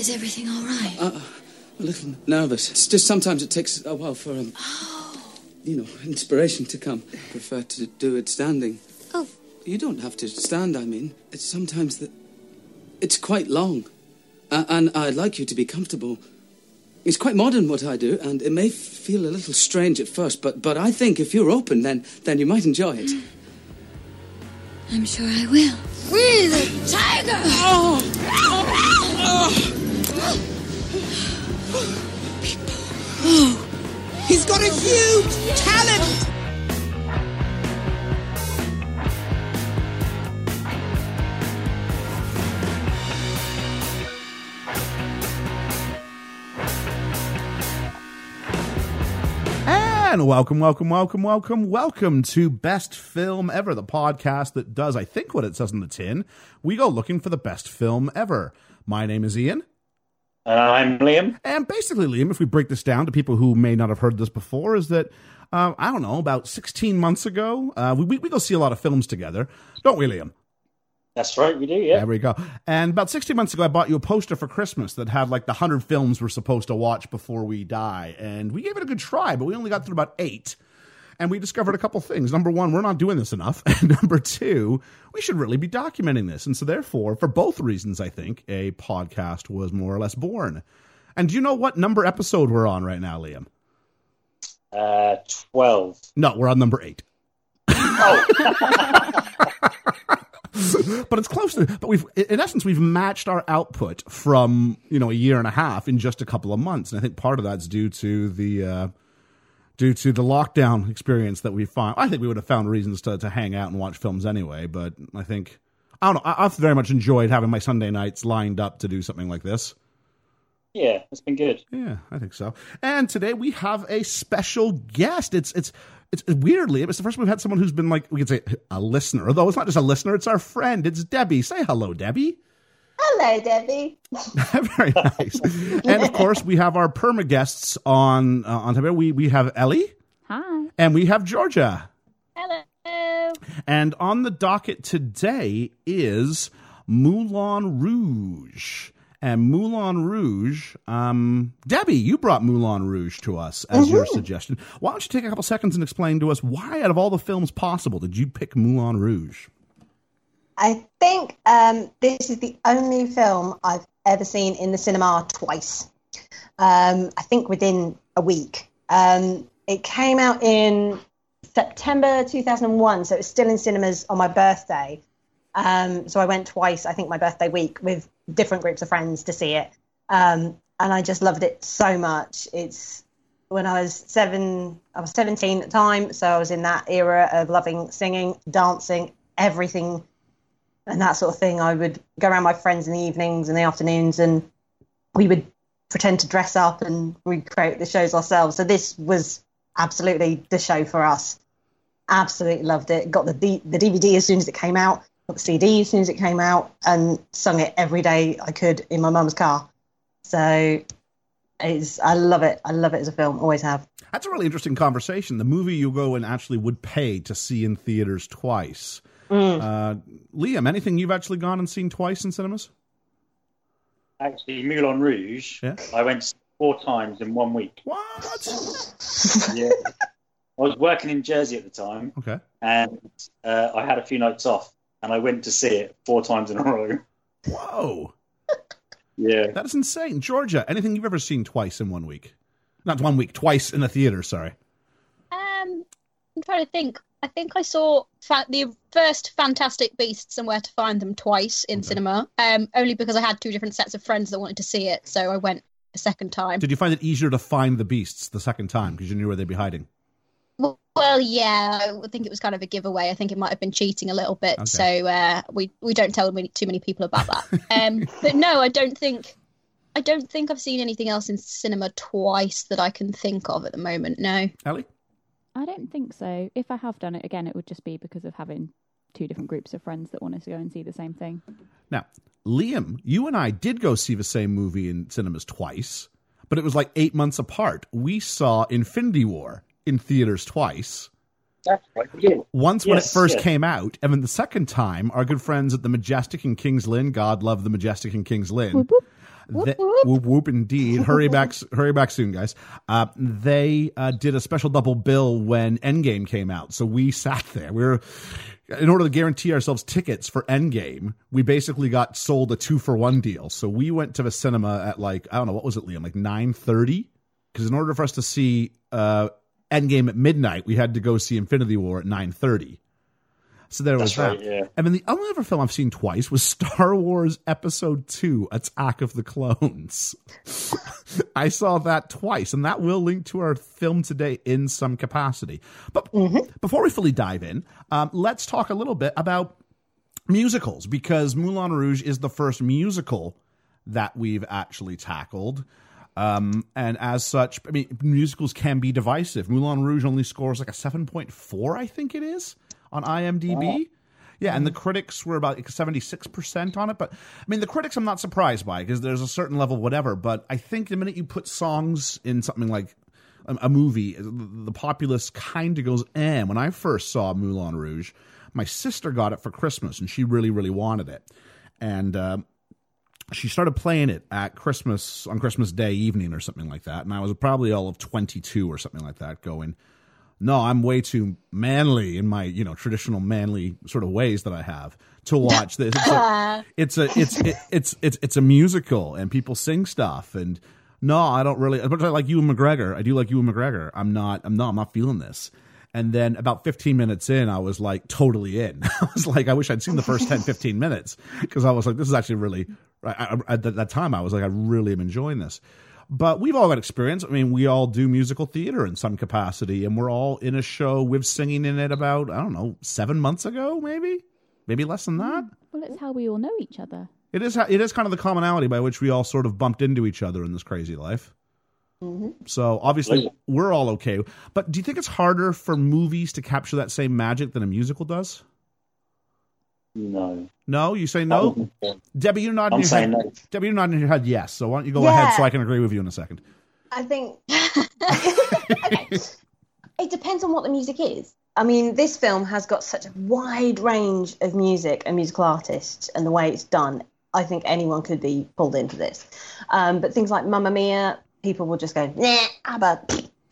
Is everything all right? Uh, a little nervous. It's just sometimes it takes a while for, um, you know, inspiration to come. I prefer to do it standing. Oh. You don't have to stand, I mean. It's sometimes that. It's quite long. Uh, and I'd like you to be comfortable. It's quite modern what I do, and it may feel a little strange at first, but, but I think if you're open, then, then you might enjoy it. I'm sure I will. We the tiger! He's got a huge talent! And welcome, welcome, welcome, welcome, welcome to Best Film Ever, the podcast that does, I think, what it says in the tin. We go looking for the best film ever. My name is Ian. Uh, I'm Liam. And basically, Liam, if we break this down to people who may not have heard this before, is that, uh, I don't know, about 16 months ago, uh, we, we go see a lot of films together, don't we, Liam? That's right, we do, yeah. There we go. And about 16 months ago, I bought you a poster for Christmas that had like the 100 films we're supposed to watch before we die. And we gave it a good try, but we only got through about eight. And we discovered a couple things. Number one, we're not doing this enough. And number two, we should really be documenting this. And so, therefore, for both reasons, I think a podcast was more or less born. And do you know what number episode we're on right now, Liam? Uh, 12. No, we're on number eight. Oh, but it's close to but we've in essence we've matched our output from you know a year and a half in just a couple of months and i think part of that's due to the uh due to the lockdown experience that we find. i think we would have found reasons to, to hang out and watch films anyway but i think i don't know I, i've very much enjoyed having my sunday nights lined up to do something like this yeah, it's been good. yeah, I think so. And today we have a special guest. It's it's it's weirdly it's the first time we've had someone who's been like we could say a listener, although it's not just a listener, it's our friend. It's Debbie. Say hello, Debbie. Hello, Debbie. Very nice. and of course, we have our perma guests on uh, on today. We we have Ellie Hi. and we have Georgia. Hello. And on the docket today is Moulin Rouge. And Moulin Rouge, um, Debbie, you brought Moulin Rouge to us as your suggestion. Why don't you take a couple seconds and explain to us why, out of all the films possible, did you pick Moulin Rouge? I think um, this is the only film I've ever seen in the cinema twice. Um, I think within a week. Um, it came out in September 2001, so it was still in cinemas on my birthday. Um, so I went twice, I think my birthday week, with different groups of friends to see it. Um, and I just loved it so much. It's when I was seven, I was 17 at the time, so I was in that era of loving singing, dancing, everything, and that sort of thing. I would go around my friends in the evenings and the afternoons, and we would pretend to dress up and recreate the shows ourselves. So this was absolutely the show for us. Absolutely loved it. Got the D- the DVD as soon as it came out. Got the CD as soon as it came out, and sung it every day I could in my mum's car. So it's I love it. I love it as a film. Always have. That's a really interesting conversation. The movie you go and actually would pay to see in theaters twice. Uh, Liam, anything you've actually gone and seen twice in cinemas? Actually, Moulin Rouge, Yeah. I went four times in one week. What? Yeah. I was working in Jersey at the time, Okay. and uh, I had a few nights off, and I went to see it four times in a row. Whoa. Yeah. That is insane. Georgia, anything you've ever seen twice in one week? Not one week, twice in a theater, sorry. Um, I'm trying to think. I think I saw fa- the first Fantastic Beasts and Where to Find Them twice in cinema. Um, only because I had two different sets of friends that wanted to see it, so I went a second time. Did you find it easier to find the beasts the second time because you knew where they'd be hiding? Well, well, yeah, I think it was kind of a giveaway. I think it might have been cheating a little bit, Okay. so uh, we we don't tell too many people about that. um, but no, I don't think I don't think I've seen anything else in cinema twice that I can think of at the moment. No. Ellie? I don't think so. If I have done it again, it would just be because of having two different groups of friends that wanted to go and see the same thing. Now, Liam, you and I did go see the same movie in cinemas twice, but it was like eight months apart. We saw Infinity War in theaters twice. That's right. Yeah. Once when it first yes. came out, and then the second time, our good friends at the Majestic in Kings Lynn, God love the Majestic in Kings Lynn, Whoop, whoop. They- whoop whoop indeed. hurry back, hurry back soon, guys. Uh, they uh, did a special double bill when Endgame came out, so we sat there. We were in order to guarantee ourselves tickets for Endgame. We basically got sold a two for one deal. So we went to the cinema at like I don't know what was it, Liam, like nine thirty, because in order for us to see uh, Endgame at midnight, we had to go see Infinity War at nine thirty. So there was That's that. right, yeah. And then the only other film I've seen twice was Star Wars Episode 2 Attack of the Clones. I saw that twice, and that will link to our film today in some capacity. But before we fully dive in, um, let's talk a little bit about musicals because Moulin Rouge is the first musical that we've actually tackled. Um, and as such, I mean, musicals can be divisive. Moulin Rouge only scores like a 7.4, I think it is, on IMDb. Yeah, and the critics were about 76% on it. But I mean, the critics I'm not surprised by because there's a certain level, whatever. But I think the minute you put songs in something like a, a movie, the populace kind of goes, eh. When I first saw Moulin Rouge, my sister got it for Christmas and she really, really wanted it. And, uh, she started playing it at Christmas on Christmas Day evening or something like that, and I was probably all of twenty two or something like that, going, "No, I'm way too manly in my you know traditional manly sort of ways that I have to watch this." It's a it's a, it's it, it's it's it's a musical, and people sing stuff, and no, I don't really. But I like Ewan McGregor. I do like Ewan McGregor. I'm not. I'm not. I'm not feeling this. And then about 15 minutes in, I was like totally in. I was like, I wish I'd seen the first 10, 15 minutes because I was like, this is actually really, I, I, at that- that time, I was like, I really am enjoying this. But we've all got experience. I mean, we all do musical theater in some capacity, and we're all in a show with singing in it about, I don't know, seven months ago, maybe? Maybe less than that. Mm. Well, it's how we all know each other. It is, it is kind of the commonality by which we all sort of bumped into each other in this crazy life. Mm-hmm. So obviously we're all okay. But do you think it's harder for movies to capture that same magic than a musical does? No. No, you say no. Debbie, you're nodding I'm your saying head. no. Debbie, you're nodding your head. Yes. So why don't you go Yeah. ahead so I can agree with you in a second? I think okay. it depends on what the music is. I mean, this film has got such a wide range of music and musical artists, and the way it's done, I think anyone could be pulled into this. Um, but things like Mamma Mia, people will just go, nah, ABBA,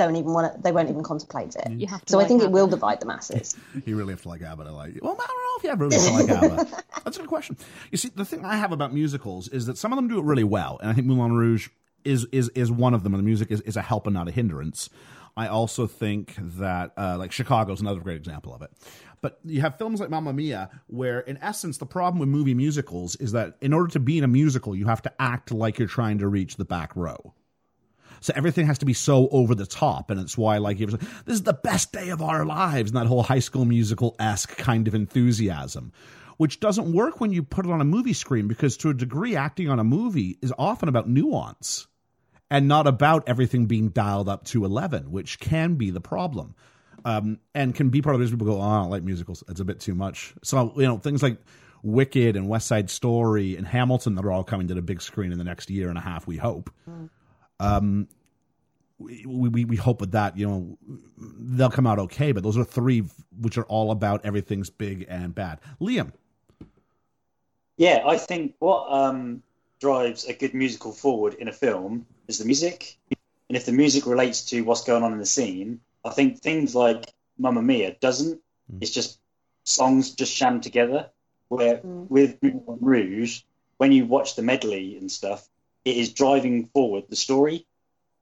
don't even want to, they won't even contemplate it. You have to So I like think it will divide the masses. You really have to like ABBA to like. Well, I don't know if you ever really have to like ABBA. That's a good question. You see, the thing I have about musicals is that some of them do it really well, and I think Moulin Rouge is is is one of them. And the music is, is a help and not a hindrance. I also think that uh, like Chicago's another great example of it. But you have films like Mamma Mia, where in essence the problem with movie musicals is that in order to be in a musical, you have to act like you're trying to reach the back row. So everything has to be so over the top, and it's why like this is the best day of our lives, and that whole High School Musical esque kind of enthusiasm, which doesn't work when you put it on a movie screen because to a degree, acting on a movie is often about nuance and not about everything being dialed up to eleven, which can be the problem. Um, and can be part of the reason people go, oh, I don't like musicals. It's a bit too much. So, you know, things like Wicked and West Side Story and Hamilton that are all coming to the big screen in the next year and a half, we hope Um, we, we, we hope with that, you know, they'll come out okay. But those are three which are all about everything's big and bad. Liam, Yeah, I think what um, drives a good musical forward in a film is the music. And if the music relates to what's going on in the scene, I think things like Mamma Mia doesn't. Mm. It's just songs just shammed together. Where mm. with Rouge, when you watch the medley and stuff, it is driving forward the story.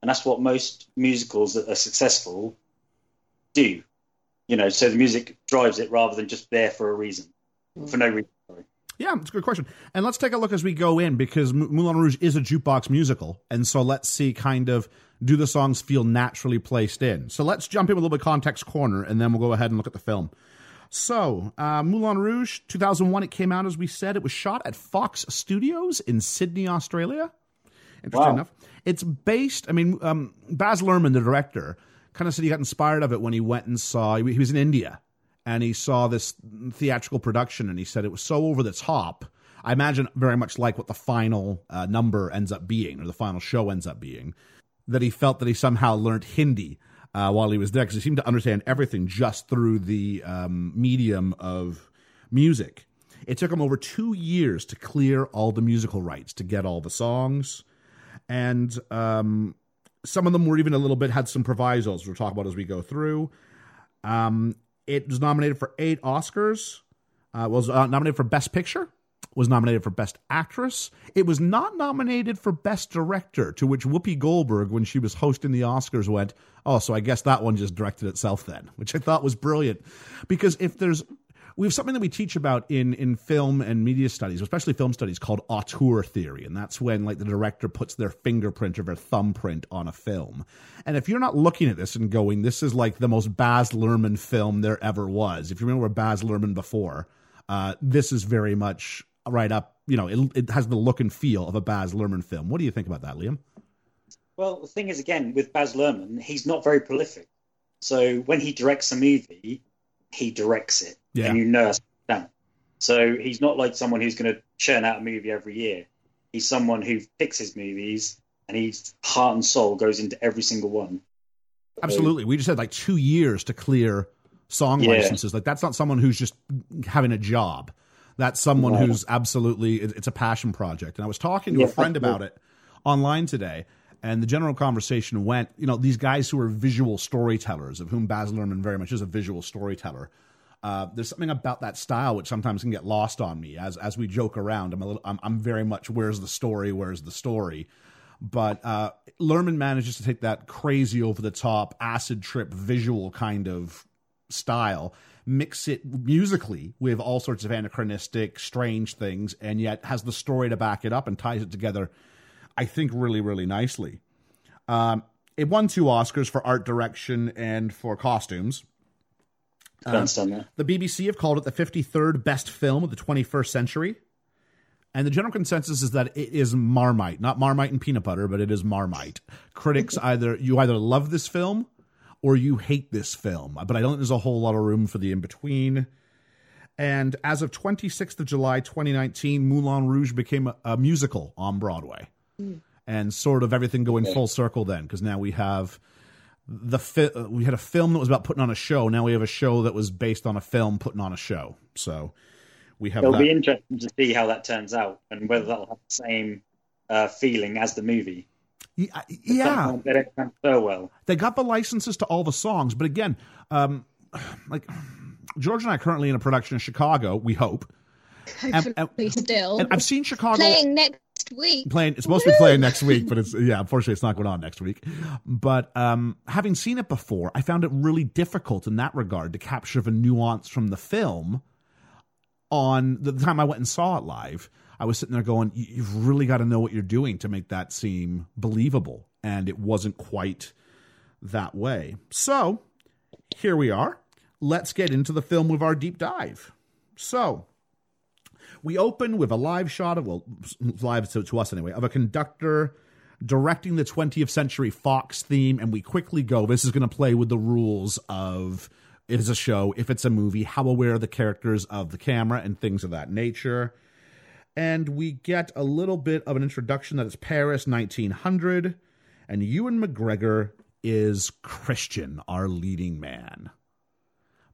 And that's what most musicals that are successful do. You know, so the music drives it rather than just there for a reason, for no reason. Sorry. yeah, it's a good question. And let's take a look as we go in because Moulin Rouge is a jukebox musical, and so let's see kind of do the songs feel naturally placed in. So let's jump in with a little bit of context corner, and then we'll go ahead and look at the film. So, uh, Moulin Rouge, 2001, it came out, as we said. It was shot at Fox Studios in Sydney, Australia. Interesting Wow. enough. It's based, I mean, um, Baz Luhrmann, the director, kind of said he got inspired of it when he went and saw, he was in India and he saw this theatrical production and he said it was so over the top. I imagine very much like what the final uh, number ends up being or the final show ends up being, that he felt that he somehow learned Hindi uh, while he was there because he seemed to understand everything just through the um, medium of music. It took him over two years to clear all the musical rights to get all the songs, and um, some of them were even a little bit had some provisos. We'll talk about as we go through. Um, it was nominated for eight Oscars. Uh, was uh, nominated for Best Picture. Was nominated for Best Actress. It was not nominated for Best Director. To which Whoopi Goldberg, when she was hosting the Oscars, went, "Oh, so I guess that one just directed itself then," which I thought was brilliant. Because if there's we have something that we teach about in in film and media studies, especially film studies, called auteur theory, and that's when like the director puts their fingerprint or their thumbprint on a film. And if you're not looking at this and going, "This is like the most Baz Luhrmann film there ever was," if you remember Baz Luhrmann before, uh, this is very much right up. You know, it, it has the look and feel of a Baz Luhrmann film. What do you think about that, Liam? Well, the thing is, again, with Baz Luhrmann, he's not very prolific. So when he directs a movie, he directs it, Yeah. and you that's done. So he's not like someone who's going to churn out a movie every year. He's someone who picks his movies, and he's heart and soul goes into every single one. Absolutely. We just had like two years to clear song Yeah. licenses. Like that's not someone who's just having a job. That's someone No. who's absolutely it's a passion project. And I was talking to Yeah, a friend about it online today, and the general conversation went, you know, these guys who are visual storytellers, of whom Baz Luhrmann very much is a visual storyteller. Uh, there's something about that style which sometimes can get lost on me as as we joke around. I'm a little, I'm, I'm very much where's the story, where's the story. But uh, Luhrmann manages to take that crazy over the top acid trip visual kind of style, mix it musically with all sorts of anachronistic, strange things, and yet has the story to back it up and ties it together. I think really, really nicely. Um, it won two Oscars for art direction and for costumes. That. The BBC have called it the 53rd best film of the 21st century. And the general consensus is that it is Marmite, not Marmite and peanut butter, but it is Marmite. Critics either you either love this film or you hate this film, but I don't think there's a whole lot of room for the in between. And as of 26th of July 2019, Moulin Rouge became a, a musical on Broadway. And sort of everything going full circle then because now we have the fi- uh, we had a film that was about putting on a show. Now we have a show that was based on a film putting on a show. So we have It'll that. be interesting to see how that turns out and whether that'll have the same uh, feeling as the movie. yeah, yeah. They don't transfer well. they got the licenses to all the songs, but again, um, like George and I are currently in a production in Chicago. We hope, Hopefully, and- still and I've seen Chicago playing next week. playing it's supposed to be playing next week but it's yeah unfortunately it's not going on next week. But um having seen it before i found it really difficult in that regard to capture the nuance from the film on the time i went and saw it live. I was sitting there going "You- you've really got to know what you're doing to make that seem believable. And it wasn't quite that way. So here we are. Let's get into the film with our deep dive. So we open with a live shot of well live to, to us anyway of a conductor directing the 20th century fox theme and we quickly go this is going to play with the rules of it is a show if it's a movie how aware are the characters of the camera and things of that nature and we get a little bit of an introduction that it's paris 1900 and ewan mcgregor is christian our leading man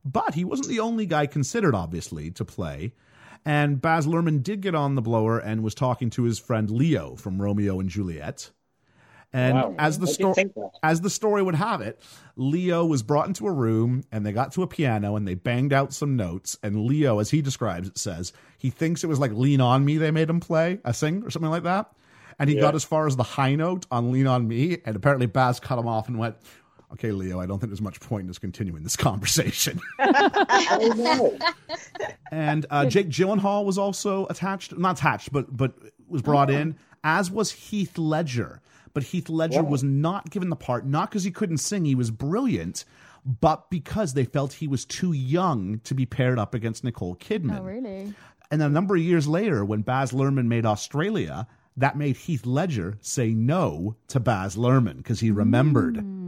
but he wasn't the only guy considered, obviously, to play. And Baz Luhrmann did get on the blower and was talking to his friend Leo from Romeo and Juliet. And Wow. as the story as the story would have it, Leo was brought into a room and they got to a piano and they banged out some notes. And Leo, as he describes it, says he thinks it was like "Lean on Me" they made him play, a sing or something like that. And he got as far as the high note on "Lean on Me," and apparently Baz cut him off and went, "Okay, Leo, I don't think there's much point in us continuing this conversation." And uh, Jake Gyllenhaal was also attached, not attached, but but was brought in, as was Heath Ledger. But Heath Ledger Wow. was not given the part, not because he couldn't sing; he was brilliant, but because they felt he was too young to be paired up against Nicole Kidman. Oh, really? And then a number of years later, when Baz Luhrmann made Australia, that made Heath Ledger say no to Baz Luhrmann because he remembered. Ooh,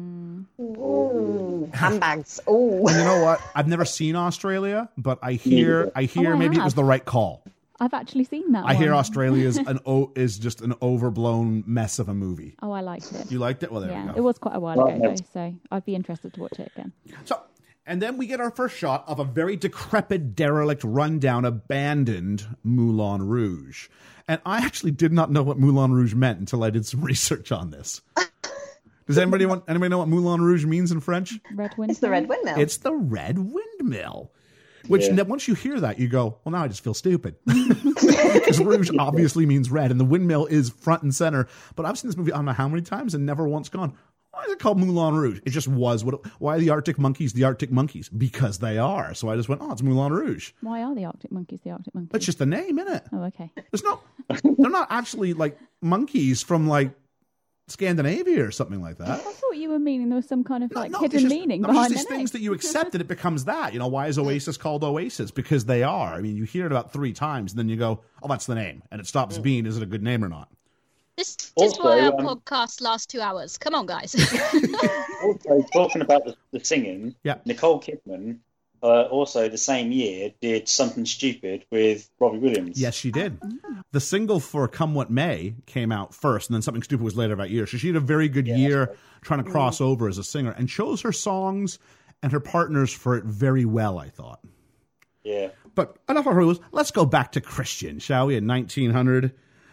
handbags. Oh, And you know what? I've never seen Australia, but I hear I hear Oh, I maybe it was the right call. I've actually seen that. I hear one. Australia is an o- is just an overblown mess of a movie. Oh, I liked it. You liked it? Well, there yeah, we it was quite a while Well, ago though, so I'd be interested to watch it again. So And then we get our first shot of a very decrepit, derelict, rundown, abandoned Moulin Rouge. And I actually did not know what Moulin Rouge meant until I did some research on this. Does anybody want anybody know what Moulin Rouge means in French? Red Windmill. It's the Red Windmill. It's the red windmill. Which Yeah. once you hear that, you go, well, now I just feel stupid. Because rouge obviously means red, and the windmill is front and center. But I've seen this movie I don't know how many times and never once gone, why is it called Moulin Rouge? It just was. What? Why are the Arctic monkeys the Arctic monkeys? Because they are. So I just went, oh, it's Moulin Rouge. Why are the Arctic monkeys the Arctic monkeys? That's just the name, isn't it? Oh, okay. There's no, they're not actually like monkeys from like Scandinavia or something like that. I thought you were meaning there was some kind of like No, hidden just- meaning no, it's behind just these the things that you accept that it becomes that. You know, why is Oasis called Oasis? Because they are. I mean, you hear it about three times, and then you go, "Oh, that's the name," and it stops being, "Is it a good name or not?" This, this is why our um, podcast lasts two hours. Come on, guys. Also, talking about the, the singing, Yeah. Nicole Kidman, uh, also the same year, did Something Stupid with Robbie Williams. Yes, she did. The single for "Come What May" came out first, and then something stupid was later that year. So she had a very good year trying to cross over as a singer, and chose her songs and her partners for it very well. I thought. Yeah. But enough of rules. Let's go back to Christian, shall we? In 1900,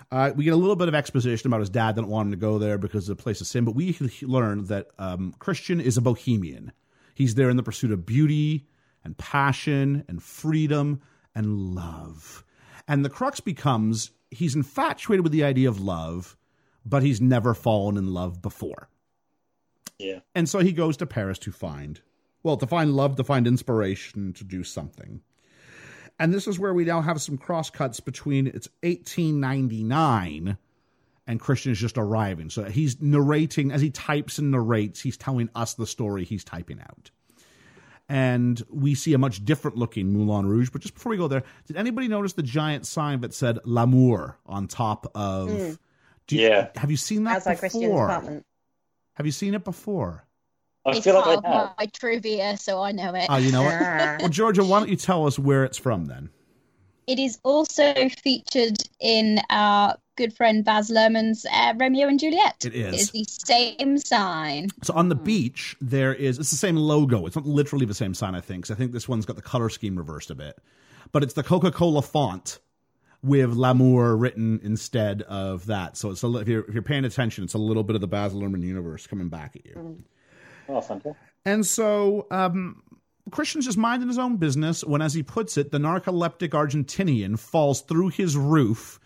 uh, we get a little bit of exposition about his dad didn't want him to go there because of the place of sin. But we learn that um, Christian is a bohemian. He's there in the pursuit of beauty and passion and freedom and love. And the crux becomes he's infatuated with the idea of love, but he's never fallen in love before. Yeah. And so he goes to Paris to find, well, to find love, to find inspiration, to do something. And this is where we now have some crosscuts between it's 1899 and Christian is just arriving. So he's narrating, as he types and narrates, he's telling us the story he's typing out. And we see a much different looking Moulin Rouge. But just before we go there, did anybody notice the giant sign that said L'amour on top of. Do you- Yeah. Have you seen that Outside before? apartment. Have you seen it before? I it's feel part like of I have. my trivia, so I know it. Oh, you know what? Ah. well, Georgia, why don't you tell us where it's from then? It is also featured in our good friend Baz Luhrmann's uh, Romeo and Juliet. It is. It is the same sign. So on the beach, there is it's the same logo. It's not literally the same sign, I think. 'cause I think this one's got the color scheme reversed a bit, but it's the Coca Cola font with L'amour written instead of that. So it's a, if you're if you're paying attention, it's a little bit of the Baz Luhrmann universe coming back at you. Oh, fantastic. And so um, Christian's just minding his own business when, as he puts it, the narcoleptic Argentinian falls through his roof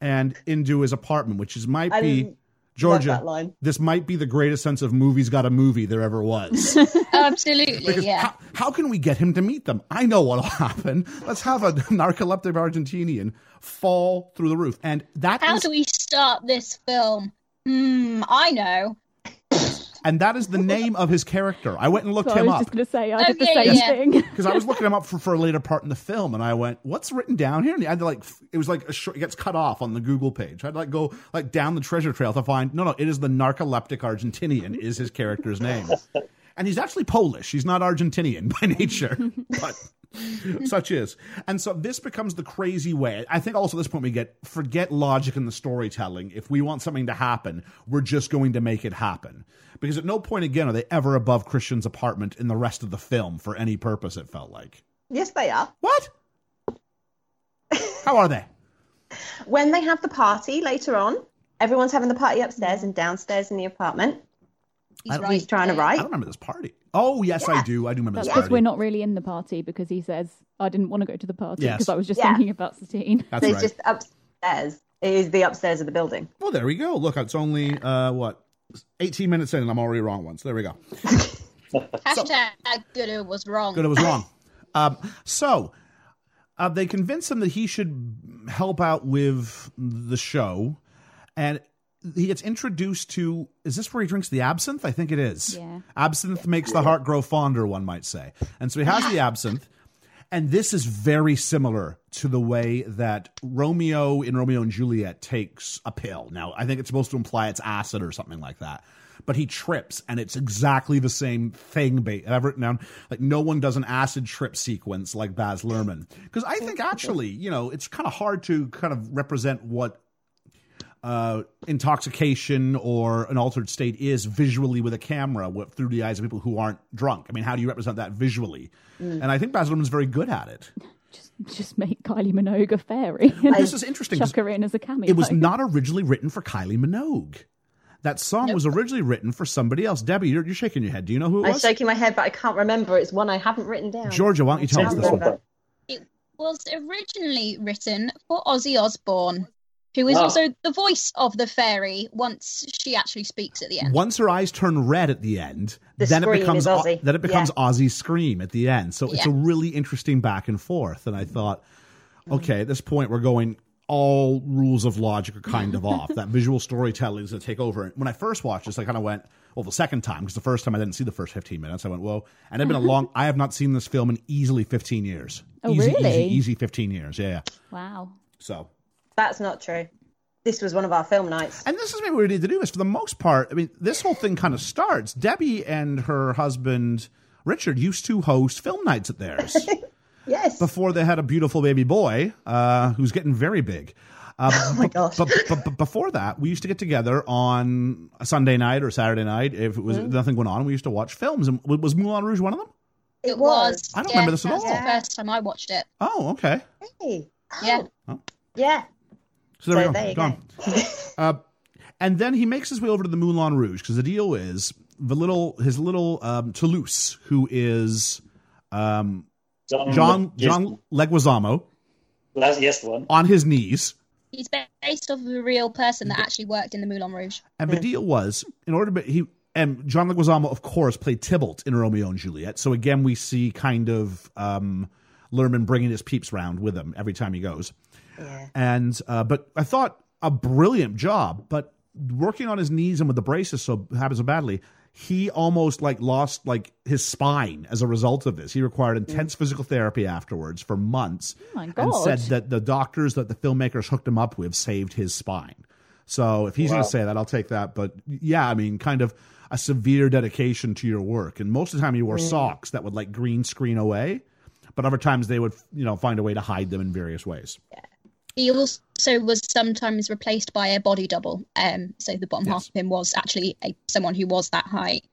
and into his apartment, which is might I be Georgia. that line. This might be the greatest sense of movies got a movie there ever was. Absolutely, Because yeah. how, how can we get him to meet them? I know what'll happen. Let's have a narcoleptic Argentinian fall through the roof, and that How is- do we start this film? Hmm, I know. And that is the name of his character. I went and looked So him up. I was up. just going to say I Oh, did the yeah, same yeah. thing. because I was looking him up for, for a later part in the film, and I went, "What's written down here?" And I had to like, it was like a short, it gets cut off on the Google page. I had to like go like down the treasure trail to find. No, no, it is the narcoleptic Argentinian is his character's name, and he's actually Polish. He's not Argentinian by nature, but such is. And so this becomes the crazy way. I think also at this point we get forget logic in the storytelling. If we want something to happen, we're just going to make it happen. Because at no point again are they ever above Christian's apartment in the rest of the film for any purpose, it felt like. Yes, they are. What? How are they? When they have the party later on, everyone's having the party upstairs and downstairs in the apartment. He's right. He's trying to write. I don't remember this party. Oh, yes, I do. I do remember That's this because party. we're not really in the party because he says I didn't want to go to the party Yes. because I was just Yeah. thinking about Satine. That's so right. it's just upstairs. It is the upstairs of the building. Well, there we go. Look, it's only, uh, what, 18 minutes in, and I'm already wrong once. There we go. Hashtag Gooder was wrong. Good, I was wrong. Um, so uh, they convince him that he should help out with the show, and he gets introduced to. Is this where he drinks the absinthe? I think it is. Yeah. Absinthe makes the heart grow fonder, one might say. And so he has the absinthe. And this is very similar to the way that Romeo in Romeo and Juliet takes a pill. Now, I think it's supposed to imply it's acid or something like that. But he trips, and it's exactly the same thing. ba- I've written down like no one does an acid trip sequence like Baz Luhrmann because I think actually, you know, it's kind of hard to kind of represent what uh, intoxication or an altered state is visually with a camera with, through the eyes of people who aren't drunk. I mean, how do you represent that visually? Mm. And I think Baz Luhrmann's very good at it. Just, just make Kylie Minogue a fairy. this is interesting. 'cause Chuck her in as a cameo. It was not originally written for Kylie Minogue. That song was originally written for somebody else. Debbie, you're, you're shaking your head. Do you know who it I'm was? shaking my head, but I can't remember. It's one I haven't written down. Georgia, why don't you tell us Can't this one? It was originally written for Ozzy Osbourne, who is Oh. also the voice of the fairy once she actually speaks at the end. Once her eyes turn red at the end, The then it scream becomes is Ozzy. then it becomes Yeah. Ozzy's scream at the end. So it's a really interesting back and forth. And I thought, okay, at this point we're going all rules of logic are kind of off. That visual storytelling is going to take over. And when I first watched this, I kind of went, well, the second time because the first time I didn't see the first fifteen minutes, I went, whoa. And it's been a long. I have not seen this film in easily fifteen years. Oh, easy, really? Easy, easy fifteen years. Yeah. yeah. Wow. So That's not true. This was one of our film nights. And this is maybe what we need to do is for the most part. I mean, this whole thing kind of starts. Debbie and her husband Richard used to host film nights at theirs Yes. before they had a beautiful baby boy uh, who's getting very big. Uh, oh my gosh! But, but, but before that, we used to get together on a Sunday night or Saturday night if it was Mm. nothing going on. We used to watch films. And was Moulin Rouge one of them? It was. I don't yeah, remember this at that's all. The first time I watched it. Oh, okay. Hey. Yeah. Yeah. So there So we go. there you Gone. uh, and then he makes his way over to the Moulin Rouge because the deal is the little his little um, Toulouse, who is um, John- John yes. John Leguizamo, That's yes, one. on his knees. He's based off of a real person that actually worked in the Moulin Rouge. And the deal was, in order to be, he and John Leguizamo, of course, played Tybalt in Romeo and Juliet. So again, we see kind of um, Luhrmann bringing his peeps round with him every time he goes. And uh, but I thought a brilliant job, but working on his knees and with the braces so happened so badly, he almost like lost like his spine as a result of this. He required intense physical therapy afterwards for months, my and said that the doctors that the filmmakers hooked him up with saved his spine. So if he's going to say that, I'll take that. But yeah, I mean, kind of a severe dedication to your work. And most of the time, he wore Mm. socks that would like green screen away. But other times, they would you know find a way to hide them in various ways. He also was sometimes replaced by a body double. Um, so the bottom half of him was actually a, someone who was that height.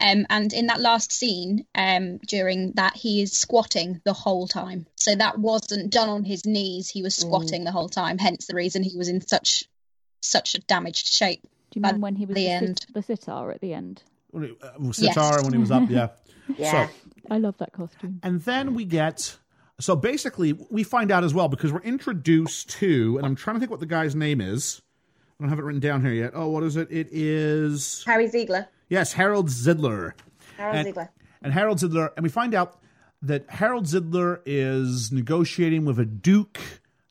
Um, and in that last scene, um, during that, he is squatting the whole time. So that wasn't done on his knees. He was squatting the whole time. Hence the reason he was in such such a damaged shape. Do you mean when he was the the, end? sit- the sitar at the end? Uh, sitar when he was up, yeah. So I love that costume. And then we get so basically we find out as well because we're introduced to, and I'm trying to think what the guy's name is. I don't have it written down here yet. Oh, what is it? It is Harry Ziegler. yes, Harold Zidler. Harold and, Ziegler. and Harold Zidler, and we find out that Harold Zidler is negotiating with a duke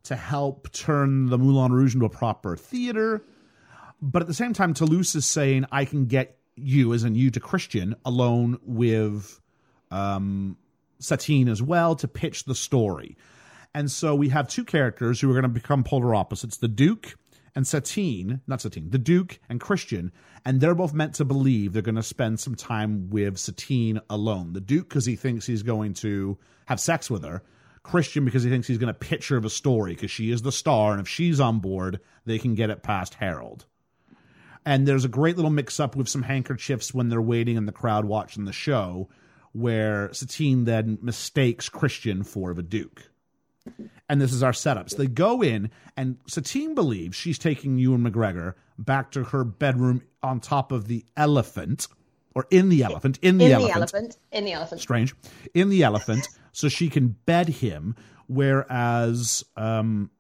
to help turn the Moulin Rouge into a proper theater. But at the same time, Toulouse is saying, I can get you, as in you to Christian, alone with um, Satine as well to pitch the story. And so we have two characters who are going to become polar opposites the Duke and Satine, not Satine, the Duke and Christian. And they're both meant to believe they're going to spend some time with Satine alone. The Duke, because he thinks he's going to have sex with her. Christian, because he thinks he's going to pitch her the story, because she is the star. And if she's on board, they can get it past Harold. And there's a great little mix up with some handkerchiefs when they're waiting in the crowd watching the show, where Satine then mistakes Christian for the Duke. And this is our setup. So they go in, and Satine believes she's taking Ewan McGregor back to her bedroom on top of the elephant, or in the elephant, in the, in elephant. the elephant. In the elephant. Strange. In the elephant, so she can bed him, whereas um,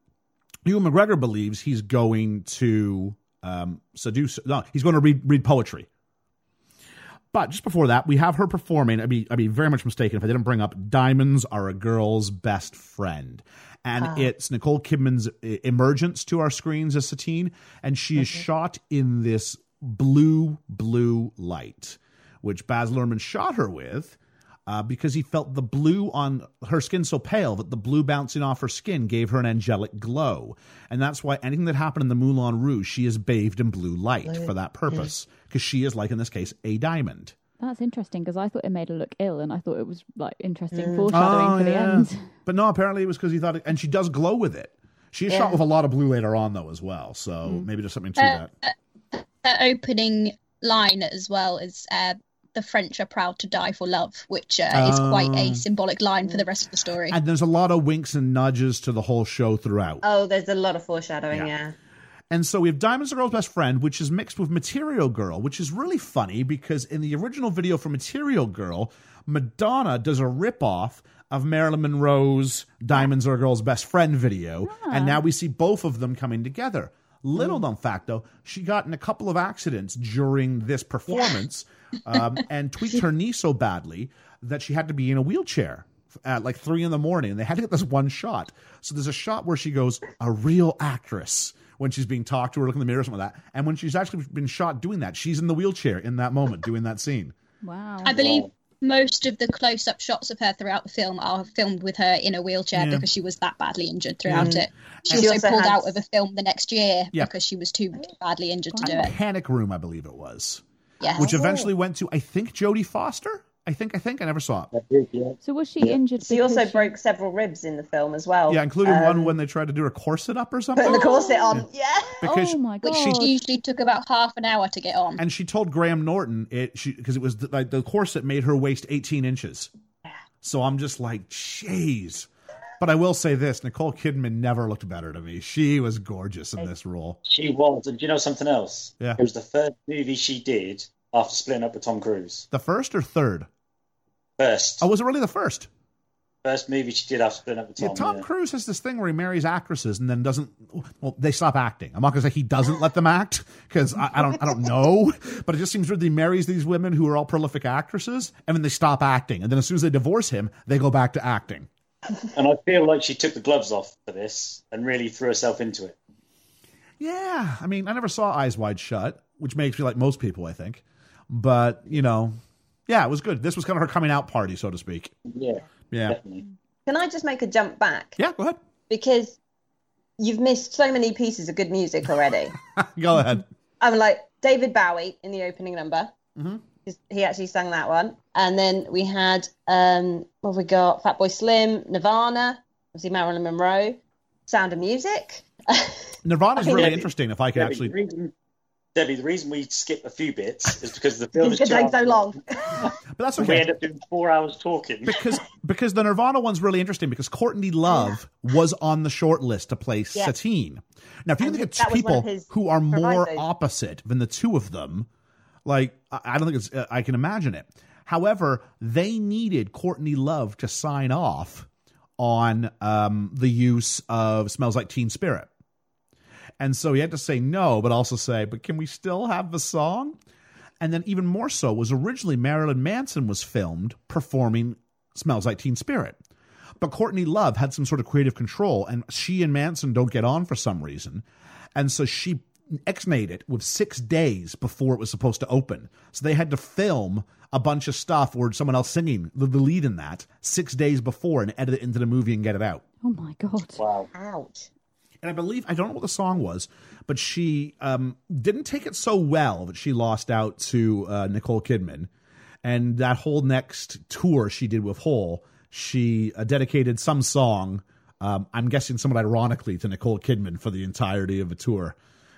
Ewan McGregor believes he's going to um, seduce. No, he's going to read read poetry. But just before that, we have her performing. I'd be, I'd be very much mistaken if I didn't bring up "Diamonds Are a Girl's Best Friend," and Ah. it's Nicole Kidman's uh, emergence to our screens as Satine, and she is shot in this blue, blue light, which Baz Luhrmann shot her with uh, because he felt the blue on her skin so pale that the blue bouncing off her skin gave her an angelic glow. And that's why anything that happened in the Moulin Rouge, she is bathed in blue light Blue. for that purpose. Because she is, like in this case, a diamond. That's interesting because I thought it made her look ill, and I thought it was like interesting Mm. foreshadowing Oh, for the yeah. end. But no, apparently it was because he thought, it, and she does glow with it. She is Yeah. shot with a lot of blue later on though as well, so Mm. maybe there's something to Uh, that. Her opening line as well is uh, "The French are proud to die for love," which uh, is quite Oh. a symbolic line for the rest of the story. And there's a lot of winks and nudges to the whole show throughout. Oh, there's a lot of foreshadowing. Yeah. Yeah. And so we have Diamonds the Girl's Best Friend, which is mixed with Material Girl, which is really funny because in the original video for Material Girl, Madonna does a ripoff of Marilyn Monroe's Diamonds Are a Girl's Best Friend video. And now we see both of them coming together. Little known fact, though, she got in a couple of accidents during this performance um, and tweaked her knee so badly that she had to be in a wheelchair at like three in the morning. And they had to get this one shot. So there's a shot where she goes, a real actress, when she's being talked to or looking in the mirror or something like that. And when she's actually been shot doing that, she's in the wheelchair in that moment doing that scene. Wow. I believe most of the close-up shots of her throughout the film are filmed with her in a wheelchair Yeah. because she was that badly injured throughout it. She, She also, also pulled out of a film the next year Yeah. because she was too badly injured to do it. Panic Room, I believe it was, Yes. which eventually oh. went to, I think, Jodie Foster. I think, I think, I never saw it. So was she injured? She because also broke several ribs in the film as well. Yeah, including Um, one when they tried to do a corset up or something. putting the corset on. Yeah. because Oh my god! which usually took about half an hour to get on. and she told Graham Norton it she because it was the, like the corset made her waist 18 inches. So I'm just like, jeez. But I will say this: Nicole Kidman never looked better to me. She was gorgeous in this role. She was, and do you know something else? Yeah. It was the third movie she did after splitting up with Tom Cruise. The first or third? First, Oh, was it really the first? first movie she did after with Tom. Yeah, Tom yeah. Cruise has this thing where he marries actresses and then doesn't. Well, they stop acting. I'm not going to say he doesn't let them act because I, I don't. I don't know. But it just seems weird. that He marries these women who are all prolific actresses, and then they stop acting, and then as soon as they divorce him, they go back to acting. And I feel like she took the gloves off for this and really threw herself into it. Yeah, I mean, I never saw Eyes Wide Shut, which makes me like most people, I think. But you know, yeah, it was good. This was kind of her coming out party, so to speak. Yeah, Yeah, definitely. Can I just make a jump back? yeah. Go ahead. Because you've missed so many pieces of good music already. Go ahead. I'm like David Bowie in the opening number. Mhm. He actually sang that one. And then we had um what have we got? Fatboy Slim, Nirvana, obviously Marilyn Monroe, Sound of Music. Nirvana's I think- really interesting. If I could actually, the reason, Debbie, the reason we skip a few bits is because the film is gonna take so long. but that's okay. We end up doing four hours talking. because because the Nirvana one's really interesting because Courtney Love was on the short list to play Yeah. Satine. Now, if you And think it's that people of who are more provisos. opposite than the two of them, like I I don't think it's uh, I can imagine it. However, they needed Courtney Love to sign off on um, the use of "Smells Like Teen Spirit," and so he had to say no, but also say, "But can we still have the song?" And then even more so was originally Marilyn Manson was filmed performing Smells Like Teen Spirit. But Courtney Love had some sort of creative control, and she and Manson don't get on for some reason. And so she X-nayed it with six days before it was supposed to open. So they had to film a bunch of stuff or someone else singing the, the lead in that six days before and edit it into the movie and get it out. oh my god! wow. Ouch. And I believe I don't know what the song was, but she um, didn't take it so well that she lost out to uh, Nicole Kidman. And that whole next tour she did with Hole, she uh, dedicated some song. Um, I'm guessing somewhat ironically to Nicole Kidman for the entirety of the tour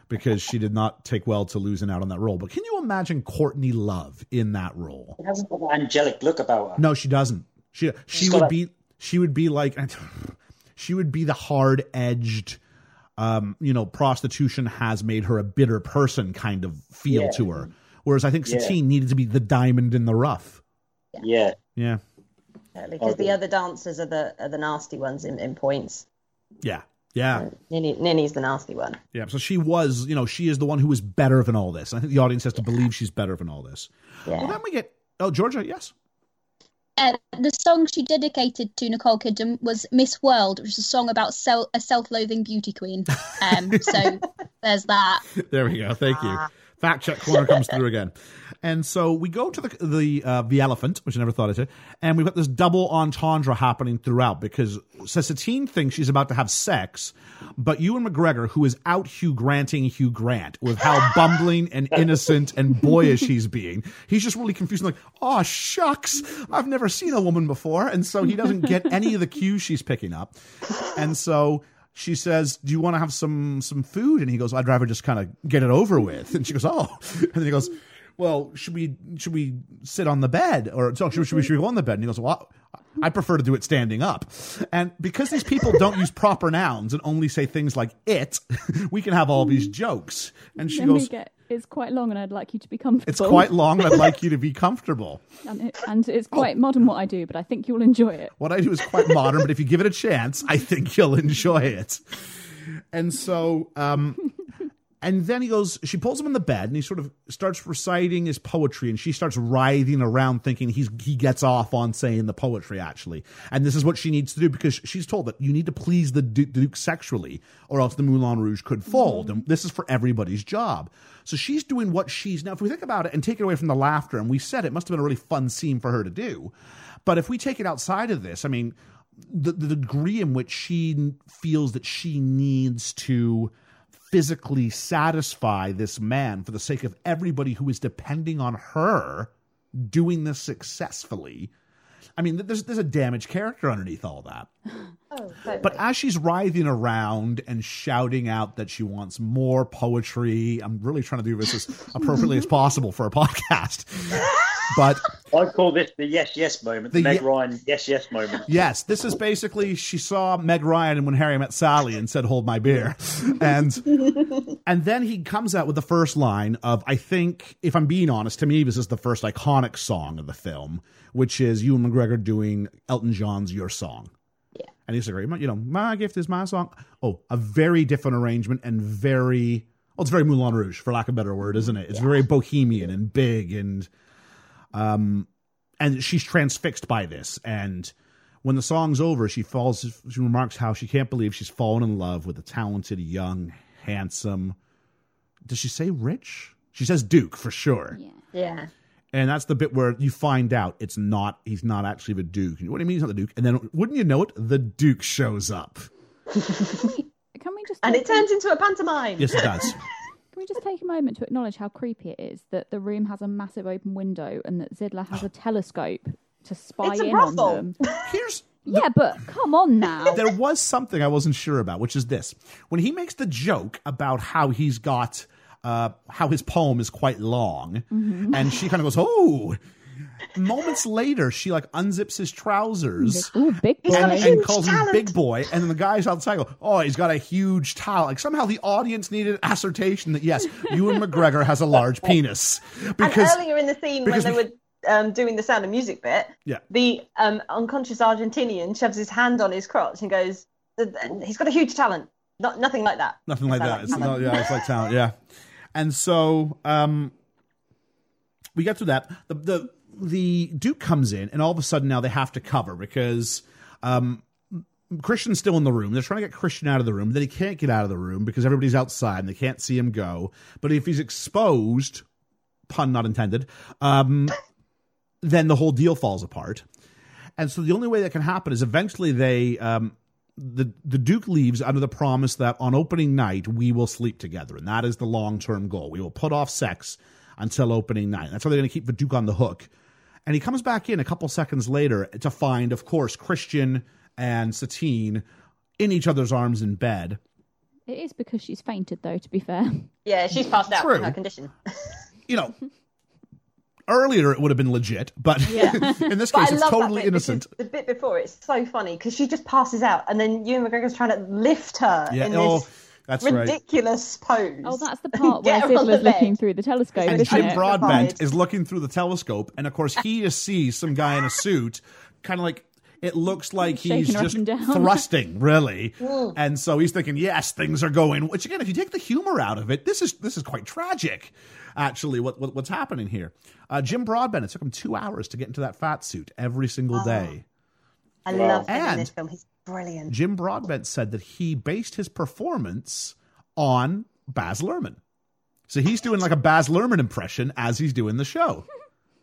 because she did not take well to losing out on that role. But can you imagine Courtney Love in that role? It hasn't got that angelic look about her. No, she doesn't. She she She's would got a- be she would be like she would be the hard edged um, you know, prostitution has made her a bitter person kind of feel Yeah. to her. Whereas I think Yeah. Satine needed to be the diamond in the rough. Yeah, Yeah. Because Okay. the other dancers are the are the nasty ones in, in points. Yeah. Yeah. Nini, Nini's the nasty one. Yeah. So she was, you know, she is the one who is better than all this. I think the audience has to believe she's better than all this. Yeah. Well, then we get, oh, Georgia, yes. Uh, the song she dedicated to Nicole Kidman was "Miss World," which is a song about sel- a self-loathing beauty queen. Um, so there's that. There we go. Thank you. Fact check corner comes through again. And so we go to the the uh, the elephant, which I never thought I'd say, and we've got this double entendre happening throughout because Satine thinks she's about to have sex, but Ewan McGregor, who is out Hugh Granting Hugh Grant with how bumbling and innocent and boyish he's being, he's just really confused. Like, oh shucks, I've never seen a woman before, and so he doesn't get any of the cues she's picking up, and so she says, "Do you want to have some some food?" And he goes, "I'd rather just kind of get it over with." And she goes, "Oh," and then he goes, "Well, should we should we sit on the bed or so should, should we should we go on the bed?" And he goes, "Well." I prefer to do it standing up. And because these people don't use proper nouns and only say things like it, we can have all these jokes. And she Then we goes, get, it's quite long, and I'd like you to be comfortable. It's quite long and I'd like you to be comfortable. and, it, and it's quite modern what I do, but I think you'll enjoy it. What I do is quite modern, but if you give it a chance, I think you'll enjoy it. And so, um, and then he goes, she pulls him in the bed and he sort of starts reciting his poetry and she starts writhing around thinking he's, he gets off on saying the poetry actually. And this is what she needs to do because she's told that you need to please the Duke, sexually or else the Moulin Rouge could fold. And this is for everybody's job. So she's doing what she's now. If we think about it and take it away from the laughter, and we said it must have been a really fun scene for her to do. But if we take it outside of this, I mean, the, the degree in which she feels that she needs to physically satisfy this man for the sake of everybody who is depending on her doing this successfully. I mean, there's there's a damaged character underneath all that. Oh, totally. But as she's writhing around and shouting out that she wants more poetry, I'm really trying to do this as appropriately as possible for a podcast. But I call this the yes yes moment, the, The Meg ye- Ryan yes yes moment. yes, this is basically she saw Meg Ryan and when Harry met Sally and said, "Hold my beer," and and then he comes out with the first line of I think, if I'm being honest, to me this is the first iconic song of the film, which is Ewan McGregor doing Elton John's "Your Song." Yeah. and he's like, you know, my gift is my song. Oh, a very different arrangement and very, well, it's very Moulin Rouge, for lack of a better word, isn't it? It's very bohemian and big and, um, and she's transfixed by this. And when the song's over, she falls, she remarks how she can't believe she's fallen in love with a talented, young, handsome, does she say rich? She says Duke for sure. Yeah. yeah. And that's the bit where you find out it's not, he's not actually the Duke. What do you mean he's not the Duke? And then, wouldn't you know it, the Duke shows up. Can we just And it turns into a pantomime. Yes, it does. Can we just take a moment to acknowledge how creepy it is that the room has a massive open window and that Zidler has a telescope to spy It's a in on brothel. them? Here's Yeah, but come on now. there was something I wasn't sure about, which is this: when he makes the joke about how he's got uh, how his poem is quite long, and she kind of goes, "Oh." Moments later, she like unzips his trousers Ooh, big He's got a boy. huge and calls him big boy, and then the guys outside go, "Oh, he's got a huge talent." Like somehow the audience needed assertion that yes, Ewan McGregor has a large penis because and earlier in the scene when they were um, doing the Sound of Music bit, Yeah. the um, unconscious Argentinian shoves his hand on his crotch and goes, "He's got a huge talent." Not nothing like that. Nothing like It's that. It's talent. not, yeah, it's like talent. Yeah. And so um, we get through that. The, the the Duke comes in, and all of a sudden now they have to cover because um, Christian's still in the room. They're trying to get Christian out of the room. Then he can't get out of the room because everybody's outside and they can't see him go. But if he's exposed, pun not intended, um, then the whole deal falls apart. And so the only way that can happen is eventually they um, the the Duke leaves under the promise that on opening night we will sleep together, and that is the long term goal. We will put off sex until opening night. That's how they're going to keep the Duke on the hook. And he comes back in a couple seconds later to find, of course, Christian and Satine in each other's arms in bed. It is because she's fainted, though. To be fair, Yeah, she's passed out True. in her condition. You know, earlier it would have been legit, but Yeah. in this case it's totally innocent. The bit before it's so funny because she just passes out, and then Ewan McGregor's trying to lift her Yeah, in oh, this that's right. ridiculous pose. oh, that's the part where Get her on the Zidler's looking through the telescope, and Jim it? Broadbent is looking through the telescope, and of course he just sees some guy in a suit, kind of like it looks like he's Shaking her just thrusting, really. And so he's thinking, yes, things are going. Which again, if you take the humor out of it, this is this is quite tragic. Actually, what, what what's happening here? Uh, Jim Broadbent. It took him two hours to get into that fat suit every single day. I love him in this film. He's brilliant. Jim Broadbent said that he based his performance on Baz Luhrmann. So he's doing like a Baz Luhrmann impression as he's doing the show.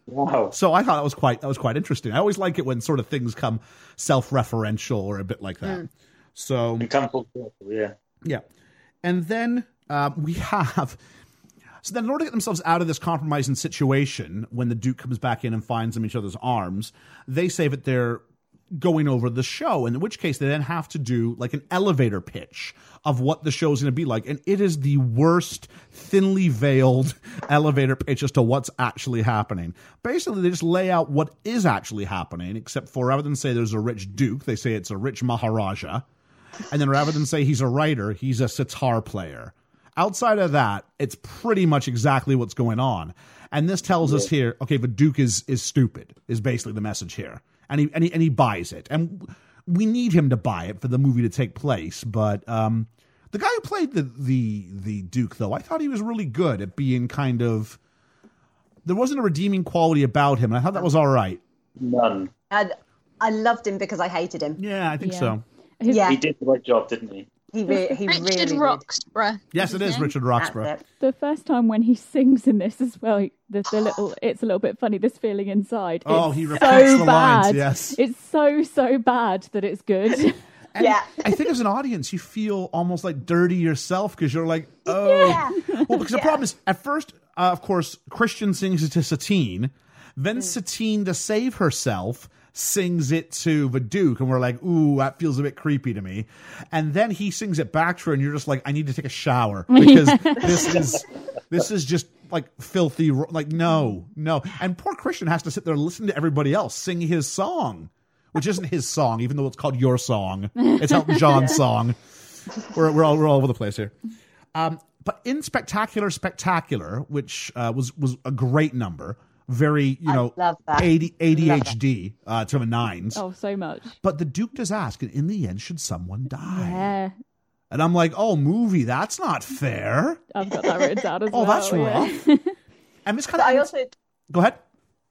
Wow. So I thought that was quite that was quite interesting. I always like it when sort of things come self-referential or a bit like that. So And come full circle, yeah. yeah, and then um, we have. So then, in order to get themselves out of this compromising situation, when the Duke comes back in and finds them in each other's arms, they say that they're going over the show, in which case they then have to do like an elevator pitch of what the show's going to be like. And it is the worst, thinly veiled elevator pitch as to what's actually happening. Basically, they just lay out what is actually happening, except for rather than say there's a rich duke, they say it's a rich Maharaja. And then rather than say he's a writer, he's a sitar player. Outside of that, it's pretty much exactly what's going on. And this tells us here, okay, the Duke is is stupid, is basically the message here. And he and he, and he buys it. And we need him to buy it for the movie to take place. But um, the guy who played the the the Duke, though, I thought he was really good at being kind of. There wasn't a redeeming quality about him, and I thought that was all right. None. And I loved him because I hated him. Yeah, I think Yeah. so. Yeah. He did the right job, didn't he? He, re- he Richard really did. Roxburgh. Yes, it is? Richard Roxburgh. it. the first time when he sings in this as well, the, the little it's a little bit funny. This feeling inside. Oh, it's he repeats so the bad. lines, yes. it's so so bad that it's good. And Yeah. I think as an audience, you feel almost like dirty yourself because you're like, oh. Yeah. Well, because the problem is, at first, uh, of course, Christian sings it to Satine. Then Satine, to save herself, sings it to the Duke. And we're like, ooh, that feels a bit creepy to me. And then he sings it back to her, and you're just like, I need to take a shower because this is. This is just like filthy. Like no, no, and poor Christian has to sit there and listen to everybody else sing his song, which isn't his song, even though it's called Your Song. It's Elton John's song. We're we're all we're all over the place here. Um, but in Spectacular, Spectacular, which uh, was was a great number, very you know, love 80, ADHD uh, to the nines. oh, so much. But the Duke does ask, and in the end, should someone die? Yeah, And I'm like, oh, movie, that's not fair. I've got that written down as Oh, well. Oh, that's yeah. rough. And this kind But I also go ahead.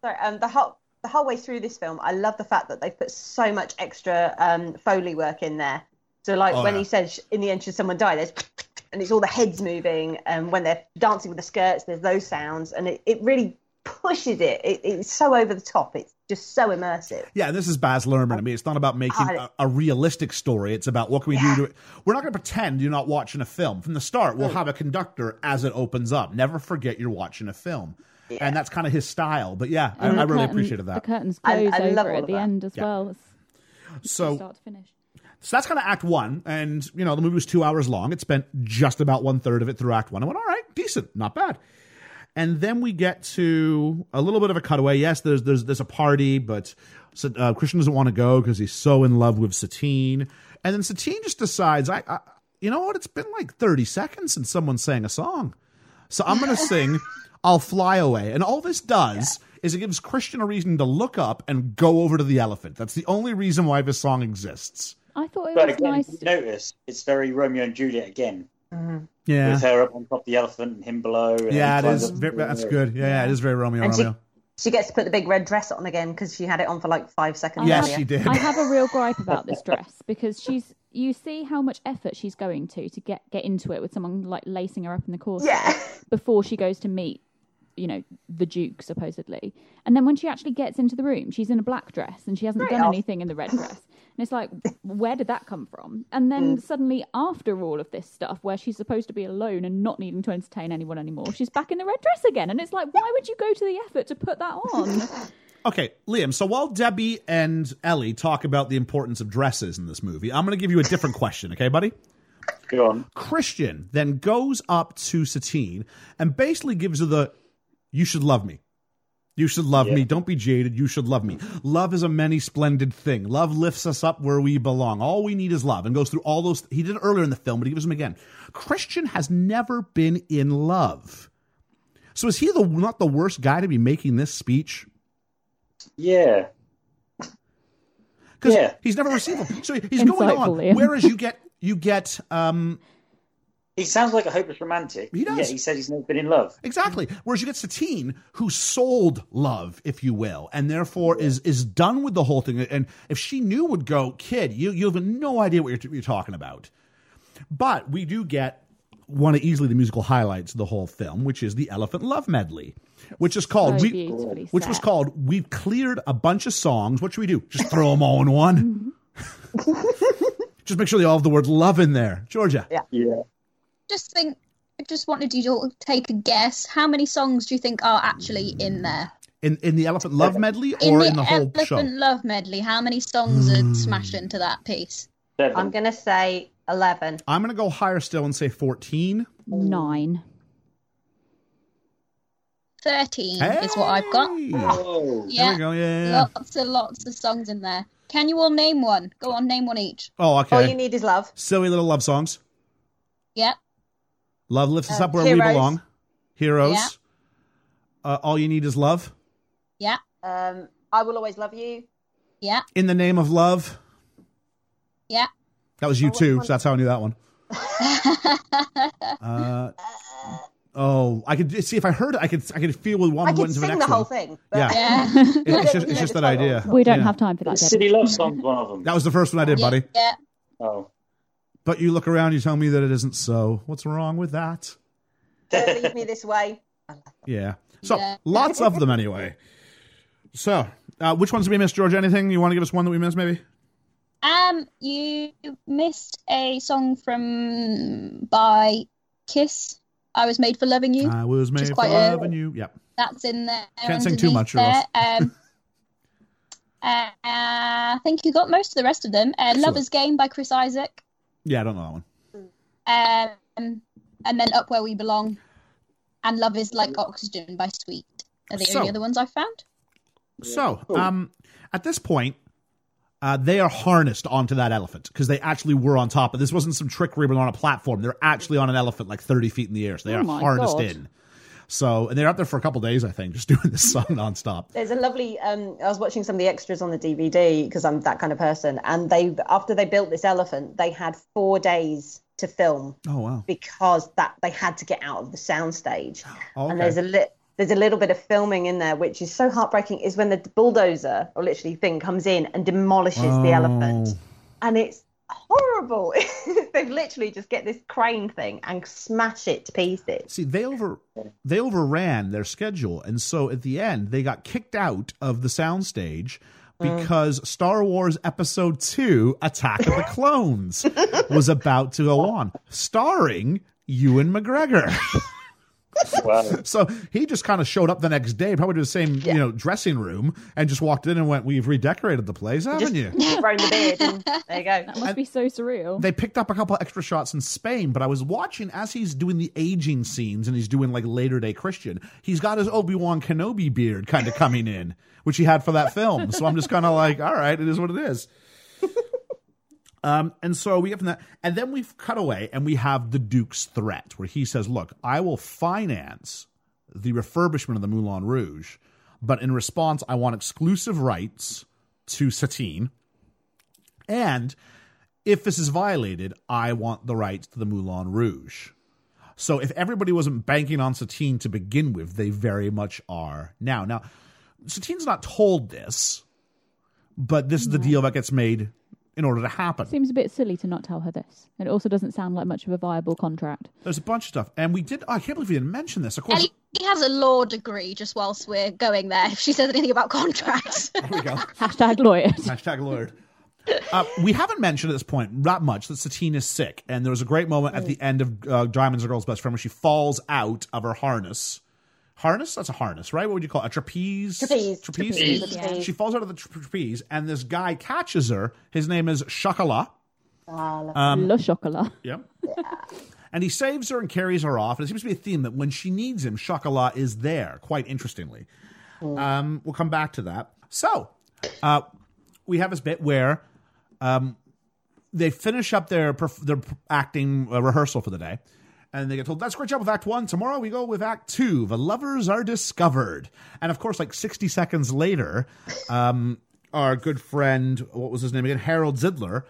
sorry, um, the whole the whole way through this film, I love the fact that they've put so much extra um, foley work in there. So like Oh, when yeah. he says in the end, should someone die? There's and it's all the heads moving, and when they're dancing with the skirts, there's those sounds, and it, it really pushes it. it. It's so over the top. It's just so immersive. Yeah, and this is Baz Luhrmann. I mean, it's not about making a, a realistic story. It's about what can we do to it. We're not going to pretend you're not watching a film. From the start, we'll mm. have a conductor as it opens up. Never forget you're watching a film. And that's kind of his style. But yeah, I, I really curtain- appreciated that. The curtains close I love over at the that. end as Yeah. well. It's So, start to finish. so that's kind of Act One. And, you know, the movie was two hours long. It spent just about one third of it through Act One. I went, all right, decent, not bad. And then we get to a little bit of a cutaway. Yes, there's there's there's a party, but uh, Christian doesn't want to go because he's so in love with Satine. And then Satine just decides, I, I, you know what? It's been like 30 seconds since someone sang a song, so I'm going to sing "I'll Fly Away." And all this does is it gives Christian a reason to look up and go over to the elephant. That's the only reason why this song exists. I thought it But was again, nice. notice, it's very Romeo and Juliet again, Mm-hmm. Yeah, with her up on top of the elephant and him below. And yeah, it he climbs is. up- Ve- That's good. Yeah, yeah, it is very Romeo And she- Romeo. She gets to put the big red dress on again because she had it on for like five seconds. Yes, earlier. she did. I have a real gripe about this dress because she's. You see how much effort she's going to to get get into it with someone like lacing her up in the corset Yeah. before she goes to meet, you know, the Duke supposedly. And then when she actually gets into the room, she's in a black dress and she hasn't Right done off. anything in the red dress. And it's like, where did that come from? And Mm. then suddenly, after all of this stuff, where she's supposed to be alone and not needing to entertain anyone anymore, she's back in the red dress again. And it's like, why would you go to the effort to put that on? Okay, Liam, so while Debbie and Ellie talk about the importance of dresses in this movie, I'm going to give you a different question, okay, buddy? Go on. Christian then goes up to Satine and basically gives her the you should love me. You should love me. Don't be jaded. You should love me. Love is a many splendid thing. Love lifts us up where we belong. All we need is love. And goes through all those. He did it earlier in the film, but he gives them again. Christian has never been in love. So is he the not the worst guy to be making this speech? Yeah. because Yeah. he's never received them. So he's going on. Whereas you get you get um He sounds like a hopeless romantic. He does. Yet he says he's never been in love. exactly. Whereas you get Satine, who sold love, if you will, and therefore is is done with the whole thing. And if she knew, would go, kid, you you have no idea what you're, you're talking about. But we do get one of easily the musical highlights of the whole film, which is the Elephant Love Medley, which is called So we, beautifully which was set. called we've cleared a bunch of songs. What should we do? Just throw them all in one. Mm-hmm. Just make sure they all have the word love in there, Georgia. Yeah. Yeah. Just think. I just wanted you to take a guess. How many songs do you think are actually in there? In in the Elephant Love medley In or the, in the whole Elephant show? Love medley, how many songs Hmm. are smashed into that piece? Seven. I'm going to say 11. I'm going to go higher still and say 14. Nine. Thirteen is what I've got. Oh. Yeah, There we go. Yeah. yeah, yeah. lots and lots of songs in there. Can you all name one? Go on, name one each. Oh, okay. All you need is love. Silly little love songs. Yeah, Love lifts us Uh, up where we belong. Heroes. Yeah. Uh, all you need is love. yeah, Um, I will always love you. yeah, In the name of love. yeah. That was you Oh, too. So that's how I knew that one. Uh, oh, I could see if I heard it. I could. I could feel with one I went could into the sing next the whole one. thing. But Yeah. yeah, It- it's just, it's just that idea. We don't Yeah. have time for that. Debbie. Silly Love Song's one of them. That was the first one I did, buddy. yeah. Oh. But you look around, you tell me that it isn't so. What's wrong with that? Don't leave me this way. Yeah. So Yeah. lots of them anyway. So, uh, which ones did we miss, George? Anything you want to give us one that we missed, maybe? Um, you missed a song from by Kiss. I was made for loving you. I was made for quite a- loving you. Yep. That's in there. Can't sing too much, there. Um, uh, I think you got most of the rest of them. Uh, Lover's Game by Chris Isaak. Yeah, I don't know that one. Um, and then Up Where We Belong. And Love Is Like Oxygen by Sweet. Are the So- only other ones I found. So, um, at this point, uh, they are harnessed onto that elephant because they actually were on top. of This wasn't some trickery but on a platform. They're actually on an elephant like 30 feet in the air. So they Oh are harnessed God. in. So, and they're out there for a couple days, I think, just doing this song nonstop. There's a lovely. Um, I was watching some of the extras on the DVD because I'm that kind of person, and they after they built this elephant, they had four days to film Oh, wow. because that they had to get out of the soundstage. Oh, And there's a li- there's a little bit of filming in there which is so heartbreaking. Is when the bulldozer or literally thing comes in and demolishes the elephant, Oh. and it's horrible. They've literally just get this crane thing and smash it to pieces. See, they over they overran their schedule, and so at the end they got kicked out of the soundstage mm. because Star Wars Episode Two: Attack of the Clones was about to go on, starring Ewan McGregor. Wow. So he just kind of showed up the next day, probably to the same you know dressing room, and just walked in and went, "We've redecorated the place, haven't Just you?" grown the beard, and there you go. That must be so surreal. They picked up a couple extra shots in Spain, but I was watching as he's doing the aging scenes and he's doing like later day Christian. He's got his Obi Wan Kenobi beard kind of coming in, which he had for that film. So I'm just kind of like, all right, it is what it is. Um, and so we get from that, and then we've cut away, and we have the Duke's threat, where he says, "Look, I will finance the refurbishment of the Moulin Rouge, but in response, I want exclusive rights to Satine, and if this is violated, I want the rights to the Moulin Rouge." So if everybody wasn't banking on Satine to begin with, they very much are now. Now, Satine's not told this, but this is the deal that gets made in order to happen. Seems a bit silly to not tell her this. And it also doesn't sound like much of a viable contract. There's a bunch of stuff, and we did. Oh, I can't believe we didn't mention this. Of course, Ellie has a law degree just whilst we're going there. If she says anything about contracts. there we go. Hashtag lawyer. Hashtag lawyer. Uh, we haven't mentioned at this point that much that Satine is sick, and there was a great moment at the end of uh, Diamond's a Girl's Best Friend where she falls out of her harness. Harness? That's a harness, right? What would you call it? A trapeze? Trapeze. Trapeze. Trapeze. Yeah. She falls out of the tra- trapeze, and this guy catches her. His name is Chocolat. Um, Le chocolat. Yep. And he saves her and carries her off. And it seems to be a theme that when she needs him, Chocolat is there, quite interestingly. Um, we'll come back to that. So, uh, we have this bit where um, they finish up their perf- their acting uh, rehearsal for the day. And they get told, that's great job with Act One. Tomorrow we go with Act Two. The lovers are discovered. And of course, like 60 seconds later, um, our good friend, what was his name again? Harold Zidler,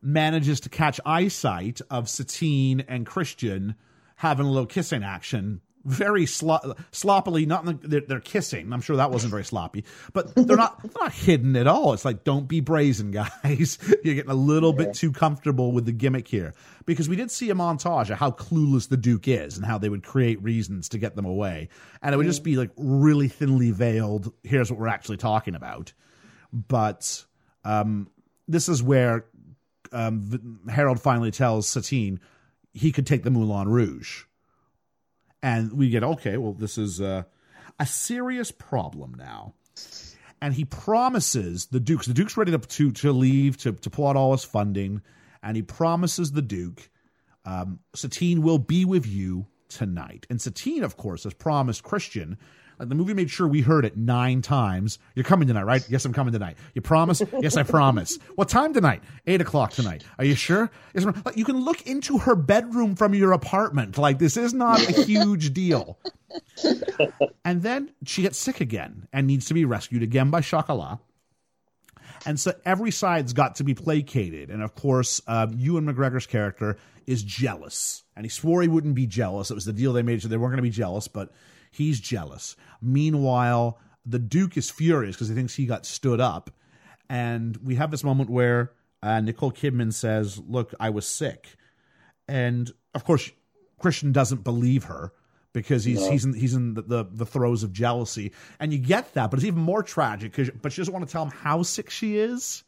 manages to catch eyesight of Satine and Christian having a little kissing action. Very slo- sloppily, not in the, they're, they're kissing. I'm sure that wasn't very sloppy, but they're not they're not hidden at all. It's like don't be brazen, guys. You're getting a little bit too comfortable with the gimmick here because we did see a montage of how clueless the Duke is and how they would create reasons to get them away, and it would just be like really thinly veiled. Here's what we're actually talking about, but um, this is where um, Harold finally tells Satine he could take the Moulin Rouge, and we get okay. Well, this is. Uh, a serious problem now. And he promises the Duke, the Duke's ready to, to, to leave to, to pull out all his funding, and he promises the Duke, um, Satine will be with you tonight. And Satine, of course, has promised Christian. Like the movie made sure we heard it nine times. You're coming tonight, right? Yes, I'm coming tonight. You promise? yes, I promise. What time tonight? Eight o'clock tonight. Are you sure? Yes, like, you can look into her bedroom from your apartment. Like this is not a huge deal. and then she gets sick again and needs to be rescued again by Chocolat. And so every side's got to be placated. And of course, uh, Ewan McGregor's character is jealous. And he swore he wouldn't be jealous. It was the deal they made, so they weren't going to be jealous, but he's jealous. Meanwhile, the Duke is furious because he thinks he got stood up. And we have this moment where uh, Nicole Kidman says, Look, I was sick. And of course, Christian doesn't believe her because he's he's in, he's in the, the, the throes of jealousy, and you get that. But it's even more tragic because but she doesn't want to tell him how sick she is.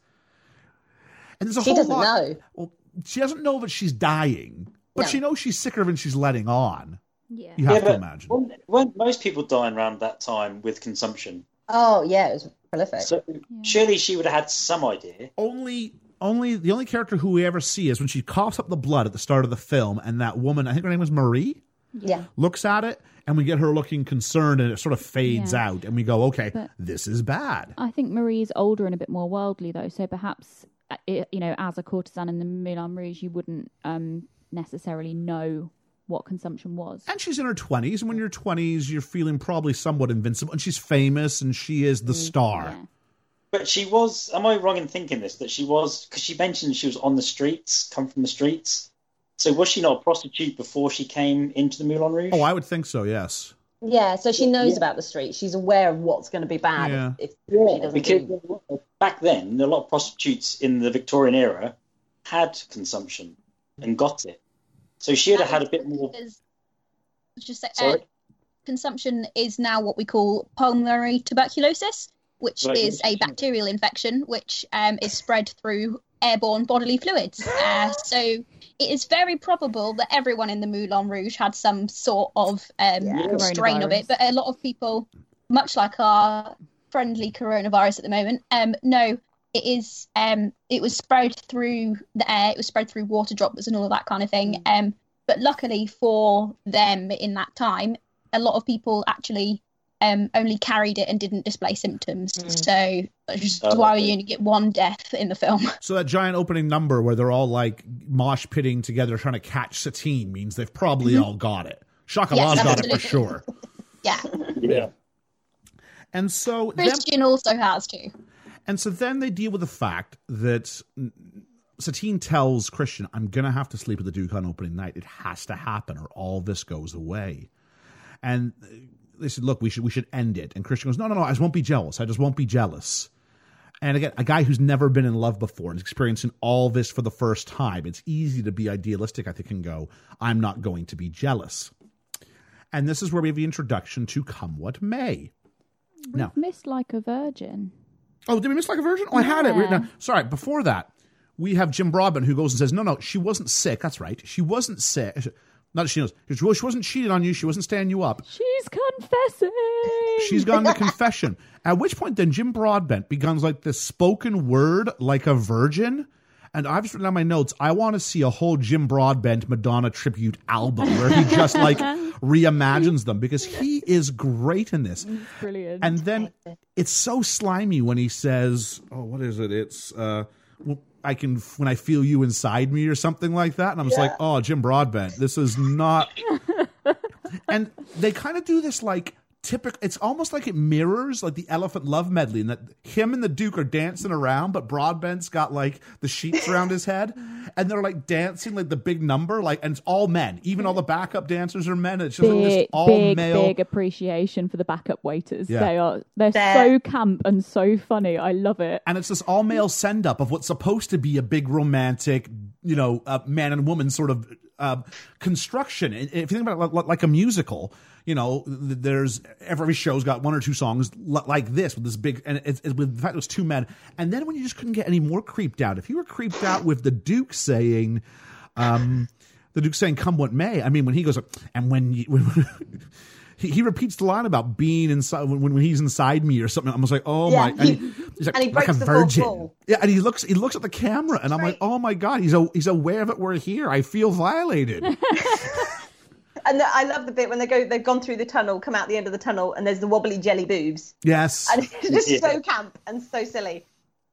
And there's a She whole doesn't lot. know. Well, she doesn't know that she's dying, but No. she knows she's sicker than she's letting on. Yeah. You have yeah, to imagine. weren't, weren't most people dying around that time with consumption? Oh yeah, it was prolific. So surely she would have had some idea. only only the only character who we ever see is when she coughs up the blood at the start of the film, and that woman, I think her name was Marie, yeah. looks at it, and we get her looking concerned, and it sort of fades Yeah. out, and we go, okay, But- this is bad. I think Marie's older and a bit more worldly, though. So perhaps, uh, you know, as a courtesan in the Moulin Rouge, you wouldn't um, necessarily know what consumption was. And she's in her twenties, and when you're twenties, you're feeling probably somewhat invincible, and she's famous, and she is the mm, star. Yeah. But she was. Am I wrong in thinking this? That she was because she mentioned she was on the streets, come from the streets. So was she not a prostitute before she came into the Moulin Rouge? Oh, I would think so. Yes. Yeah, so she knows about the street. She's aware of what's going to be bad Yeah. if, if she doesn't because do. back then a lot of prostitutes in the Victorian era had consumption and got it. So she would have had a bit more. Is- just say, uh, Sorry. consumption is now what we call pulmonary tuberculosis, which Right. is a bacterial infection which um, is spread through airborne bodily fluids. Uh, so it is very probable that everyone in the Moulin Rouge had some sort of um, Yeah. strain of it, but a lot of people, much like our friendly coronavirus at the moment, um, no. It is. Um, it was spread through the air. It was spread through water droplets and all of that kind of thing. Um, but luckily for them in that time, a lot of people actually um, only carried it and didn't display symptoms. So just Oh, why okay. you only get one death in the film. So that giant opening number where they're all like mosh pitting together trying to catch Satine means they've probably all got it. Chocolat's Yes, got it for sure. yeah, Yeah. And so them, Christian also has too. And so then they deal with the fact that Satine tells Christian, "I'm gonna have to sleep with the Duke on opening night. It has to happen, or all this goes away." And uh, they said, "Look, we should we should end it." And Christian goes, "No, no, no. I just won't be jealous. I just won't be jealous." And again, a guy who's never been in love before and is experiencing all this for the first time, it's easy to be idealistic, I think, and go, I'm not going to be jealous. And this is where we have the introduction to Come What May. Now, Missed like a virgin. Oh, did we miss like a version? Oh, I had it written down. Sorry, before that, we have Jim Broadbent who goes and says, No, no, she wasn't sick. That's right. She wasn't sick. Not that she knows. She she wasn't cheating on you. She wasn't standing you up. She's confessing. She's gone to confession. At which point, then Jim Broadbent begins like this spoken word, like a virgin. And I've just written down my notes. I want to see a whole Jim Broadbent Madonna tribute album where he just like reimagines them because he is great in this. Brilliant. And then it's so slimy when he says, "Oh, what is it? It's uh, I can when I feel you inside me or something like that." And I'm just like, "Oh, Jim Broadbent, this is not." and they kind of do this like typical. It's almost like it mirrors like the Elephant Love medley, and that him and the Duke are dancing around, but Broadbent's got like the sheets around his head, and they're like dancing like the big number, like, and it's all men. Even all the backup dancers are men. It's just like this big, all big, male. big appreciation for the backup waiters. Yeah. They are they're, They're- so camp and so funny. I love it. and it's this all male send up of what's supposed to be a big romantic, you know, uh, man and woman sort of uh, construction. If you think about it like, like a musical, you know, there's every show's got one or two songs like this with this big, and it's, it's with the fact it was two men. And then when you just couldn't get any more creeped out, if you were creeped out with the Duke saying, um, the Duke saying, "Come what may," I mean, when he goes, and when you. When, he, he repeats the line about being inside when, when he's inside me or something. I'm just like, oh Yeah, my! And he- he's like, and he like a breaks the fourth virgin. Yeah, and he looks he looks at the camera, and I'm like, oh my god, he's a, he's aware that we're here. I feel violated. And the, I love the bit when they go, they've gone through the tunnel, come out the end of the tunnel, and there's the wobbly jelly boobs, yes. and it's just Yeah. so camp and so silly.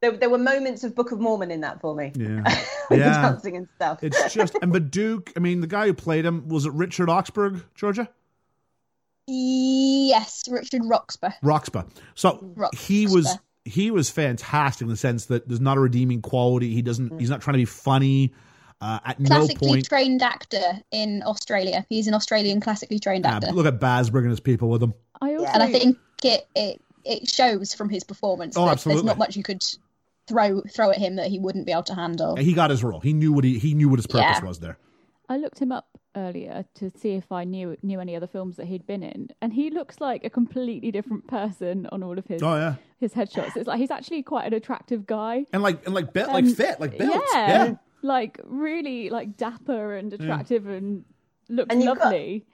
There, there were moments of Book of Mormon in that for me, Yeah. with the Yeah. dancing and stuff. It's just and the Duke. I mean, the guy who played him was it Richard Oxburgh, Georgia Yes, Richard Roxburgh. Roxburgh. So Roxburgh. he was he was fantastic in the sense that there's not a redeeming quality. He doesn't. He's not trying to be funny. Uh, at no Classically point. trained actor in Australia. He's an Australian classically trained actor. look at Baz bringing his people with him. I also and I think it, it it shows from his performance Oh, that absolutely. there's not much you could throw throw at him that he wouldn't be able to handle. He got his role. He knew what he he knew what his purpose Yeah. was there. I looked him up earlier to see if I knew knew any other films that he'd been in, and he looks like a completely different person on all of his Oh yeah, his headshots. It's like he's actually quite an attractive guy. and like and like built, like Um, fit, like built. Yeah, Yeah. like really like dapper and attractive and looks And you've got- lovely.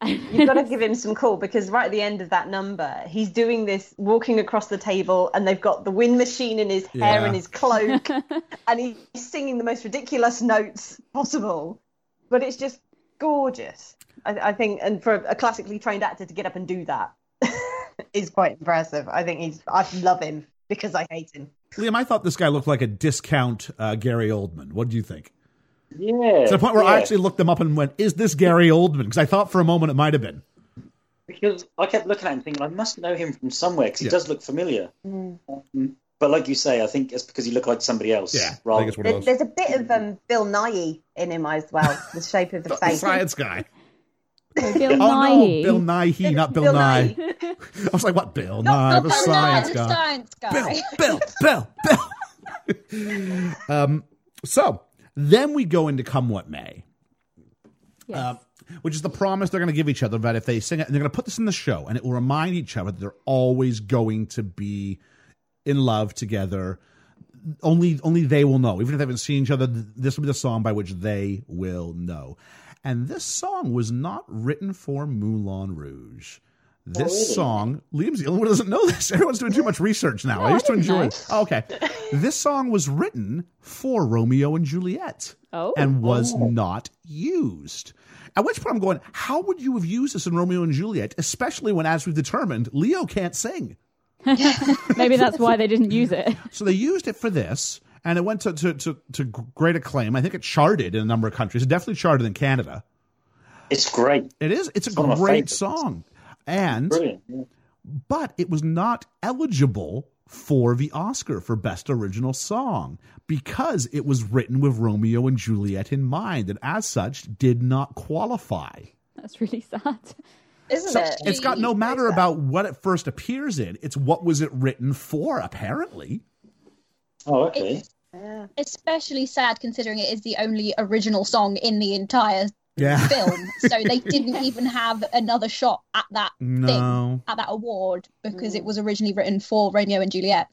You've got to give him some call because right at the end of that number, he's doing this walking across the table, and they've got the wind machine in his hair Yeah. and his cloak, and he's singing the most ridiculous notes possible. But it's just gorgeous, I, I think. And for a classically trained actor to get up and do that is quite impressive. I think he's. I love him because I hate him. Liam, I thought this guy looked like a discount uh, Gary Oldman. What do you think? Yeah. To the point where I actually looked him up and went, "Is this Gary Oldman?" Because I thought for a moment it might have been. because I kept looking at him thinking I must know him from somewhere because he Yeah. does look familiar. Um, but like you say, I think it's because he looked like somebody else. Yeah, I rather think it's one of There, those. there's a bit of um, Bill Nye in him as well. The shape of the The face. science guy. Bill Oh no, Nighy. Bill Nighy, not Bill, Bill Nye. Nye. I was like, what? Bill Nye, Not the Bill Nye, science the guy. science guy. Bill, Bill, Bill, Bill. um, so then we go into Come What May, Yes. uh, which is the promise they're going to give each other that if they sing it, and they're going to put this in the show, and it will remind each other that they're always going to be in love together. Only, only they will know. Even if they haven't seen each other, this will be the song by which they will know. And this song was not written for Moulin Rouge. This really? song, Liam's the only one who doesn't know this. Everyone's doing too much research now. No, I I used to enjoy it. Oh, okay. this song was written for Romeo and Juliet Oh. and was oh. not used. At which point I'm going, how would you have used this in Romeo and Juliet, especially when, as we've determined, Leo can't sing? Maybe that's why they didn't use it. So they used it for this, and it went to, to, to, to great acclaim. I think it charted in a number of countries. It definitely charted in Canada. It's great. It is. It's a one of my great song. And Yeah. but it was not eligible for the Oscar for Best Original Song because it was written with Romeo and Juliet in mind, and as such, did not qualify. That's really sad. Isn't So it? it's got no matter about what it first appears in; it's what was it written for. Apparently, Oh, okay. Yeah. Especially sad considering it is the only original song in the entire yeah. film. so they didn't even have another shot at that No. thing, at that award, because it mm. was originally written for Romeo and Juliet.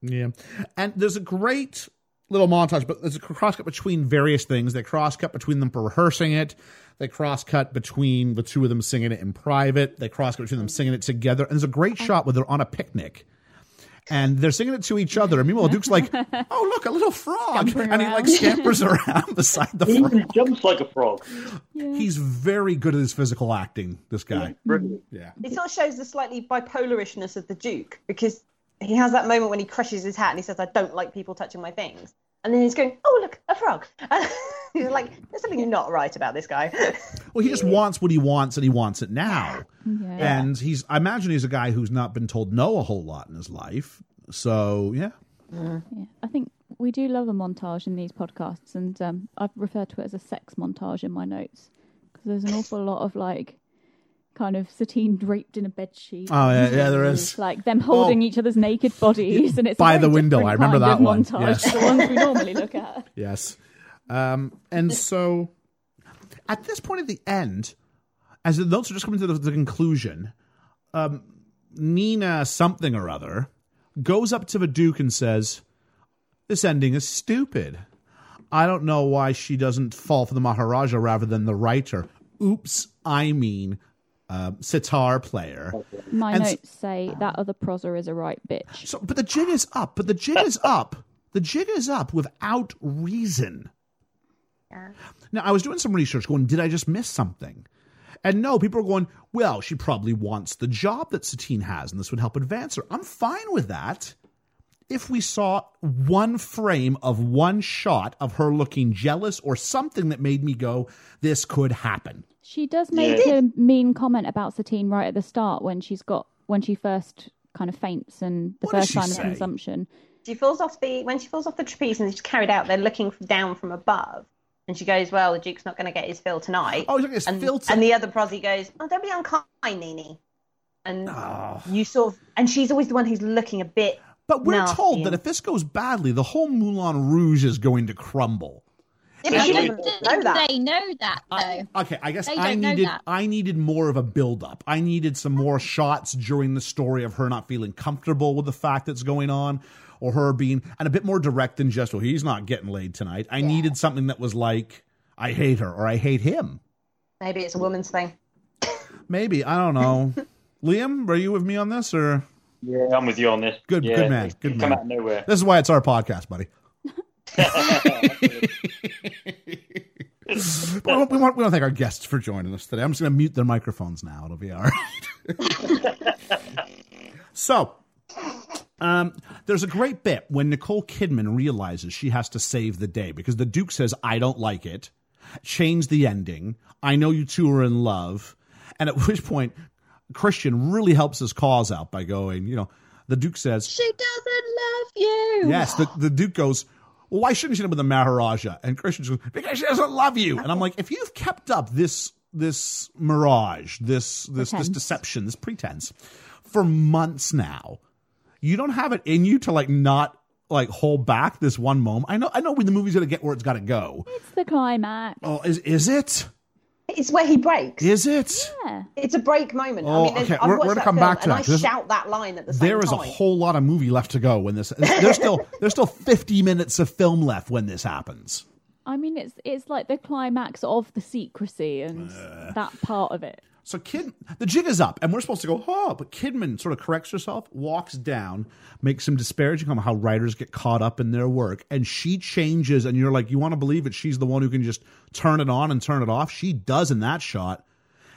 Yeah. And there's a great little montage, but there's a cross cut between various things. They cross cut between them for rehearsing it. They cross cut between the two of them singing it in private. They cross cut between them singing it together. And there's a great shot where they're on a picnic. And they're singing it to each other. And meanwhile, Duke's like, oh, look, a little frog. Scampering and he like around. scampers around beside the frog. He jumps like a frog. He's very good at his physical acting, this guy. Brilliant. Yeah. It sort of shows the slightly bipolarishness of the Duke because he has that moment when he crushes his hat and he says, I don't like people touching my things. And then he's going, Oh, look, a frog. And he's like, There's something not right about this guy. Well, he just wants what he wants and he wants it now. Yeah. And he's, I imagine he's a guy who's not been told no a whole lot in his life. So, yeah. Yeah, I think we do love a montage in these podcasts, and um, I've referred to it as a sex montage in my notes because there's an awful lot of like kind of Satine draped in a bed sheet. Oh, yeah, yeah, there is. like them holding Oh. each other's naked bodies, and it's By very the window, I remember that one, montage yes. the ones we normally look at. Yes. Um, and so at this point at the end, as the notes are just coming to the, the conclusion, um, Nina something or other goes up to the Duke and says, This ending is stupid. I don't know why she doesn't fall for the Maharaja rather than the writer. Oops, I mean uh, sitar player. My And s- notes say that other prosser is a right bitch. So, but the jig is up. But the jig is up. The jig is up without reason. Now, I was doing some research going, did I just miss something? And no, people are going, well, she probably wants the job that Satine has, and this would help advance her. I'm fine with that. If we saw one frame of one shot of her looking jealous or something that made me go, this could happen. She does make a mean comment about Satine right at the start when she's got when she first kind of faints and the What first sign say? of consumption. She falls off the when she falls off the trapeze and she's carried out. They're looking down from above, and she goes, "Well, the Duke's not going to get his fill tonight." Oh, he's not gonna get his and, fill to- and the other prosy goes, "Oh, don't be unkind, Nini." And Oh. you sort of, and she's always the one who's looking a bit. But we're nasty told that if this goes badly, the whole Moulin Rouge is going to crumble. Yeah, but I she don't know that. they know that though. Okay, I guess I needed. I needed more of a build up. I needed some more shots during the story of her not feeling comfortable with the fact that's going on, or her being and a bit more direct than just well he's not getting laid tonight. I needed something that was like I hate her or I hate him. Maybe it's a woman's thing. Maybe I don't know. Liam, are you with me on this or Yeah, I'm with you on this. Good- yeah, good man, it's good come man. out of nowhere. this is why it's our podcast, buddy. we, want, we, want, we want to thank our guests for joining us today. I'm just going to mute their microphones now. It'll be all right. so, um, there's a great bit when Nicole Kidman realizes she has to save the day because the Duke says, I don't like it. Change the ending. I know you two are in love. And at which point, Christian really helps his cause out by going, you know, the Duke says, She doesn't love you. Yes, the, the Duke goes, well, why shouldn't she end up with the Maharaja? And Christian goes, because she doesn't love you. And I'm like, if you've kept up this this mirage, this this this deception, this pretense for months now, you don't have it in you to like not like hold back this one moment. I know I know when the movie's gonna get where it's gotta go. It's the climax. Oh, is is it? It's where he breaks. Is it? Yeah. It's a break moment. Oh, I mean, okay, I've we're- we're gonna come back to and that, I 'cause shout that line at the same There is a whole lot of movie left to go when this there's still there's still 50 minutes of film left when this happens. I mean, it's it's like the climax of the secrecy and uh. that part of it. So Kid, the jig is up, and we're supposed to go, oh, but Kidman sort of corrects herself, walks down, makes some disparaging comment how writers get caught up in their work, and she changes, and you're like, you want to believe it? She's the one who can just turn it on and turn it off. She does in that shot,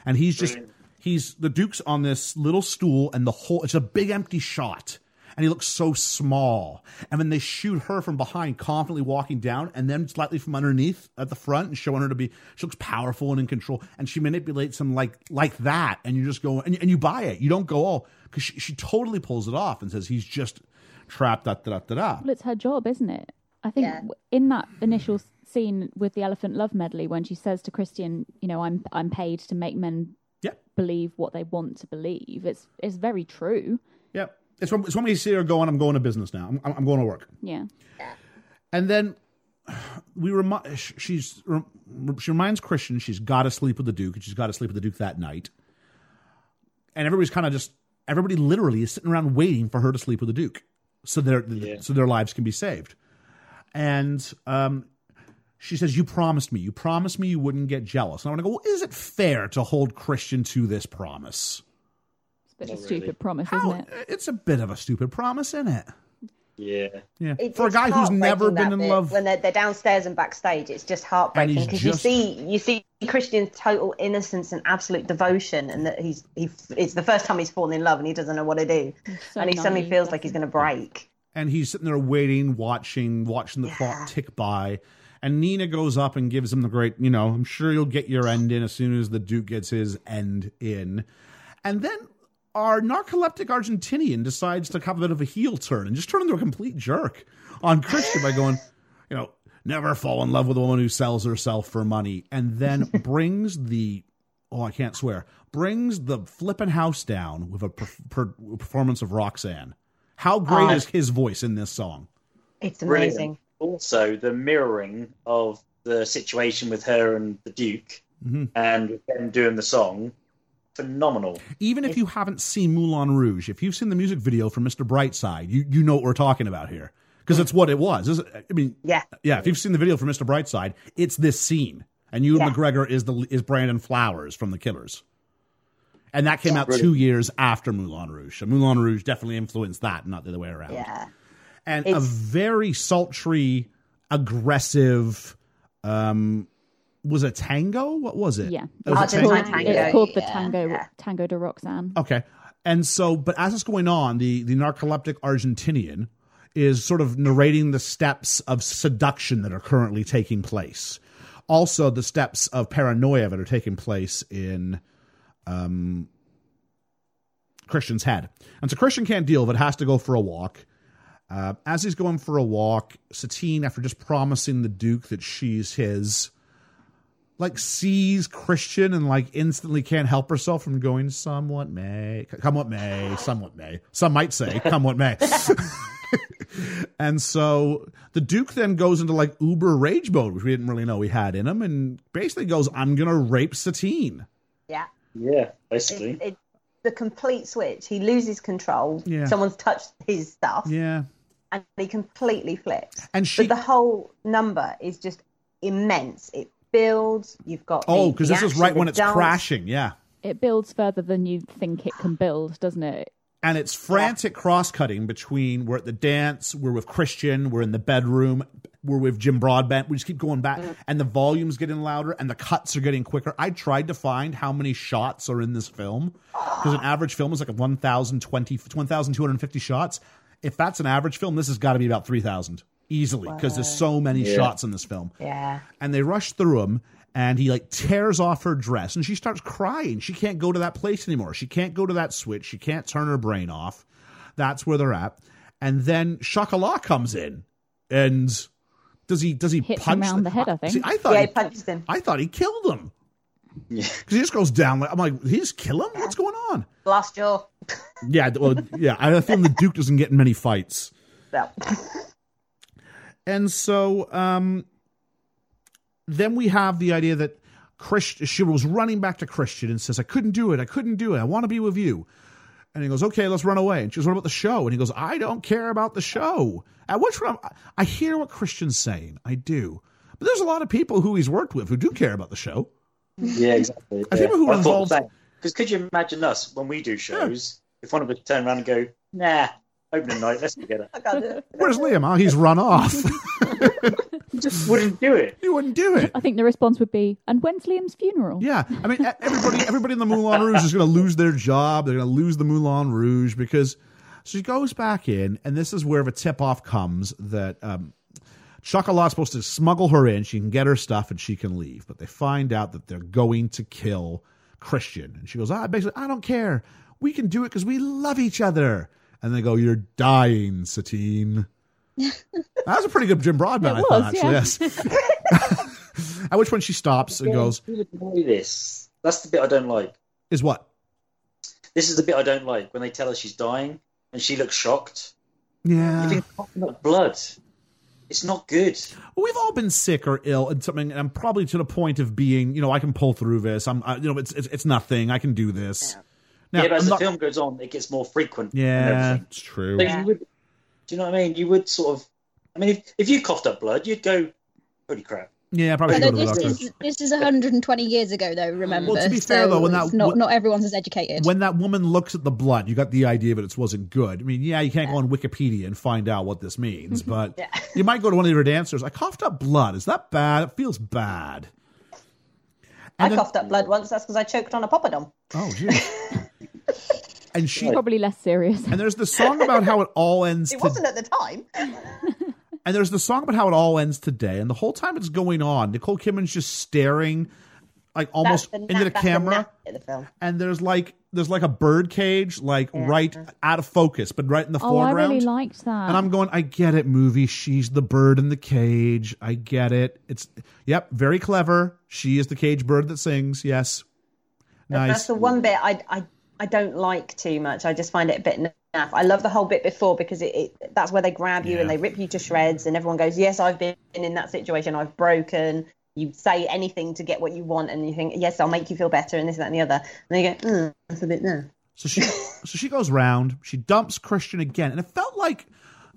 and he's just he's the Duke's on this little stool, and the whole it's a big empty shot. And he looks so small. And then they shoot her from behind, confidently walking down, and then slightly from underneath at the front and showing her to be she looks powerful and in control. And she manipulates him like like that. And you just go and, and you buy it. You don't go, oh, because she, she totally pulls it off and says he's just trapped, da da da da da. Well, it's her job, isn't it? I think Yeah. in that initial scene with the Elephant Love medley, when she says to Christian, "You know, I'm I'm paid to make men Yeah. believe what they want to believe," it's it's very true. Yep. It's when, it's when we see her going, I'm going to business now. I'm, I'm going to work. Yeah. And then we remind she's she reminds Christian she's got to sleep with the Duke and she's got to sleep with the Duke that night. And everybody's kind of just everybody literally is sitting around waiting for her to sleep with the Duke, so their so their lives can be saved. And um, she says, "You promised me. You promised me you wouldn't get jealous." And I want to go. Well, is it fair to hold Christian to this promise? It's a bit of a Not stupid really. promise, How, isn't it? Uh, it's a bit of a stupid promise, isn't it? Yeah. Yeah, It- for a it's guy who's never heartbreaking, been in bit. love. when they're, they're downstairs and backstage it's just heartbreaking because just- you see you see christian's total innocence and absolute devotion and that he's he it's the first time he's fallen in love and he doesn't know what to do so and he suddenly naive, feels like he's going to break and he's sitting there waiting, watching, watching the clock tick by. And Nina goes up and gives him the great, you know, I'm sure you'll get your end in as soon as the Duke gets his end in. And then our narcoleptic Argentinian decides to have a bit of a heel turn and just turn into a complete jerk on Christian by going, you know, never fall in love with a woman who sells herself for money. And then brings the, oh, I can't swear, brings the flippin' house down with a per- per- performance of Roxanne. How great Oh. is his voice in this song? it's Brilliant. amazing Also, the mirroring of the situation with her and the Duke Mm-hmm. and with them doing the song, phenomenal. Even if you haven't seen Moulin Rouge, if you've seen the music video for Mr. Brightside, you, you know what we're talking about here. Because it's what it was. I mean, yeah yeah, if you've seen the video for Mr. Brightside, it's this scene. And you Yeah. McGregor is the is Brandon Flowers from The Killers. And that came Yeah. out two years after Moulin Rouge. So Moulin Rouge definitely influenced that, not the other way around. Yeah. And a very sultry, aggressive. Um, was it tango? What was it? Yeah. It was a Argentine tango? tango. It's called the yeah, Tango yeah. Tango de Roxanne. Okay. And so, but as it's going on, the, the narcoleptic Argentinian is sort of narrating the steps of seduction that are currently taking place. Also, the steps of paranoia that are taking place in um, Christian's head. And so Christian can't deal with it, has to go for a walk. Uh, as he's going for a walk, Satine, after just promising the Duke that she's his, like sees Christian and like instantly can't help herself from going, somewhat may, come what may, somewhat may. Some might say, come what may. and so the Duke then goes into like uber rage mode, which we didn't really know he had in him, and basically goes, I'm going to rape Satine. Yeah. Yeah, basically. It, it, the complete switch. He loses control. Yeah. Someone's touched his stuff, Yeah. and he completely flips. And she, But the whole number is just immense. It builds. You've got oh, because this is right when it's dance. crashing. Yeah. It builds further than you think it can build, doesn't it? and it's frantic cross cutting between we're at the dance, we're with Christian, we're in the bedroom, we're with Jim Broadbent. We just keep going back, mm. and the volume's getting louder, and the cuts are getting quicker. I tried to find how many shots are in this film because an average film is like 1,020, 1,250 shots. If that's an average film, this has got to be about 3,000 easily because there's so many Yeah. shots in this film Yeah. and they rush through him and he like tears off her dress and she starts crying she can't go to that place anymore she can't go to that switch she can't turn her brain off that's where they're at and then Chocolat comes in and does he does he Hits him punch round the head, I think. See, I thought Yeah, he, he punches him. I thought he killed him Yeah. because he just goes down like I'm like he just kill him what's going on Blast jaw. yeah well yeah I feel the Duke doesn't get in many fights No. And so um, then we have the idea that Christ- she was running back to Christian and says, I couldn't do it. I couldn't do it. I want to be with you. And he goes, okay, let's run away. And she goes, what about the show? And he goes, I don't care about the show. At which point, I'm- I hear what Christian's saying. I do. But there's a lot of people who he's worked with who do care about the show. Yeah, exactly. I think who involved- Because could you imagine us when we do shows? If one of us turn around and go, nah, opening night, let's forget it. I can't do it. Where's Liam? Oh, he's run off. You just wouldn't do it. he wouldn't do it. I think the response would be, "And when's Liam's funeral?" Yeah, I mean, e- everybody, everybody in the Moulin Rouge is going to lose their job. They're going to lose the Moulin Rouge because she goes back in, and this is where the tip off comes that um, Chocolat's supposed to smuggle her in. She can get her stuff and she can leave, but they find out that they're going to kill Christian, and she goes, "Ah, basically, I don't care. We can do it because we love each other." And they go, "You're dying, Satine." that was a pretty good Jim Broadbent, It I was, thought. yeah. Actually, yes. At which point she stops and goes, You would know this. That's the bit I don't like. "Is what?" This is the bit I don't like when they tell her she's dying and she looks shocked. Yeah. You've been coughing up blood. It's not good. We've all been sick or ill and something, and I'm probably to the point of being, you know, I can pull through this. I'm, I, you know, it's, it's it's nothing. I can do this. Now, yeah, but as I'm the not- film goes on, it gets more frequent. yeah, everything. it's true. So Yeah. you would, do you know what I mean? You would sort of. I mean, if, if you coughed up blood, you'd go, "Holy crap!" Yeah, probably should go to this doctor. is this is 120 years ago, though. Remember, Well, to be fair, So though, when that- not when- not everyone's as educated. When that woman looks at the blood, you got the idea that it wasn't good. I mean, yeah, you can't go on Wikipedia and find out what this means, but Yeah. you might go to one of your dancers. I coughed up blood. Is that bad? It feels bad. I And then- coughed up blood once. That's because I choked on a poppadom. Oh, geez. and she Probably less serious. and there's the song about how it all ends. It to- wasn't at the time. And there's the song about how it all ends today, and the whole time it's going on, Nicole Kidman's just staring, like almost That's into the camera. nap in the film. and there's like there's like a bird cage, like Yeah. right out of focus, but right in the oh, I foreground. really liked that. and I'm going, I get it, movie. She's the bird in the cage. I get it. It's yep, very clever. She is the cage bird that sings. Yes, nice That's the one bit I, I I don't like too much. I just find it a bit naff. I love the whole bit before because it, it that's where they grab you Yeah. and they rip you to shreds, and everyone goes, "Yes, I've been in that situation. I've broken." You say anything to get what you want, and you think, "Yes, I'll make you feel better," and this, that, and the other. And then you go, mm, "That's a bit naff." So she so she goes round, she dumps Christian again, and it felt like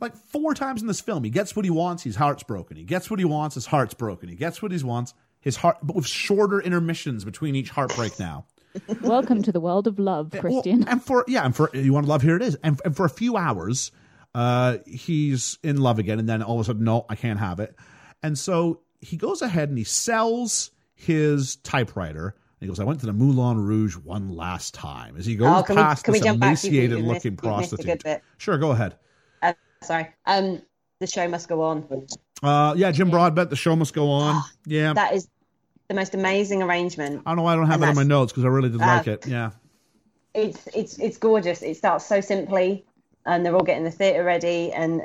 like four times in this film. He gets what he wants, his heart's broken. He gets what he wants, his heart's broken. He gets what he wants, his heart but with shorter intermissions between each heartbreak now. Welcome to the world of love, Well, Christian. and for yeah, and for you want to love, here it is. And, and for a few hours, uh, he's in love again, and then all of a sudden, no, I can't have it. And so he goes ahead and he sells his typewriter. He goes, I went to the Moulin Rouge one last time. As he goes Oh, past we this jump back? missed prostitute. Sure, go ahead. Uh, sorry. Um, the show must go on. Uh, yeah, Jim Broadbent, the show must go on. Yeah. That is the most amazing arrangement. I don't know why I don't have and it in my notes because I really did uh, like it. Yeah. It's it's it's gorgeous. It starts so simply, and they're all getting the theatre ready, and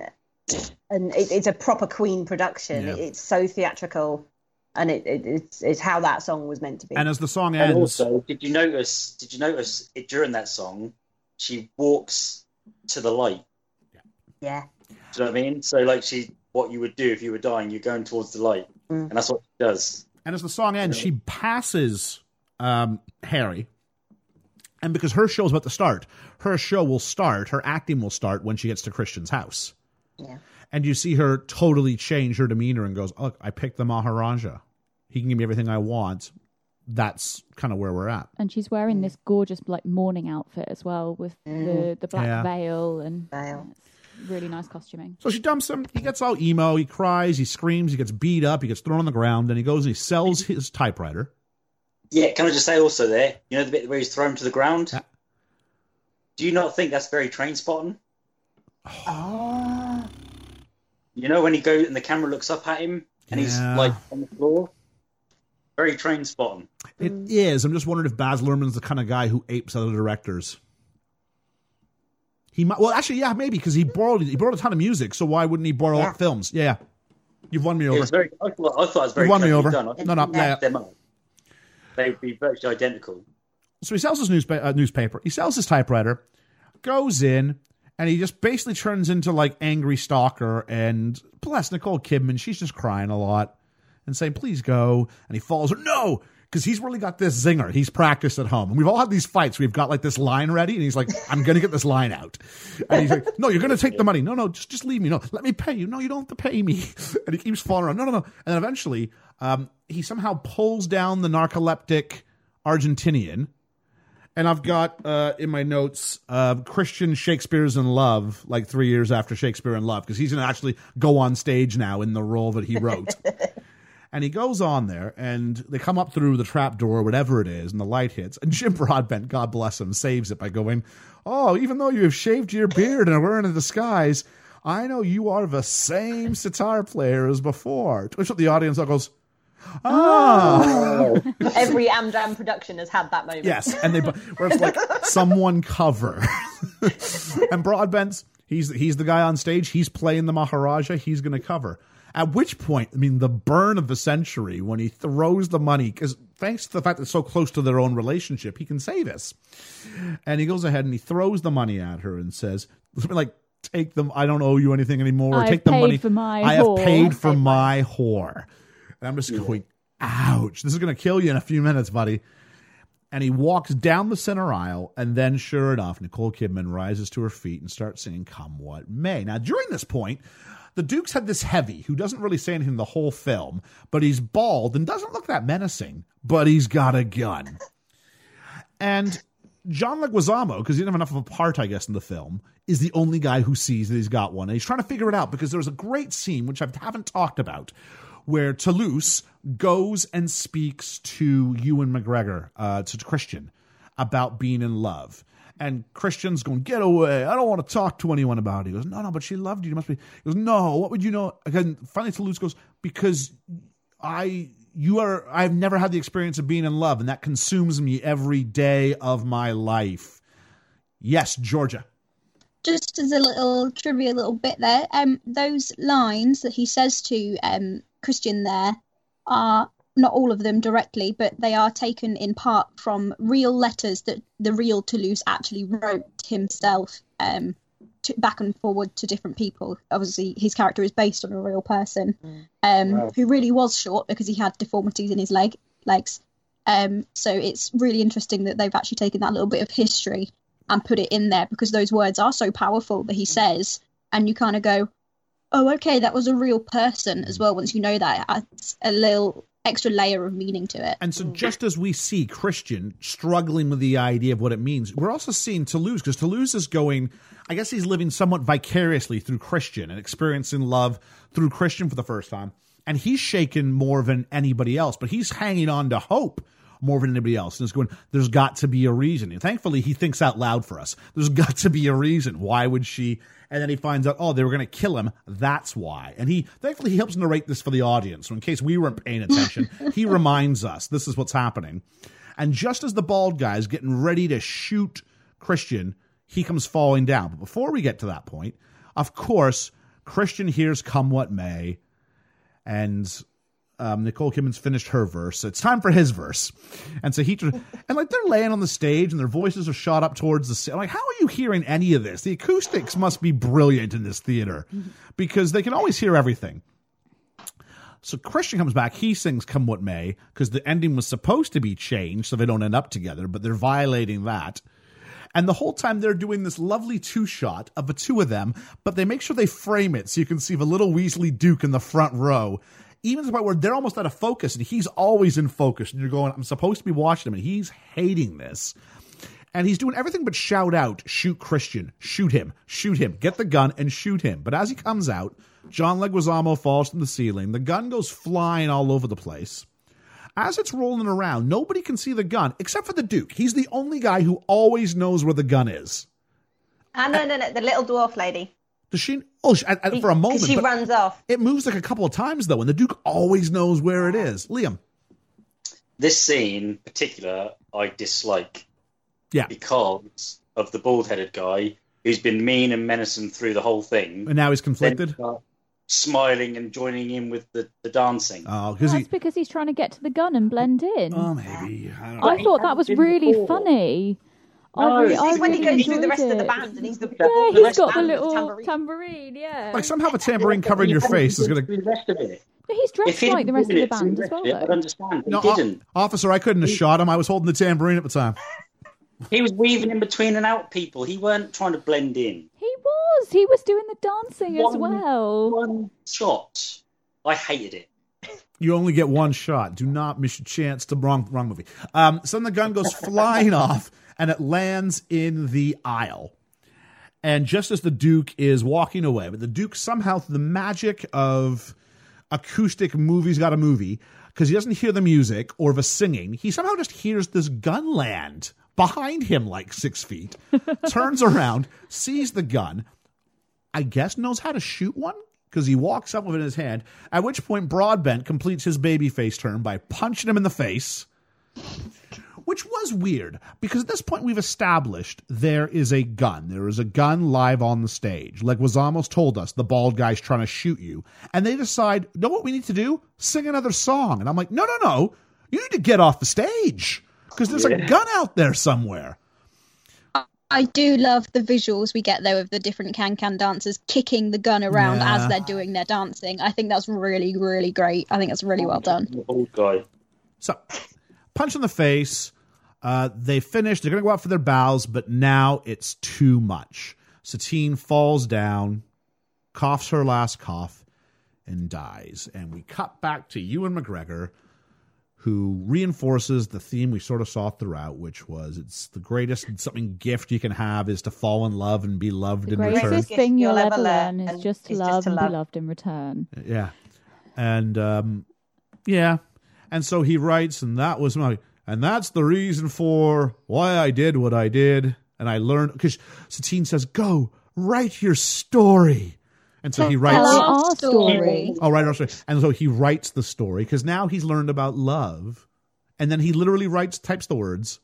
and it, it's a proper Queen production. Yeah. It's so theatrical, and it, it it's it's how that song was meant to be. And as the song And ends, also, did you notice? Did you notice it during that song? She walks to the light. yeah. Do you know what I mean? So, like, she what you would do if you were dying, you're going towards the light, Mm. and that's what she does. And as the song ends, she passes um, Harry. And because her show is about to start, her show will start, her acting will start when she gets to Christian's house. Yeah. And you see her totally change her demeanor and goes, Look, I picked the Maharaja. He can give me everything I want. That's kind of where we're at. and she's wearing this gorgeous like mourning outfit as well with mm. the the black Yeah. veil and Veil. it's really nice costuming. So she dumps him. He gets all emo. He cries. He screams. He gets beat up. He gets thrown on the ground. Then he goes and he sells his typewriter. Yeah, can I just say also there? You know the bit where he's thrown to the ground. Yeah. Do you not think that's very Trainspotting? Oh. You know when he goes and the camera looks up at him and he's like on the floor. Very Trainspotting. It is. I'm just wondering if Baz Luhrmann's the kind of guy who apes other directors. He might. Well, actually, yeah, maybe because he borrowed he borrowed a ton of music. So why wouldn't he borrow Yeah. films? Yeah, you've won me It over. was very. I thought, I thought it was very. You won me over. Done. I No, no, if yeah. them up, They would be virtually identical. So he sells his newspa- uh, newspaper. He sells his typewriter, goes in, and he just basically turns into like angry stalker. And bless Nicole Kidman, she's just crying a lot and saying, "Please go." And he falls. No, because he's really got this zinger. He's practiced at home, and we've all had these fights. We've got like this line ready, and he's like, "I'm going to get this line out." And he's like, "No, you're going to take the money. No, no, just just leave me. No, let me pay you. No, you don't have to pay me." And he keeps falling around. No, no, no. And then eventually, um, he somehow pulls down the narcoleptic Argentinian. And I've got uh, in my notes uh, Christian Shakespeare's in Love, like three years after Shakespeare in Love, because he's going to actually go on stage now in the role that he wrote. and he goes on there, and they come up through the trap door, whatever it is, and the light hits. And Jim Broadbent, God bless him, saves it by going, Oh, even though you have shaved your beard and are wearing a disguise, I know you are the same sitar player as before. To which the audience all goes, Ah. Every Amdram production has had that moment. Yes, and they where it's like someone cover. and Broadbent's he's he's the guy on stage. He's playing the Maharaja. He's going to cover. At which point, I mean, the burn of the century when he throws the money because thanks to the fact that it's so close to their own relationship, he can say this. And he goes ahead and he throws the money at her and says, like, "Take them. I don't owe you anything anymore. I've Take the paid money for my I have paid for my whore." And I'm just going, "Ouch! This is going to kill you in a few minutes, buddy." and he walks down the center aisle, and then, sure enough, Nicole Kidman rises to her feet and starts singing "Come What May." Now, during this point, the Duke's had this heavy who doesn't really say anything the whole film, but he's bald and doesn't look that menacing, but he's got a gun. And John Leguizamo, because he didn't have enough of a part, I guess, in the film, is the only guy who sees that he's got one. And he's trying to figure it out because there's a great scene, which I haven't talked about, where Toulouse goes and speaks to Ewan McGregor, uh, to Christian, about being in love. And Christian's going, get away. I don't want to talk to anyone about it. He goes, no, no, but she loved you. You must be. He goes, no, what would you know? Again, finally, Toulouse goes, because I you are I've never had the experience of being in love, and that consumes me every day of my life. Yes, Georgia. just as a little trivia little bit there um those lines that he says to um christian there are not all of them directly but they are taken in part from real letters that the real toulouse actually wrote himself um to, back and forward to different people. Obviously his character is based on a real person um Wow. who really was short because he had deformities in his leg legs. Um so it's really interesting that they've actually taken that little bit of history and put it in there because those words are so powerful that he says, and you kind of go, "Oh, okay, that was a real person as mm. well." Once you know that, it adds a little extra layer of meaning to it. And so, mm. just as we see Christian struggling with the idea of what it means, we're also seeing Toulouse because Toulouse is going. I guess he's living somewhat vicariously through Christian and experiencing love through Christian for the first time. And he's shaken more than anybody else, but he's hanging on to hope more than anybody else. And is going, there's got to be a reason. And thankfully, he thinks out loud for us. There's got to be a reason. Why would she? And then he finds out, oh, they were going to kill him. That's why. And he, thankfully, he helps narrate this for the audience. So in case we weren't paying attention, he reminds us this is what's happening. And just as the bald guy is getting ready to shoot Christian, he comes falling down. But before we get to that point, of course, Christian hears come what may. And um, Nicole Kidman's finished her verse. So it's time for his verse. And so he, and like they're laying on the stage and their voices are shot up towards the ceiling. Like, how are you hearing any of this? The acoustics must be brilliant in this theater because they can always hear everything. So Christian comes back. He sings "Come What May" because the ending was supposed to be changed so they don't end up together, but they're violating that. And the whole time they're doing this lovely two shot of the two of them, but they make sure they frame it so you can see the little Weasley Duke in the front row. Even to the point where they're almost out of focus and he's always in focus. And you're going, I'm supposed to be watching him, and he's hating this. And he's doing everything but shout out, shoot Christian, shoot him, shoot him, get the gun and shoot him. But as he comes out, John Leguizamo falls from the ceiling. The gun goes flying all over the place. As it's rolling around, nobody can see the gun except for the Duke. He's the only guy who always knows where the gun is. Ah, no, no, no, the little dwarf lady. Does she? Oh, she, I- I- for a moment. She runs off. It moves like a couple of times though, and the Duke always knows where it is. Liam. This scene, in particular, I dislike Yeah. because of the bald-headed guy who's been mean and menacing through the whole thing. And now he's Then conflicted. smiling and joining in with the, the dancing. Oh, because That's he. because he's trying to get to the gun and blend in. Oh, maybe. I don't know. I thought that was really before. funny. No, I really, it's I It's when he really goes through the enjoyed rest of the band and he's the Yeah, the he's rest got the little tambourine. tambourine. Yeah, Like somehow the tambourine covering your face is going to. The rest of it. But he's dressed like the rest of the band as well, it, I'd understand. He No, didn't. officer, I couldn't have shot him. I was holding the tambourine at the time. He was weaving in between and out people. He weren't trying to blend in. He was. He was doing the dancing as well. One shot. I hated it. You only get one shot. Do not miss your chance to wrong wrong movie. Um, so then the gun goes flying off and it lands in the aisle. And just as the Duke is walking away, but the Duke somehow through the magic of acoustic movies got a movie, because he doesn't hear the music or the singing, he somehow just hears this gun land behind him like six feet, turns around, sees the gun, I guess knows how to shoot one because he walks up with it in his hand. At which point, Broadbent completes his baby face turn by punching him in the face, which was weird because at this point we've established there is a gun. There is a gun live on the stage. Like Leguizamo's told us, the bald guy's trying to shoot you, and they decide, know what we need to do? Sing another song. And I'm like, no, no, no, you need to get off the stage because there's a gun out there somewhere. I do love the visuals we get though of the different can can dancers kicking the gun around Yeah. as they're doing their dancing. I think that's really, really great. I think that's really well done. Oh, the old guy. So, punch in the face. Uh, they finish. They're going to go out for their bows, but now it's too much. Satine falls down, coughs her last cough, and dies. And we cut back to Ewan McGregor, who reinforces the theme we sort of saw throughout, which was it's the greatest something gift you can have is to fall in love and be loved The in return. The greatest thing you'll you'll ever ever learn learn is and just to is just love to and love. be loved in return. Yeah. And um yeah. And so he writes and that was my and that's the reason for why I did what I did and I learned cuz Satine says go write your story. And so he writes Hello. our story. story. Oh right, our story. And so he writes the story cuz now he's learned about love and then he literally writes types the words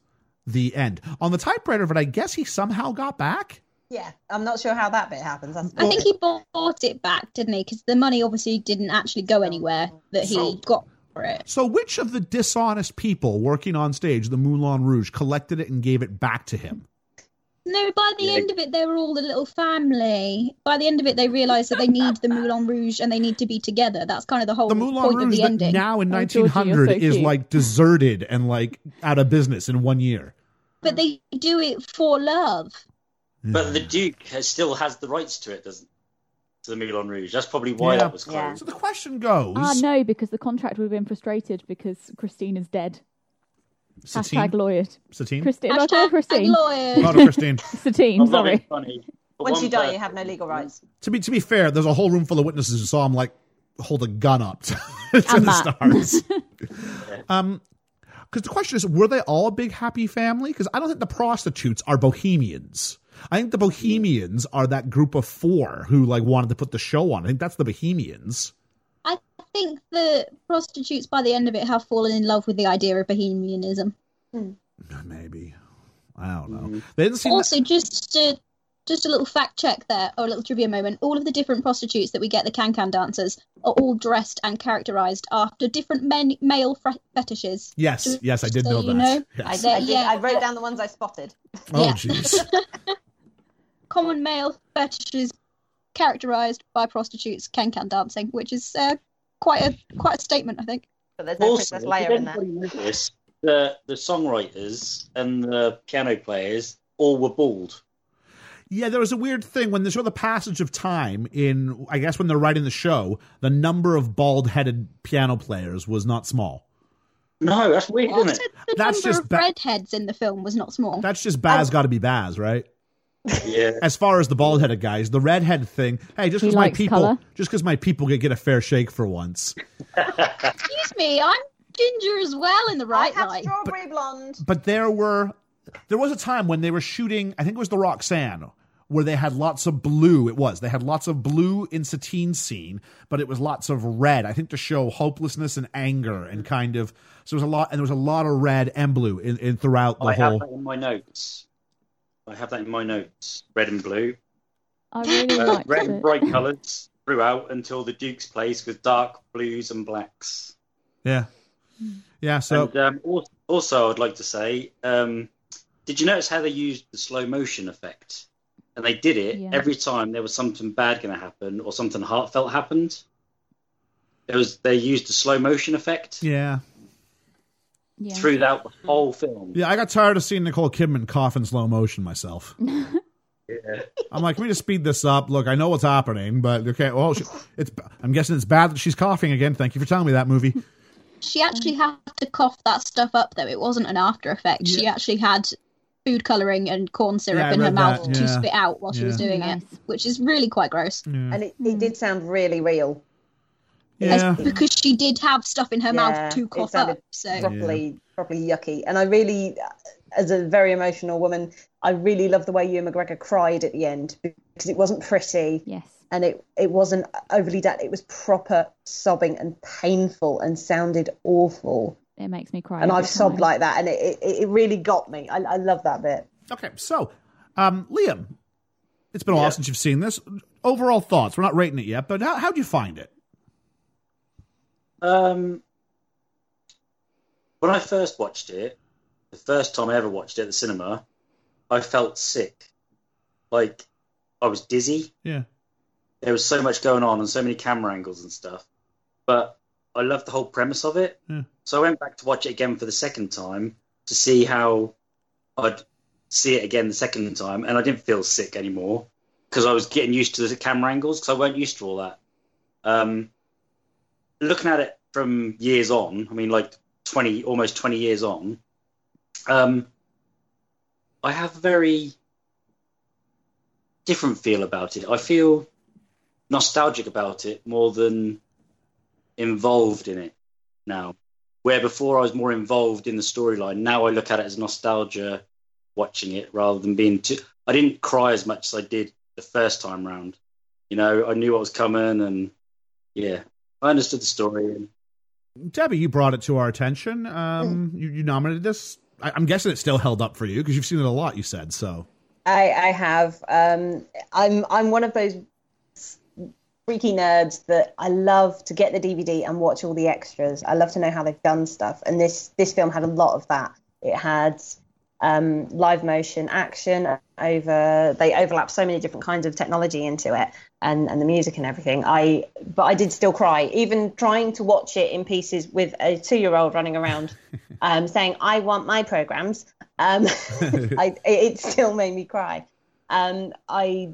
the end on the typewriter but I guess he somehow got back. Yeah, I'm not sure how that bit happens. That's I think he bought it back, didn't he? Because the money obviously didn't actually go anywhere that he So- got for it. So which of the dishonest people working on stage, the Moulin Rouge, collected it and gave it back to him? No, by the Yeah. end of it, they were all a little family. By the end of it, they realised that they need the Moulin Rouge and they need to be together. That's kind of the whole the Moulin point of the ending. now in Oh, Georgie, 1900 so is cute. like deserted and like out of business in one year. But they do it for love. But the Duke has, still has the rights to it, doesn't to the Moulin Rouge. That's probably why Yeah. that was closed. Yeah. So the question goes: Ah, no, because the contract would have been frustrated because Christine is dead. Satine? Hashtag lawyered. Satine? Christine, am I calling Hashtag Christine? lawyer. Not a Christine. Satine, I'm not being sorry. funny. but Once one you die, person- you have no legal rights. to be to be fair, there's a whole room full of witnesses who saw him like hold a gun up to, to And the Matt. stars. um, because the question is, were they all a big happy family? Because I don't think the prostitutes are bohemians. I think the bohemians are that group of four who like wanted to put the show on. I think that's the bohemians. I think the prostitutes by the end of it have fallen in love with the idea of bohemianism. Hmm. Uh, maybe I don't know. Hmm. They didn't seem. Also, just to, just a little fact check there, or a little trivia moment. All of the different prostitutes that we get, the can-can dancers, are all dressed and characterized after different men, male fre- fetishes. yes, yes, I did so know you that. know. I, Yes. I, did, Yeah. I wrote down the ones I spotted. Oh, Yeah. jeez. Common male fetishes characterized by prostitutes can-can dancing, which is uh, quite a quite a statement, I think. But there's no Also, Princess Leia in there. the the songwriters and the piano players all were bald? Yeah, there was a weird thing when they show the passage of time in, I guess, when they're writing the show, the number of bald headed piano players was not small. No, that's weird, Also, isn't it? the That's number just of ba- redheads in the film was not small. That's just Baz got to be Baz, right? Yeah. As far as the bald headed guys, the redhead thing, hey, just He because my people, colour. just because my people get, get a fair shake for once. Excuse me, I'm ginger as well in the I right have light. strawberry blonde. But there were, there was a time when they were shooting, I think it was the Roxanne, where they had lots of blue. It was. They had lots of blue in Satine's scene, but it was lots of red. I think to show hopelessness and anger and kind of. So there was a lot, and there was a lot of red and blue in, in throughout the I have whole. that in my notes. I have that in my notes. Red and blue. I really Uh, liked red and bright colours throughout until the Duke's place with dark blues and blacks. Yeah, yeah. So and um, also, I'd like to say, um, did you notice how they used the slow motion effect? And they did it Yeah. every time there was something bad going to happen or something heartfelt happened. It was they used the slow motion effect yeah, Yeah. throughout the whole film. yeah. I got tired of seeing Nicole Kidman cough in slow motion myself. Yeah. I'm like, can we just speed this up? Look, I know what's happening, but okay. Well, she, it's. I'm guessing it's bad that she's coughing again. Thank you for telling me that movie. She actually had to cough that stuff up, though. It wasn't an after effect. She actually had food colouring and corn syrup Yeah, in her read mouth that, to spit out while she was doing Nice. it, which is really quite gross. And it, it did sound really real. Yeah. Because she did have stuff in her Yeah, mouth to cough up. So properly properly yucky. And I really, as a very emotional woman, I really love the way Ewan McGregor cried at the end because it wasn't pretty Yes. and it it wasn't overly done. It was proper sobbing and painful and sounded awful. It makes me cry. And I've sobbed like that, and it, it, it really got me. I, I love that bit. Okay, so um, Liam, it's been a while Yeah. since you've seen this. Overall thoughts? We're not rating it yet, but how how'd you find it? Um, when I first watched it, the first time I ever watched it at the cinema, I felt sick. Like I was dizzy. Yeah, There was so much going on and so many camera angles and stuff. But I loved the whole premise of it. Yeah. So I went back to watch it again for the second time to see how I'd see it again the second time, and I didn't feel sick anymore because I was getting used to the camera angles because I weren't used to all that. Um, looking at it from years on, I mean, like twenty, almost twenty years on, um, I have a very different feel about it. I feel nostalgic about it more than involved in it now. Where before I was more involved in the storyline, now I look at it as nostalgia watching it rather than being too. I didn't cry as much as I did the first time round. You know, I knew what was coming, and yeah, I understood the story. Debbie, you brought it to our attention. Um, you, you nominated this. I, I'm guessing it still held up for you because you've seen it a lot. You said so. I, I have. Um, I'm I'm one of those freaky nerds that I love to get the DVD and watch all the extras. I love to know how they've done stuff, and this this film had a lot of that. It had um, live motion action over. They overlap so many different kinds of technology into it, and and the music and everything. I but I did still cry, even trying to watch it in pieces with a two year old running around, um, saying, "I want my programs." Um, I, it still made me cry. Um, I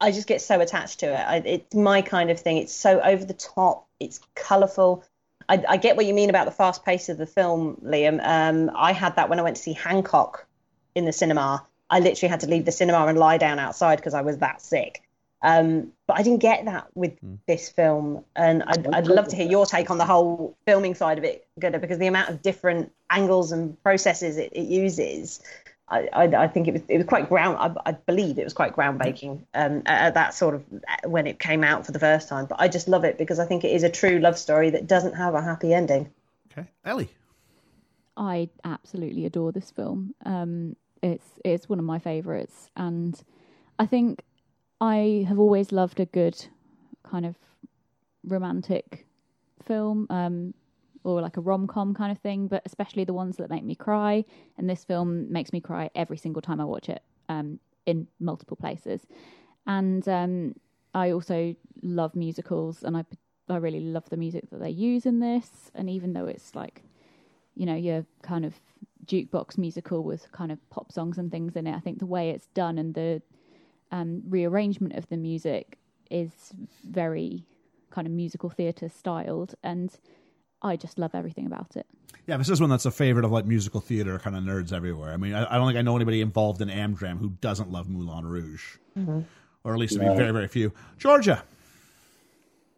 I just get so attached to it. I, it's my kind of thing. It's so over the top. It's colourful. I, I get what you mean about the fast pace of the film, Liam. Um, I had that when I went to see Hancock in the cinema. I literally had to leave the cinema and lie down outside because I was that sick. Um, but I didn't get that with Hmm. this film, and I'd, I'd love to hear your take on the whole filming side of it, Gunnar, because the amount of different angles and processes it, it uses, I, I, I think it was it was quite ground. I, I believe it was quite groundbreaking um, at, at that sort of when it came out for the first time. But I just love it because I think it is a true love story that doesn't have a happy ending. Okay, Ellie. I absolutely adore this film. Um, it's it's one of my favourites, and I think I have always loved a good kind of romantic film, um, or like a rom com kind of thing, but especially the ones that make me cry. And this film makes me cry every single time I watch it, um, in multiple places. And um, I also love musicals, and I I really love the music that they use in this. And even though it's like you know, your kind of jukebox musical with kind of pop songs and things in it. I think the way it's done and the um, rearrangement of the music is very kind of musical theatre styled, and I just love everything about it. Yeah, this is one that's a favorite of like musical theater kind of nerds everywhere. I mean, I, I don't think I know anybody involved in Amdram who doesn't love Moulin Rouge, mm-hmm. or at least it'd be very, very few. Georgia.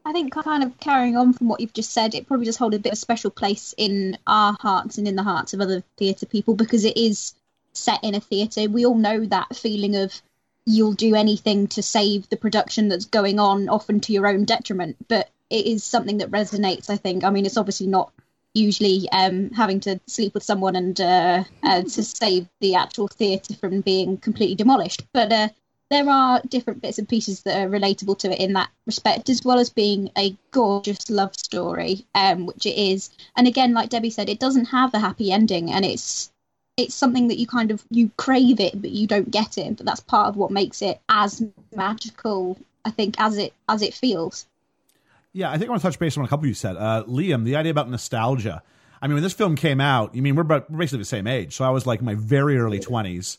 I think kind of carrying on from what you've just said, it probably does hold a bit of special place in our hearts and in the hearts of other theatre people because it is set in a theatre. We all know that feeling of you'll do anything to save the production that's going on, often to your own detriment. But it is something that resonates, I think. I mean, it's obviously not usually um, having to sleep with someone and uh, uh, to save the actual theatre from being completely demolished. But uh, there are different bits and pieces that are relatable to it in that respect, as well as being a gorgeous love story, um, which it is. And again, like Debbie said, it doesn't have a happy ending, and it's it's something that you kind of you crave it, but you don't get it. But that's part of what makes it as magical, I think, as it as it feels. Yeah, I think I want to touch base on a couple of you said. Uh, Liam, the idea about nostalgia. I mean, when this film came out, you mean we're, basically the same age. So I was like my very early twenties,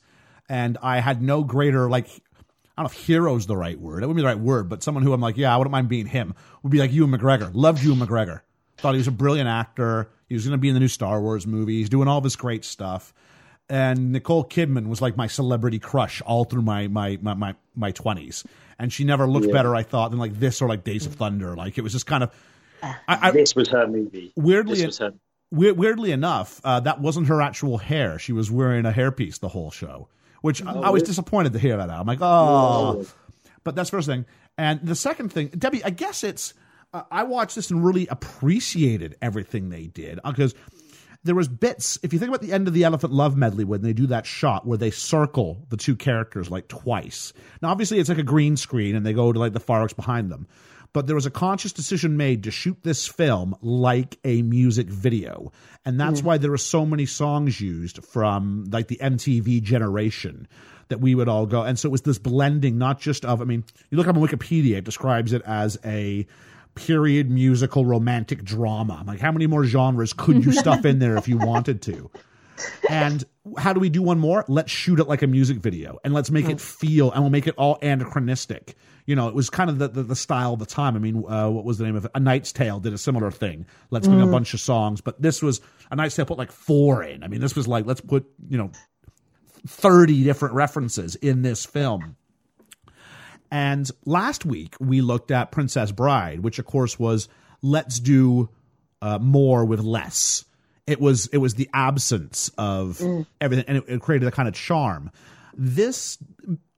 and I had no greater like I don't know if hero's the right word. It wouldn't be the right word, but someone who I'm like, yeah, I wouldn't mind being him. Would be like Ewan McGregor. Loved Ewan McGregor. Thought he was a brilliant actor. He was going to be in the new Star Wars movie. He's doing all this great stuff. And Nicole Kidman was like my celebrity crush all through my my my my, my 20s. And she never looked better, I thought, than like this or like Days of Thunder. Like it was just kind of. I, I, this was her movie. Weirdly, this was her. Weirdly enough, uh, that wasn't her actual hair. She was wearing a hairpiece the whole show, which I, I was disappointed to hear that out. I'm like, oh. But that's the first thing. And the second thing, Debbie, I guess it's, uh, I watched this and really appreciated everything they did because there was bits. If you think about the end of the Elephant Love medley when they do that shot where they circle the two characters like twice. Now, obviously, it's like a green screen and they go to like the fireworks behind them. But there was a conscious decision made to shoot this film like a music video. And that's mm. why there are so many songs used from like the MTV generation that we would all go. And so it was this blending, not just of, I mean, you look up on Wikipedia, it describes it as a period musical romantic drama. I'm like, how many more genres could you stuff in there if you wanted to? And how do we do one more? Let's shoot it like a music video and let's make it feel, and we'll make it all anachronistic. You know, it was kind of the, the, the style of the time. I mean, uh, what was the name of it? A Knight's Tale did a similar thing. Let's bring a bunch of songs, but this was A Knight's Tale put like four in. I mean, this was like, let's put, you know, 30 different references in this film. And last week we looked at Princess Bride, which of course was let's do uh, more with less. It was it was the absence of everything, and it, it created a kind of charm. This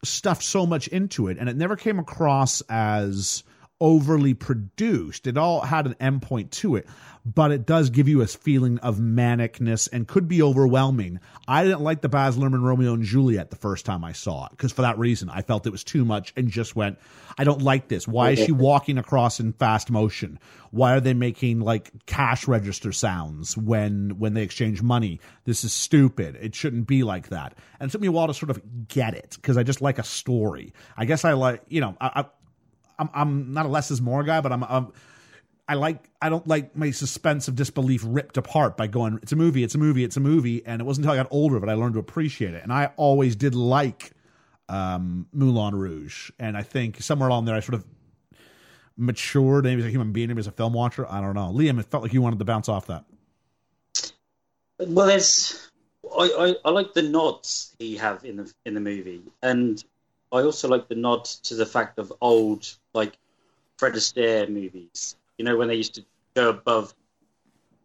stuffed so much into it, and it never came across as overly produced. It all had an endpoint to it, but it does give you a feeling of manicness and could be overwhelming. I didn't like the Baz Luhrmann Romeo and Juliet the first time I saw it because for that reason I felt it was too much and just went, I don't like this. Why is she walking across in fast motion? Why are they making like cash register sounds when when they exchange money? This is stupid. It shouldn't be like that. And it took me a while to sort of get it because I just like a story. I guess I like you know I, I I'm I'm not a less is more guy, but I'm, I'm I like I don't like my suspense of disbelief ripped apart by going it's a movie, it's a movie, it's a movie, and it wasn't until I got older that I learned to appreciate it. And I always did like um, Moulin Rouge, and I think somewhere along there, I sort of matured, maybe as a human being, maybe as a film watcher. I don't know. Liam, it felt like you wanted to bounce off that. Well, there's I, I, I like the nods he have in the in the movie, and I also like the nod to the fact of old like Fred Astaire movies. You know when they used to go above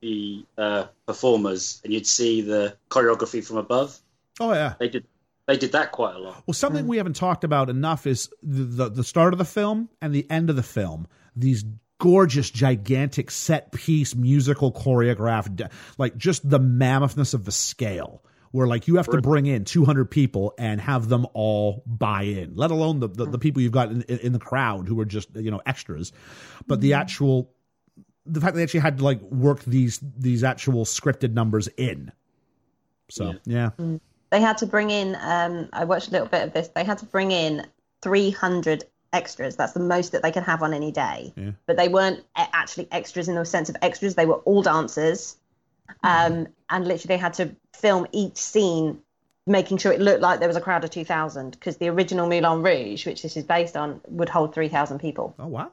the uh, performers, and you'd see the choreography from above. Oh yeah, They did they did that quite a lot. Well, something we haven't talked about enough is the, the the start of the film and the end of the film. These gorgeous, gigantic set piece musical choreographed, like just the mammothnesss of the scale. Where like you have to bring in 200 people and have them all buy in, let alone the the, the people you've got in, in, in the crowd who are just you know extras, but the actual the fact that they actually had to like work these these actual scripted numbers in. So yeah, They had to bring in. Um, I watched a little bit of this. They had to bring in 300 extras. That's the most that they could have on any day. Yeah. But they weren't actually extras in the sense of extras. They were all dancers, um, and literally they had to film each scene, making sure it looked like there was a crowd of 2,000. Because the original Moulin Rouge, which this is based on, would hold 3,000 people. oh wow.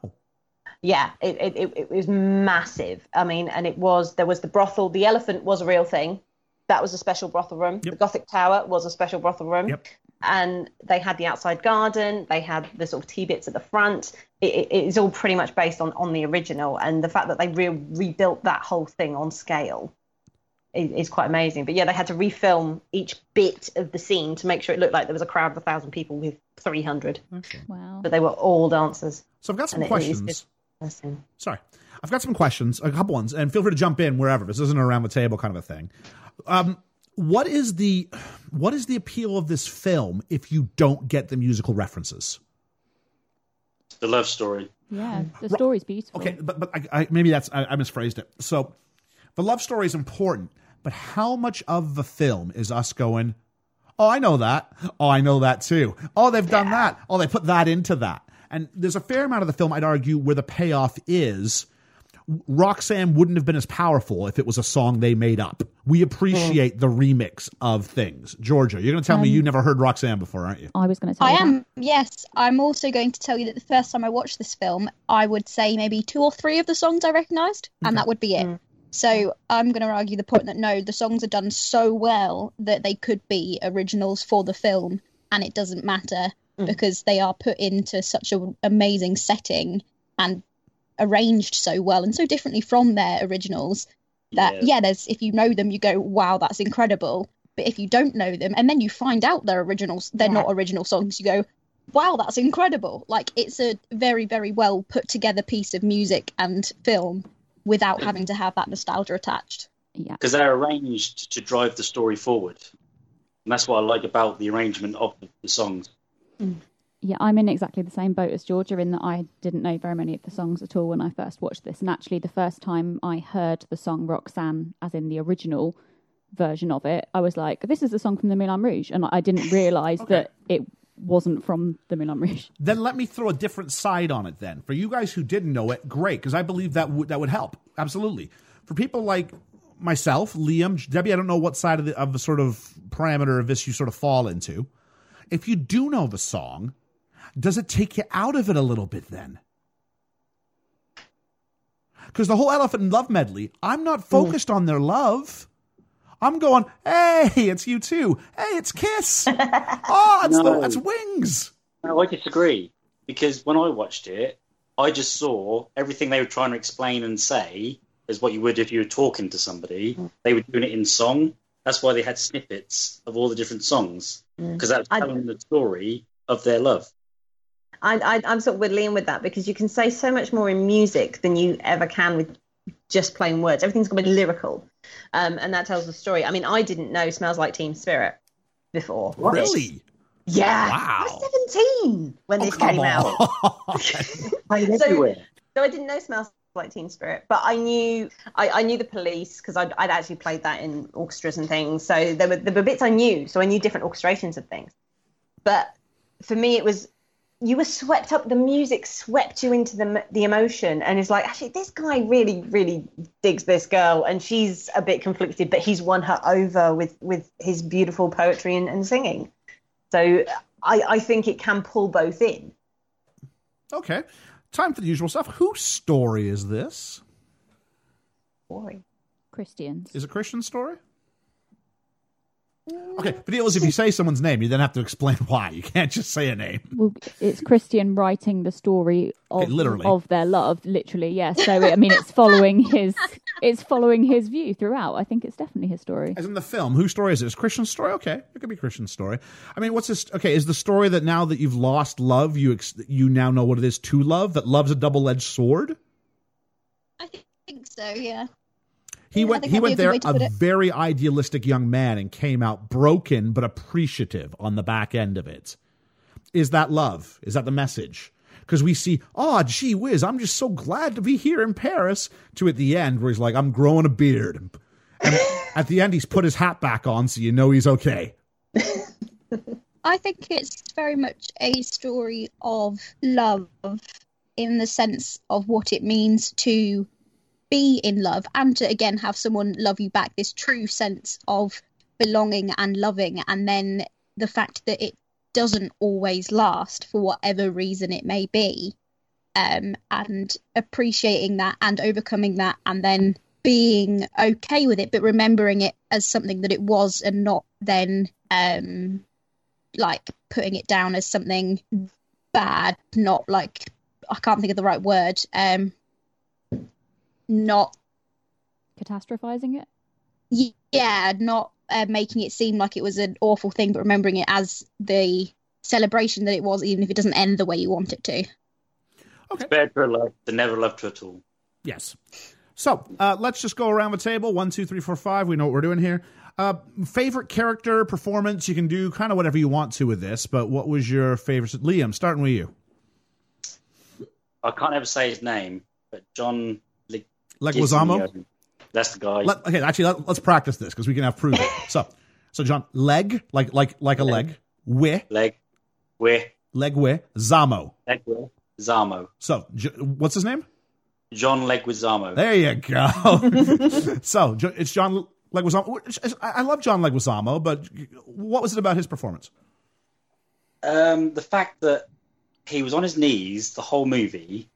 Yeah, it, it, it, it was massive. I mean, and it was there was the brothel. The elephant was a real thing. That was a special brothel room. Yep. The Gothic Tower was a special brothel room. Yep. And they had the outside garden. They had the sort of tea bits at the front. It, it, it is all pretty much based on, on the original. And the fact that they re- rebuilt that whole thing on scale is, is quite amazing. But yeah, they had to refilm each bit of the scene to make sure it looked like there was a crowd of a thousand people with 300. Wow. But they were all dancers. So I've got some And questions. Sorry. I've got some questions, a couple ones, and feel free to jump in wherever. This isn't around the table kind of a thing. Um, what is the what is the appeal of this film if you don't get the musical references? The love story. Yeah, the story's beautiful. Okay, but but I, I, maybe that's I, I misphrased it. So the love story is important, but how much of the film is us going? Oh, I know that. Oh, I know that too. Oh, they've done that. Oh, they put that into that. And there's a fair amount of the film, I'd argue, where the payoff is Roxanne wouldn't have been as powerful if it was a song they made up. We hmm. appreciate the remix of things. Georgia, you're going to tell me you um, never heard Roxanne before, aren't you? I was going to tell I you that. am, yes. I'm also going to tell you that the first time I watched this film, I would say maybe two or three of the songs I recognised, and that would be it. Hmm. So I'm going to argue the point that no, the songs are done so well that they could be originals for the film, and it doesn't matter mm. because they are put into such an amazing setting and arranged so well and so differently from their originals that Yeah. yeah, there's if you know them, you go, wow, that's incredible. But if you don't know them, and then you find out they're originals, they're not original songs, you go, wow, that's incredible. Like it's a very, very well put together piece of music and film without having to have that nostalgia attached. Yeah. because they're arranged to drive the story forward. And that's what I like about the arrangement of the, the songs. Mm. Yeah, I'm in exactly the same boat as Georgia in that I didn't know very many of the songs at all when I first watched this. And actually, the first time I heard the song Roxanne, as in the original version of it, I was like, this is the song from the Moulin Rouge. And I didn't realise that it wasn't from the Moulin Rouge. then let me throw a different side on it then. For you guys who didn't know it great because i believe that would that would help. Absolutely. For people like myself liam debbie i don't know what side of the of the sort of parameter of this you sort of fall into. If you do know the song does it take you out of it a little bit then? Because the whole elephant and love medley i'm not focused on their love i'm going hey it's U2 hey it's kiss oh it's, the, it's wings No, I disagree because when I watched it, I just saw everything they were trying to explain and say is what you would if you were talking to somebody. Mm. They were doing it in song. That's why they had snippets of all the different songs mm. because that's I- telling the story of their love. I, I, I'm sort of with Liam with that because you can say so much more in music than you ever can with just plain words. Everything's got to be lyrical, um, and that tells the story. I mean, I didn't know "Smells Like Teen Spirit" before. really Yeah, Wow. I was 17 when this Oh, come came out. on. Played So- So I didn't know "Smells Like Teen Spirit," but I knew I, I knew the Police because I'd, I'd actually played that in orchestras and things. So there were there were bits I knew, so I knew different orchestrations of things. But for me, it was you were swept up. The music swept you into the the emotion, and it's like actually this guy really really digs this girl, and she's a bit conflicted, but he's won her over with with his beautiful poetry and, and singing. So I, I think it can pull both in. Okay. Time for the usual stuff. Whose story is this? Boring. Christians. Is it a Christian story? Okay, but the deal is if you say someone's name, you then have to explain why. You can't just say a name. Well, it's Christian writing the story of Okay, literally. of their love, literally. Yes. So I mean, it's following his it's following his view throughout. I think it's definitely his story. As in the film, whose story is it? Is it Christian's story? Okay, it could be Christian's story. I mean, what's this? Okay, is the story that now that you've lost love, you ex- you now know what it is to love? That love's a double edged sword. I think so. Yeah. He Yeah, went. He went there a very idealistic young man and came out broken but appreciative on the back end of it. Is that love? Is that the message? Because we see, oh, gee whiz, I'm just so glad to be here in Paris. To at the end where he's like, I'm growing a beard, and at the end he's put his hat back on, so you know he's okay. I think it's very much a story of love in the sense of what it means to be in love and to again have someone love you back this true sense of belonging and loving and then the fact that it doesn't always last for whatever reason it may be um and appreciating that and overcoming that and then being okay with it but remembering it as something that it was and not then um like putting it down as something bad, not like I can't think of the right word. Um, not Catastrophizing it. yeah, not uh, making it seem like it was an awful thing, but remembering it as the celebration that it was, even if it doesn't end the way you want it to. It's better to love than never loved her at all. Yes. So uh, let's just go around the table. One, two, three, four, five. We know what we're doing here. Uh, favorite character performance? You can do kind of whatever you want to with this, but what was your favorite? Liam, starting with you. I can't ever say his name, but John Leg- Leguizamo? That's the guy. Let, okay, actually, let, us practice this because we can have proof. so, so John, leg, like like like a leg, wi, Leg, where, leg wi, zamo. leg, where, Zamo. So, what's his name? John Leguizamo. There you go. so, it's John Leguizamo. I love John Leguizamo, but what was it about his performance? Um, the fact that he was on his knees the whole movie,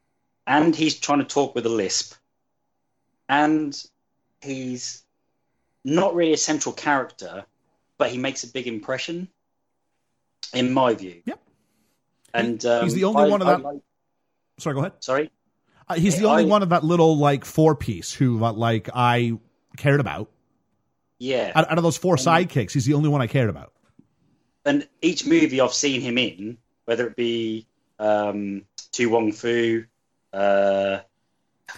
and he's trying to talk with a lisp, and he's not really a central character, but he makes a big impression, in my view. Yep. And um, He's the only I- one of that- like- Sorry, go ahead. sorry. Uh, he's the I- only one of that little like four piece who uh, like I cared about. Yeah. Out, out of those four sidekicks, he's the only one I cared about. and each movie I've seen him in, whether it be um, To Wong Foo, uh,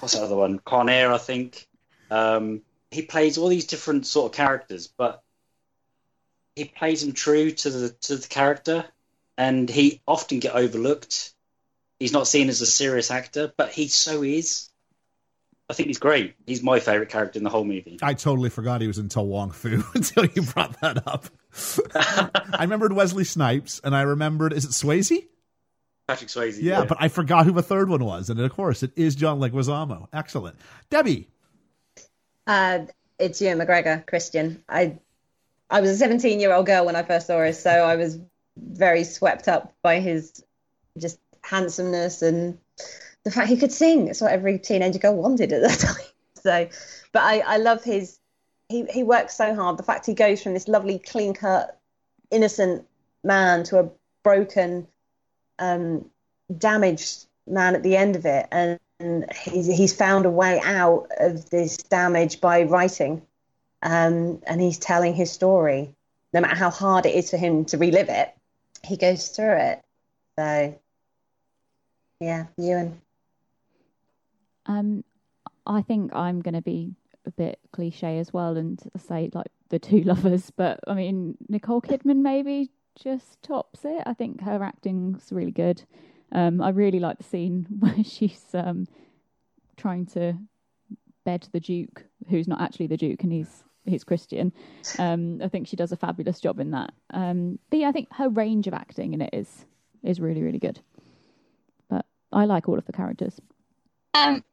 what's that other one? Con Air, I think. Um, he plays all these different sort of characters, but he plays them true to the to the character, and he often get overlooked. He's not seen as a serious actor, but he so is. I think he's great. He's my favorite character in the whole movie. I totally forgot he was in Wong Foo until you brought that up. I remembered Wesley Snipes, and I remembered is it Swayze? Patrick Swayze. Yeah, but I forgot who the third one was, and of course it is John Leguizamo. Excellent, Debbie. Uh, it's Ewan McGregor, Christian. I I was a 17 year old girl when I first saw her, so I was very swept up by his just handsomeness and the fact he could sing. It's what every teenager girl wanted at that time. So, but I, I love his. He he works so hard. The fact he goes from this lovely, clean cut, innocent man to a broken, um, damaged man at the end of it, and, and he's he's found a way out of this damage by writing, um, and he's telling his story. No matter how hard it is for him to relive it, he goes through it. So, yeah, Ewan. Um, I think I'm going to be a bit cliche as well and say like the two lovers, but I mean Nicole Kidman maybe just tops it. I think her acting's really good. Um, I really like the scene where she's um trying to bed the Duke, who's not actually the Duke, and he's he's Christian. Um, I think she does a fabulous job in that. Um, but yeah, I think her range of acting in it is is really really good. But I like all of the characters. Um,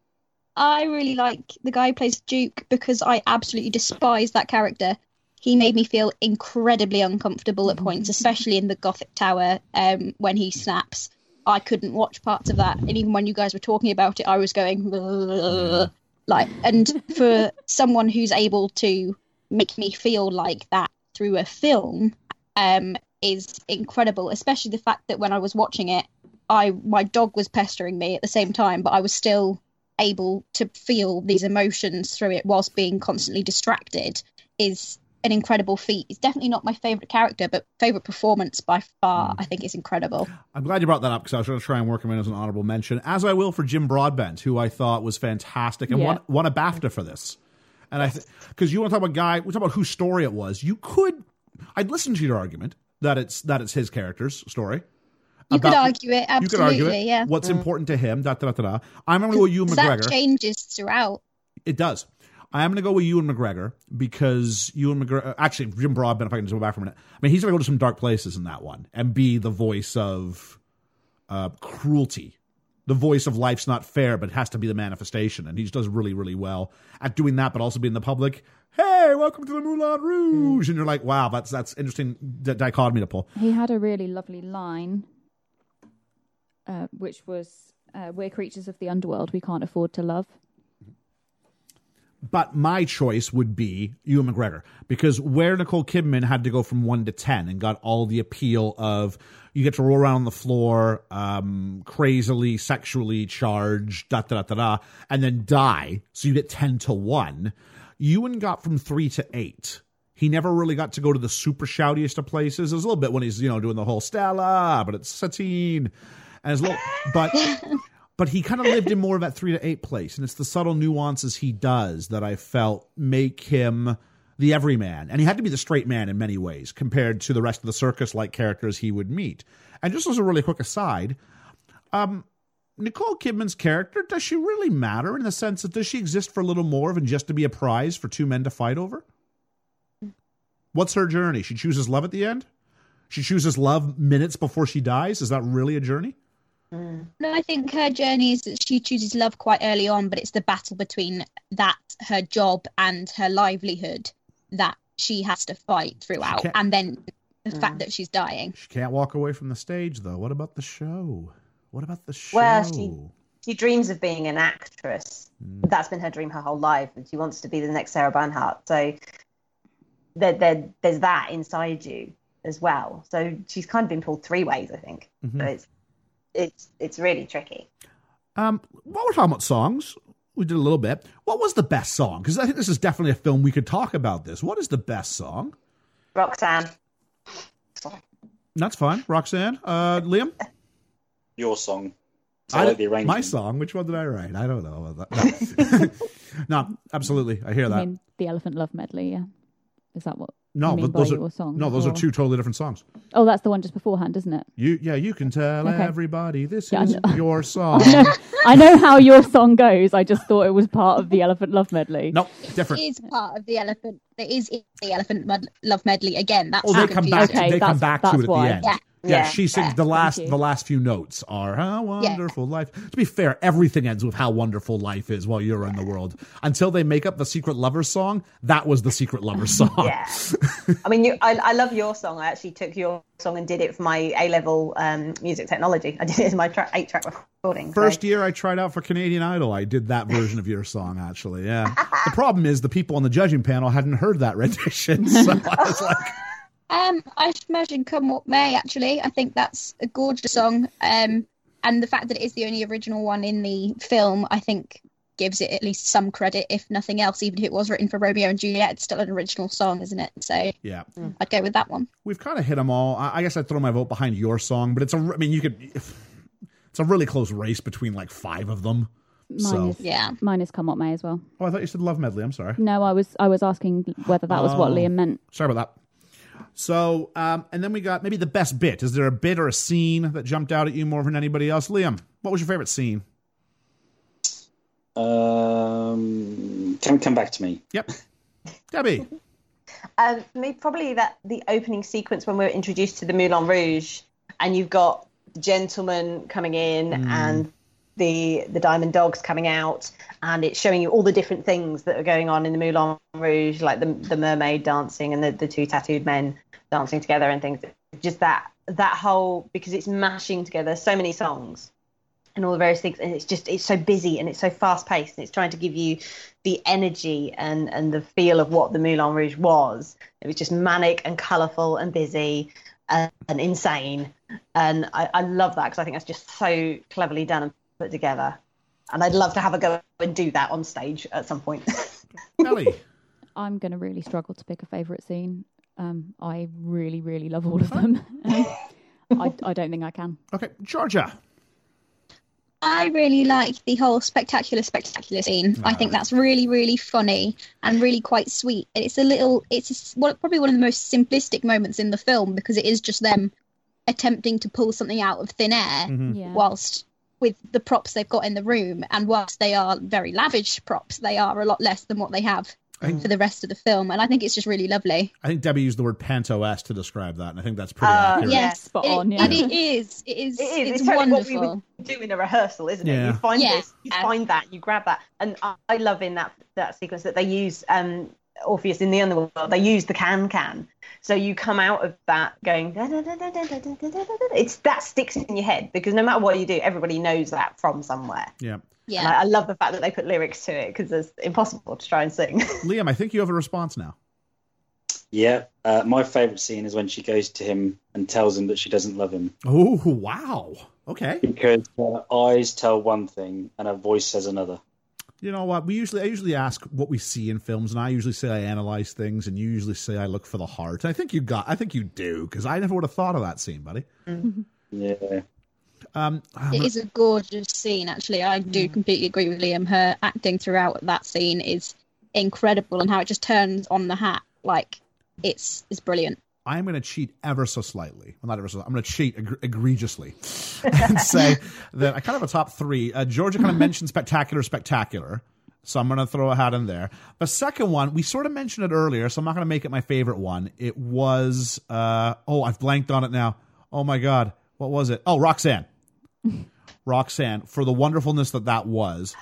I really like the guy who plays Duke because I absolutely despise that character. He made me feel incredibly uncomfortable at points, especially in the Gothic Tower um, when he snaps. I couldn't watch parts of that, and even when you guys were talking about it, I was going "Ugh." like. And for someone who's able to make me feel like that through a film, um, is incredible. Especially the fact that when I was watching it, I my dog was pestering me at the same time, but I was still able to feel these emotions through it whilst being constantly distracted. Is an incredible feat. He's definitely not my favorite character, but favorite performance by far. Hmm. I think is incredible. I'm glad you brought that up because I was going to try and work him in as an honorable mention, as I will for Jim Broadbent, who I thought was fantastic and Yeah. won, won a BAFTA for this. And I, because you want to talk about guy, we talk about whose story it was. You could, I'd listen to your argument that it's that it's his character's story. You could argue it, You absolutely, could argue it. yeah. What's mm. important to him? Da da da da. da. I'm going to go with Ewan That McGregor. changes throughout. It does. I am going to go with Ewan McGregor because Ewan McGregor. Actually, Jim Broadbent. If I can just go back for a minute. I mean, he's going to go to some dark places in that one and be the voice of uh, cruelty, the voice of life's not fair, but it has to be the manifestation. And he does really, really well at doing that, but also being the public. Hey, welcome to the Moulin Rouge, and you're like, wow, that's that's interesting di- dichotomy to pull. He had a really lovely line, uh, which was, uh, "We're creatures of the underworld. We can't afford to love." But my choice would be Ewan McGregor because where Nicole Kidman had to go from one to ten and got all the appeal of you get to roll around on the floor, um, crazily sexually charged, da da da da and then die, so you get ten to one. Ewan got from three to eight. He never really got to go to the super shoutiest of places. There's a little bit when he's you know doing the whole Stella, but it's Satine, and it's a little, but but he kind of lived in more of that three to eight place, and it's the subtle nuances he does that I felt make him the everyman, and he had to be the straight man in many ways compared to the rest of the circus-like characters he would meet. And just as a really quick aside, um, Nicole Kidman's character does she really matter in the sense that does she exist for a little more than just to be a prize for two men to fight over? What's her journey? She chooses love at the end. She chooses love minutes before she dies. Is that really a journey? Mm. No, I think her journey is that she chooses love quite early on, but it's the battle between that, her job, and her livelihood that she has to fight throughout. And then the fact mm. that she's dying. She can't walk away from the stage, though. What about the show? What about the show? Well, she she dreams of being an actress. Mm. That's been her dream her whole life, and she wants to be the next Sarah Bernhardt. So there, there, there's that inside you as well. So she's kind of been pulled three ways, I think. Mhm. So mm-hmm. it's it's it's really tricky. Um, while we're talking about songs, we did a little bit. What was the best song? Because I think this is definitely a film we could talk about. This. What is the best song? Roxanne. That's fine. Roxanne, uh, Liam. Your song. So I, like the arrangement. my song. Which one did I write? I don't know. about that. No, no absolutely. I hear I that. mean, the Elephant Love medley. Yeah, is that what? No, mean but by those are your song? no, those Or- are two totally different songs. Oh, that's the one just beforehand, isn't it? You, yeah, you can tell Okay. everybody this Yeah, is your song. I know how your song goes. I just thought it was part of the Elephant Love medley. no, It different. is part of the elephant. It is in the elephant love medley again. That's Oh, they come back. Okay, they come back to it at why. the end. Yeah. Yeah, she sings the last the last few notes are how wonderful life. To be fair, everything ends with how wonderful life is while you're in the world. Until they make up the secret lover song, that was the secret lover song. Yeah. I mean, you, I, I love your song. I actually took your song and did it for my A level um, music technology. I did it as my tra- eight track recording. so- First year I tried out for Canadian Idol, I did that version of your song actually. Yeah. the problem is the people on the judging panel hadn't heard that rendition, so I was like, Um, I should imagine "Come What May." Actually, I think that's a gorgeous song. Um, and the fact that it is the only original one in the film, I think, gives it at least some credit, if nothing else. Even if it was written for Romeo and Juliet, it's still an original song, isn't it? So yeah. I'd go with that one. We've kind of hit them all. I I guess I'd throw my vote behind your song, but it's a. I mean, you could. It's a really close race between like five of them. Mine So, is Yeah. mine is Come What May as well. oh, I thought you said Love Medley. I'm sorry. No, I was I was asking whether that was what Oh. Liam meant. Sorry about that. So, um, and then we got maybe the best bit. Is there a bit or a scene that jumped out at you more than anybody else? Liam, what was your favorite scene? Um, come come back to me. Yep. Debbie. Um, for me, probably that the opening sequence when we were introduced to the Moulin Rouge, and you've got gentlemen coming in, and the the Diamond Dogs coming out, and it's showing you all the different things that are going on in the Moulin Rouge, like the the mermaid dancing and the, the two tattooed men dancing together and things. Just that that whole because it's mashing together so many songs and all the various things and it's just it's so busy and it's so fast paced and it's trying to give you the energy and and the feel of what the Moulin Rouge was it was just manic and colourful and busy and, and insane and I, I love that because I think that's just so cleverly done and put together and I'd love to have a go and do that on stage at some point Ellie. I'm going to really struggle to pick a favourite scene. Um, I really, really love all of them. I, I don't think I can. Okay, Georgia. I really like the whole spectacular, spectacular scene. I think that's really, really funny and really quite sweet. It's a little, it's a s well, probably one of the most simplistic moments in the film because it is just them attempting to pull something out of thin air Yeah. whilst with the props they've got in the room. And whilst they are very lavish props, they are a lot less than what they have for the rest of the film. And I think it's just really lovely. I think Debbie used the word panto-esque to describe that, and I think that's pretty Uh, accurate. Yes, spot it- on, yeah. it- it is. It is. It is. It's, It's, totally what we wonderful. would do in a rehearsal, isn't it? Yeah. You find Yeah. this, you find that, you grab that, and I, I love in that that sequence that they use um, Orpheus in the underworld, they use the can can. So you come out of that going, it's that sticks in your head because no matter what you do, everybody knows that from somewhere. Yeah. Yeah. I, I, love the fact that they put lyrics to it because it's impossible to try and sing. Liam, I think you have a response now. Yeah. Uh, my favorite scene is when she goes to him and tells him that she doesn't love him. Oh, wow. Okay. Because eyes tell one thing and a voice says another. You know what? We usually I usually ask what we see in films, and I usually say I analyze things, and you usually say I look for the heart. And I think you got. I think you do because I never would have thought of that scene, buddy. Mm-hmm. Yeah. Um, ah, It is a gorgeous scene, actually. I do mm. completely agree with Liam. Her acting throughout that scene is incredible, and how it just turns on the hat like it's it's brilliant. I'm going to cheat ever so slightly. Well, not ever so. I'm going to cheat egr- egregiously and say that I kind of have a top three. Uh, Georgia kind of mentioned spectacular, spectacular. So I'm going to throw a hat in there. The second one, we sort of mentioned it earlier, so I'm not going to make it my favorite one. It was, uh, oh, I've blanked on it now. Oh my God. What was it? Oh, Roxanne. Roxanne, for the wonderfulness that that was.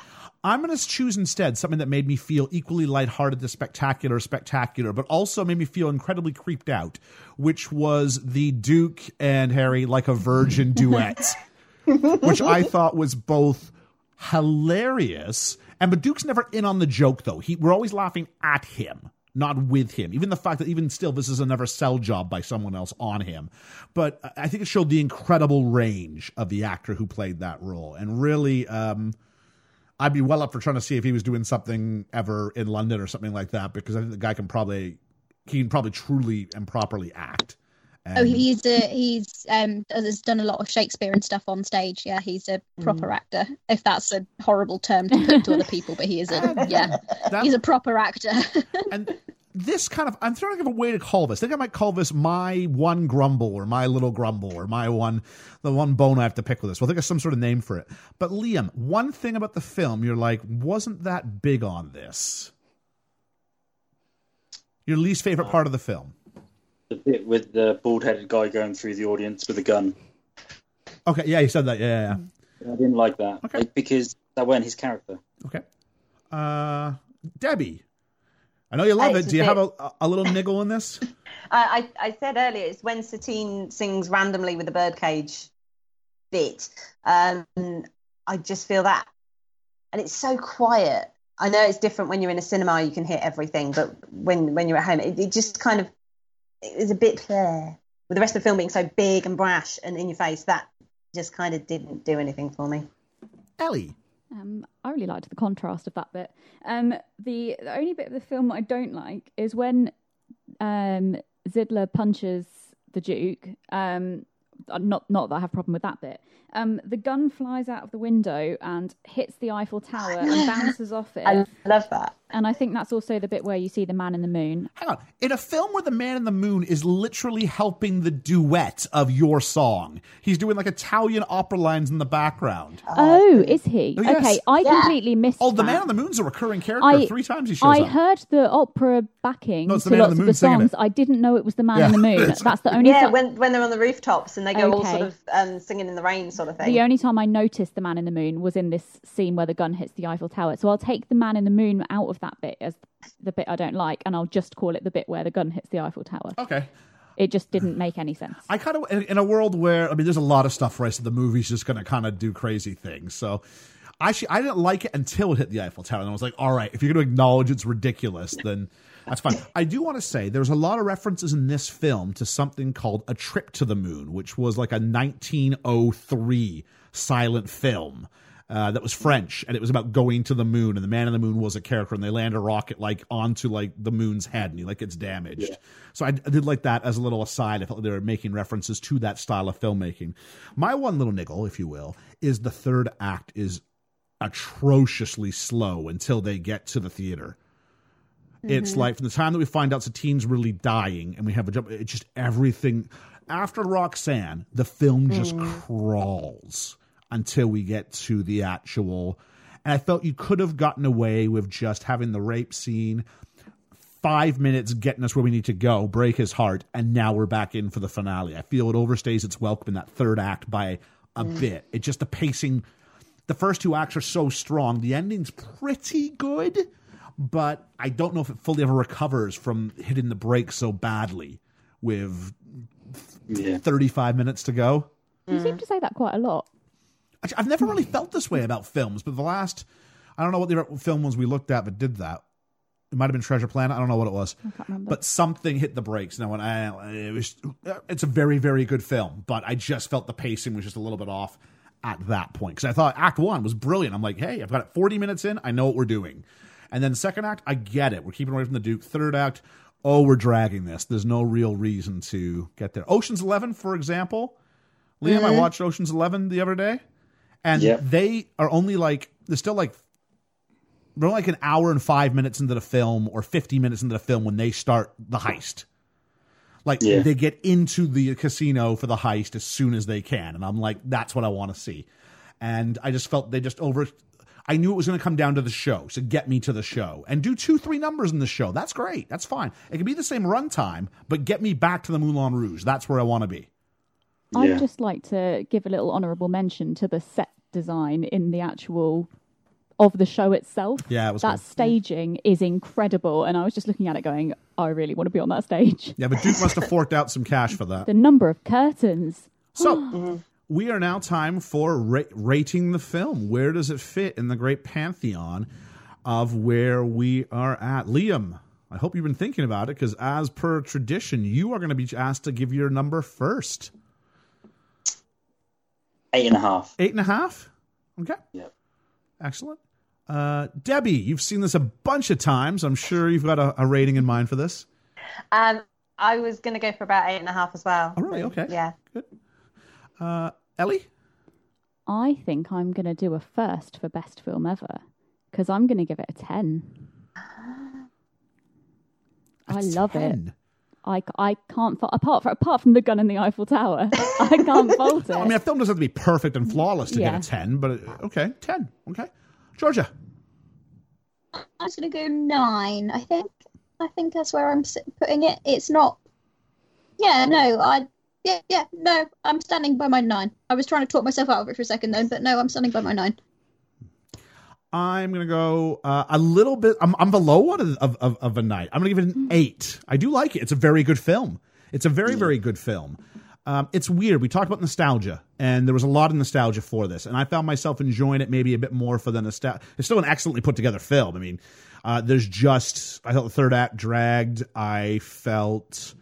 I'm going to choose instead something that made me feel equally lighthearted to spectacular, spectacular, but also made me feel incredibly creeped out, which was the Duke and Harry like a virgin duet, which I thought was both hilarious and but Duke's never in on the joke though. He we're always laughing at him, not with him. Even the fact that even still this is another sell job by someone else on him. But I think it showed the incredible range of the actor who played that role and really um I'd be well up for trying to see if he was doing something ever in London or something like that because I think the guy can probably he can probably truly and properly act. And Oh, he's a, he's um has done a lot of Shakespeare and stuff on stage. Yeah, he's a proper actor. If that's a horrible term to put to other people, but he is a yeah, that- he's a proper actor. and this kind of I'm trying to think of a way to call this. I think I might call this my one grumble or my little grumble or my one the one bone I have to pick with this. We'll think of some sort of name for it. But Liam, one thing about the film you're like, wasn't that big on this? Your least favorite part of the film. The bit with the bald headed guy going through the audience with a gun. Okay, yeah, you said that. Yeah, yeah, yeah. I didn't like that Okay. like, because that weren't his character. Okay. Uh Debbie. I know you love Hey, it. Do you it's have a a, a little niggle in this? I, I, I said earlier, it's when Satine sings randomly with the birdcage bit. Um, I just feel that. And it's so quiet. I know it's different when you're in a cinema, you can hear everything, but when, when you're at home, it, it just kind of it was a bit there. With the rest of the film being so big and brash and in your face, that just kind of didn't do anything for me. Ellie. Um, I really liked the contrast of that bit. Um, the, the only bit of the film I don't like is when um, Zidler punches the Duke. Um, uh, not not that I have a problem with that bit. Um, the gun flies out of the window and hits the Eiffel Tower and bounces off it. I love that. And I think that's also the bit where you see the man in the moon. Hang on. In a film where the man in the moon is literally helping the duet of your song, he's doing like Italian opera lines in the background. Oh, is he? Oh, yes. Okay, I Yeah. completely missed. Oh, the that. man in the moon's a recurring character. I- Three times he shows I up. heard the opera backing No, it's the to Man in lots the of the singing songs. it. I didn't know it was the man Yeah. in the moon. That's the only. Yeah, so- when when they're on the rooftops and they go all sort of um, singing in the rain, sort sort of thing. The only time I noticed the man in the moon was in this scene where the gun hits the Eiffel Tower. So I'll take the man in the moon out of that bit as the bit I don't like, and I'll just call it the bit where the gun hits the Eiffel Tower. Okay. It just didn't make any sense. I kind of in, in a world where I mean, there's a lot of stuff where I said the movie's just going to kind of do crazy things. So, actually, I didn't like it until it hit the Eiffel Tower, and I was like, all right, if you're going to acknowledge it's ridiculous, then that's fine. I do want to say there's a lot of references in this film to something called A Trip to the Moon, which was like a 1903 silent film. Uh, that was French, and it was about going to the moon. And the man in the moon was a character, and they land a rocket like onto like the moon's head, and he like gets damaged. So I, I did like that as a little aside. I felt like they were making references to that style of filmmaking. My one little niggle, if you will, is the third act is atrociously slow until they get to the theater. It's like from the time that we find out Satine's really dying and we have a jump, it's just everything. After Roxanne, the film just crawls until we get to the actual. And I felt you could have gotten away with just having the rape scene, five minutes getting us where we need to go, break his heart, and now we're back in for the finale. I feel it overstays its welcome in that third act by a mm. bit. It just the pacing. The first two acts are so strong. The ending's pretty good but I don't know if it fully ever recovers from hitting the brakes so badly with Yeah. 35 minutes to go. You seem to say that quite a lot. Actually, I've never really felt this way about films, but the last, I don't know what the film was we looked at that did that. It might have been Treasure Planet. I don't know what it was. I can't remember. But something hit the brakes. And I went, ah, it was, it's a very, very good film, but I just felt the pacing was just a little bit off at that point. Because I thought Act One was brilliant. I'm like, hey, I've got it 40 minutes in. I know what we're doing. And then second act, I get it. We're keeping away from the Duke. Third act, oh, we're dragging this. There's no real reason to get there. Ocean's Eleven, for example. Liam, I watched Ocean's Eleven the other day, and Yep. they are only like they're still like they're like an hour and five minutes into the film or 50 minutes into the film when they start the heist. Like Yeah. they get into the casino for the heist as soon as they can. And I'm like, that's what I want to see. And I just felt they just over. I knew it was going to come down to the show, so get me to the show and do two, three numbers in the show. That's great. That's fine. It can be the same runtime, but get me back to the Moulin Rouge. That's where I want to be. Yeah. I'd just like to give a little honourable mention to the set design in the actual of the show itself. Yeah, it was that good. staging is incredible, and I was just looking at it, going, "I really want to be on that stage." Yeah, but Duke must have forked out some cash for that. The number of curtains. So mm-hmm. we are now time for ra- rating the film. Where does it fit in the great pantheon of where we are at? Liam, I hope you've been thinking about it because, as per tradition, you are going to be asked to give your number first. Eight and a half. Eight and a half. Okay, Yep. excellent. Uh, Debbie, you've seen this a bunch of times. I'm sure you've got a, a rating in mind for this. Um, I was going to go for about eight and a half as well. Oh, really? Okay. Yeah. Uh, Ellie, I think I'm going to do a first for best film ever because I'm going to give it a ten. I A love it. 10. I, I can't fa- apart from apart from the gun in the Eiffel Tower. I can't fault it. I mean, a film doesn't have to be perfect and flawless to Yeah. get a ten, but uh, okay, ten. Okay, Georgia. I was going to go nine. I think. I think that's where I'm putting it. It's not. Yeah, no, I. Yeah, yeah, no, I'm standing by my nine. I was trying to talk myself out of it for a second then, but no, I'm standing by my nine. I'm gonna go uh, a little bit. I'm, I'm below one of, of, of, a night. I'm gonna give it an eight. I do like it. It's a very good film. It's a very very good film. Um, it's weird. We talked about nostalgia, and there was a lot of nostalgia for this, and I found myself enjoying it maybe a bit more for the nostalgia. It's still an excellently put together film. I mean, uh, there's just I felt the third act dragged. I felt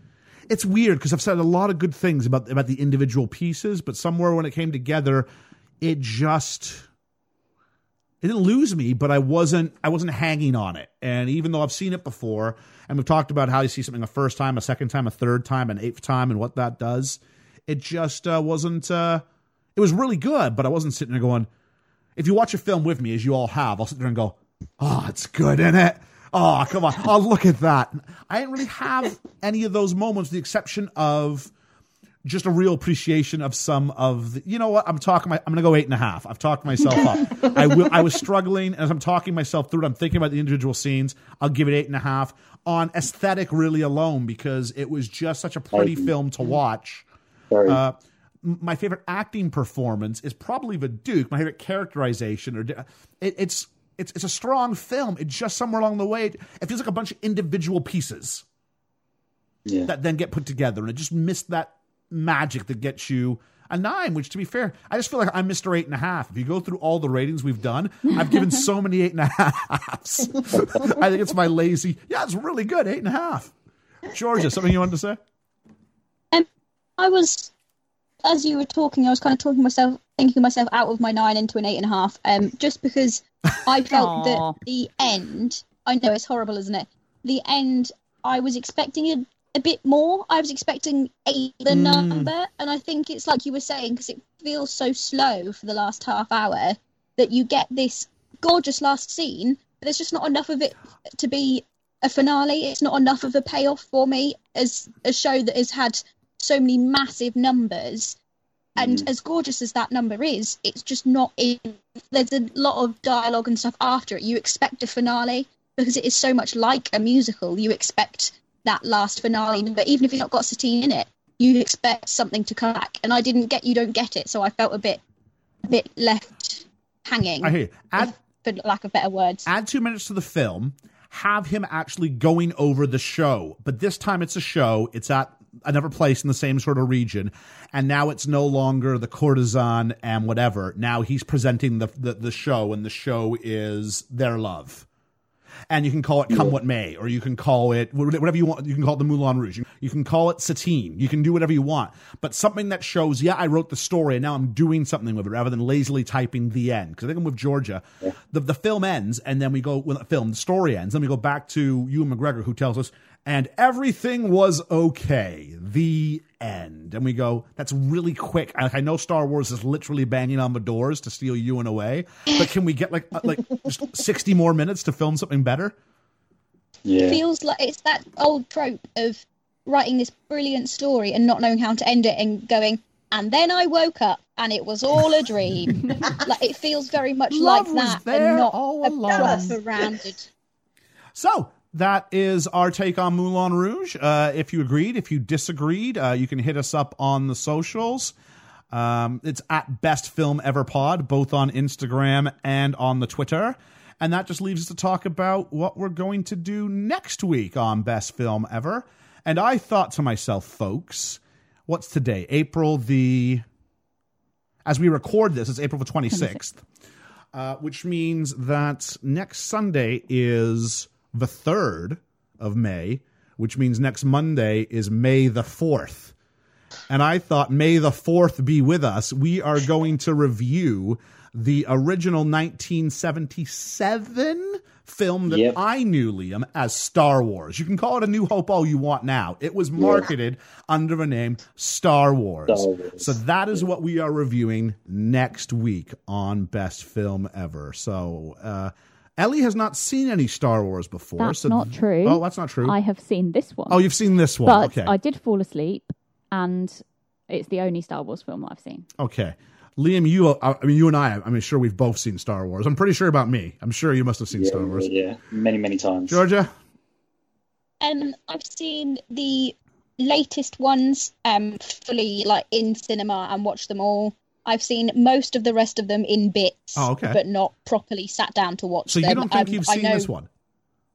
it's weird because I've said a lot of good things about about the individual pieces, but somewhere when it came together, it just it didn't lose me, but I wasn't I wasn't hanging on it. And even though I've seen it before, and we've talked about how you see something a first time, a second time, a third time, an eighth time, and what that does, it just uh, wasn't. Uh, it was really good, but I wasn't sitting there going. If you watch a film with me, as you all have, I'll sit there and go, "Oh, it's good, isn't it? Oh, come on! Oh, look at that!" I didn't really have any of those moments, with the exception of just a real appreciation of some of the, you know what I'm talking my, I'm gonna go eight and a half I've talked myself up I will I was struggling as I'm talking myself through it I'm thinking about the individual scenes I'll give it eight and a half on aesthetic really alone because it was just such a pretty film to watch uh, my favorite acting performance is probably the Duke. My favorite characterization, or it, it's it's it's a strong film. It just somewhere along the way, it, it feels like a bunch of individual pieces Yeah. that then get put together, and it just missed that magic that gets you a nine. Which, to be fair, I just feel like I'm Mister Eight and a Half. If you go through all the ratings we've done, I've given so many eight and a halves. I think it's my lazy. Yeah, it's really good. Eight and a half. Georgia, something you wanted to say? Um, I was, as you were talking, I was kind of talking myself, thinking myself out of my nine into an eight and a half. Um, just because I felt that the end. I know it's horrible, isn't it? The end. I was expecting a, a bit more. I was expecting eight, the mm. number, and I think it's like you were saying because it feels so slow for the last half hour that you get this gorgeous last scene, but there's just not enough of it to be a finale. It's not enough of a payoff for me as a show that has had so many massive numbers. And mm. as gorgeous as that number is, it's just not in. There's a lot of dialogue and stuff after it. You expect a finale because it is so much like a musical. You expect that last finale number, even if it's not got Satine in it. You expect something to come back, and I didn't get. You don't get it, so I felt a bit, a bit left hanging. I hear you. Add, for lack of better words. add two minutes to the film, have him actually going over the show. But this time it's a show, it's at another place in the same sort of region. And now it's no longer the courtesan and whatever. Now he's presenting the, the, the show, and the show is their love. And you can call it Come What May, or you can call it whatever you want. You can call it the Moulin Rouge. You can call it Satine. You can do whatever you want. But something that shows, yeah, I wrote the story and now I'm doing something with it rather than lazily typing the end. Because I think I'm with Georgia. The, the film ends and then we go, well, the film, the story ends. Then we go back to Ewan McGregor who tells us, and everything was okay. The end. And we go, that's really quick. I, I know Star Wars is literally banging on the doors to steal Ewan away, but can we get like uh, like just 60 more minutes to film something better? Yeah. feels like it's that old trope of writing this brilliant story and not knowing how to end it and going and then i woke up and it was all a dream like it feels very much Love like was that there and not all a along. proper rounded So that is our take on Moulin Rouge. Uh, if you agreed, if you disagreed, uh, you can hit us up on the socials. Um, it's at Best Film Ever Pod, both on Instagram and on the Twitter. And that just leaves us to talk about what we're going to do next week on Best Film Ever. And I thought to myself, folks, what's today? April the. As we record this, it's April the 26th, uh, which means that next Sunday is the 3rd of May, which means next Monday is May the 4th. And I thought, May the 4th be with us. We are going to review the original 1977 film that Yep. I knew, Liam, as Star Wars. You can call it A New Hope all you want now. It was marketed under the name Star Wars. Star Wars. So that is what we are reviewing next week on Best Film Ever. So, uh, Ellie has not seen any Star Wars before. That's so not true. Oh, that's not true. I have seen this one. oh, you've seen this one. but okay. I did fall asleep, and it's the only Star Wars film I've seen. Okay. Liam, you, uh, I mean, you and I, I'm sure we've both seen Star Wars. I'm pretty sure about me. I'm sure you must have seen yeah, Star Wars. yeah, many, many times. Georgia? um i've seen the latest ones um fully like in cinema and watched them all i've seen most of the rest of them in bits Oh, okay. but not properly sat down to watch So you don't think Um, you've I seen know- this one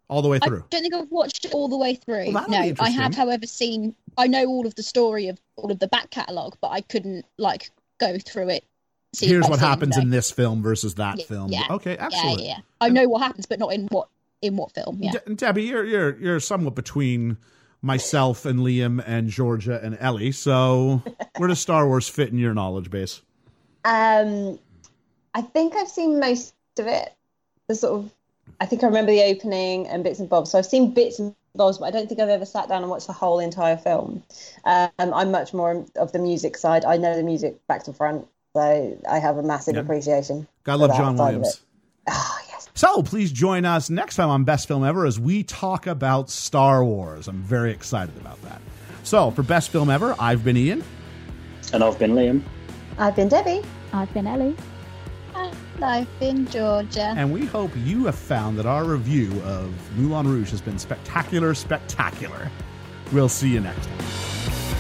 all the way through? I don't think I've watched it all the way through. Well, no, I have, however, seen. I know all of the story of all of the back catalogue, but I couldn't like go through it. Here's what happens in this film versus that Yeah, film. yeah. Okay, excellent. yeah, yeah. I know what happens, but not in what in what film. Yeah. De- Debbie, you're you're you're somewhat between myself and Liam and Georgia and Ellie. So where does Star Wars fit in your knowledge base? Um, I think I've seen most of it. The sort of, I think I remember the opening and bits and bobs. So I've seen bits and bobs, but I don't think I've ever sat down and watched the whole entire film. Um, I'm much more of the music side. I know the music back to front, so I have a massive Yeah. appreciation. Gotta love John Williams. it. Oh yes. So please join us next time on Best Film Ever as we talk about Star Wars. I'm very excited about that. So for Best Film Ever, I've been Ian. And I've been Liam. I've been Debbie. I've been Ellie. And I've been Georgia. And we hope you have found that our review of Moulin Rouge has been spectacular, spectacular. We'll see you next time.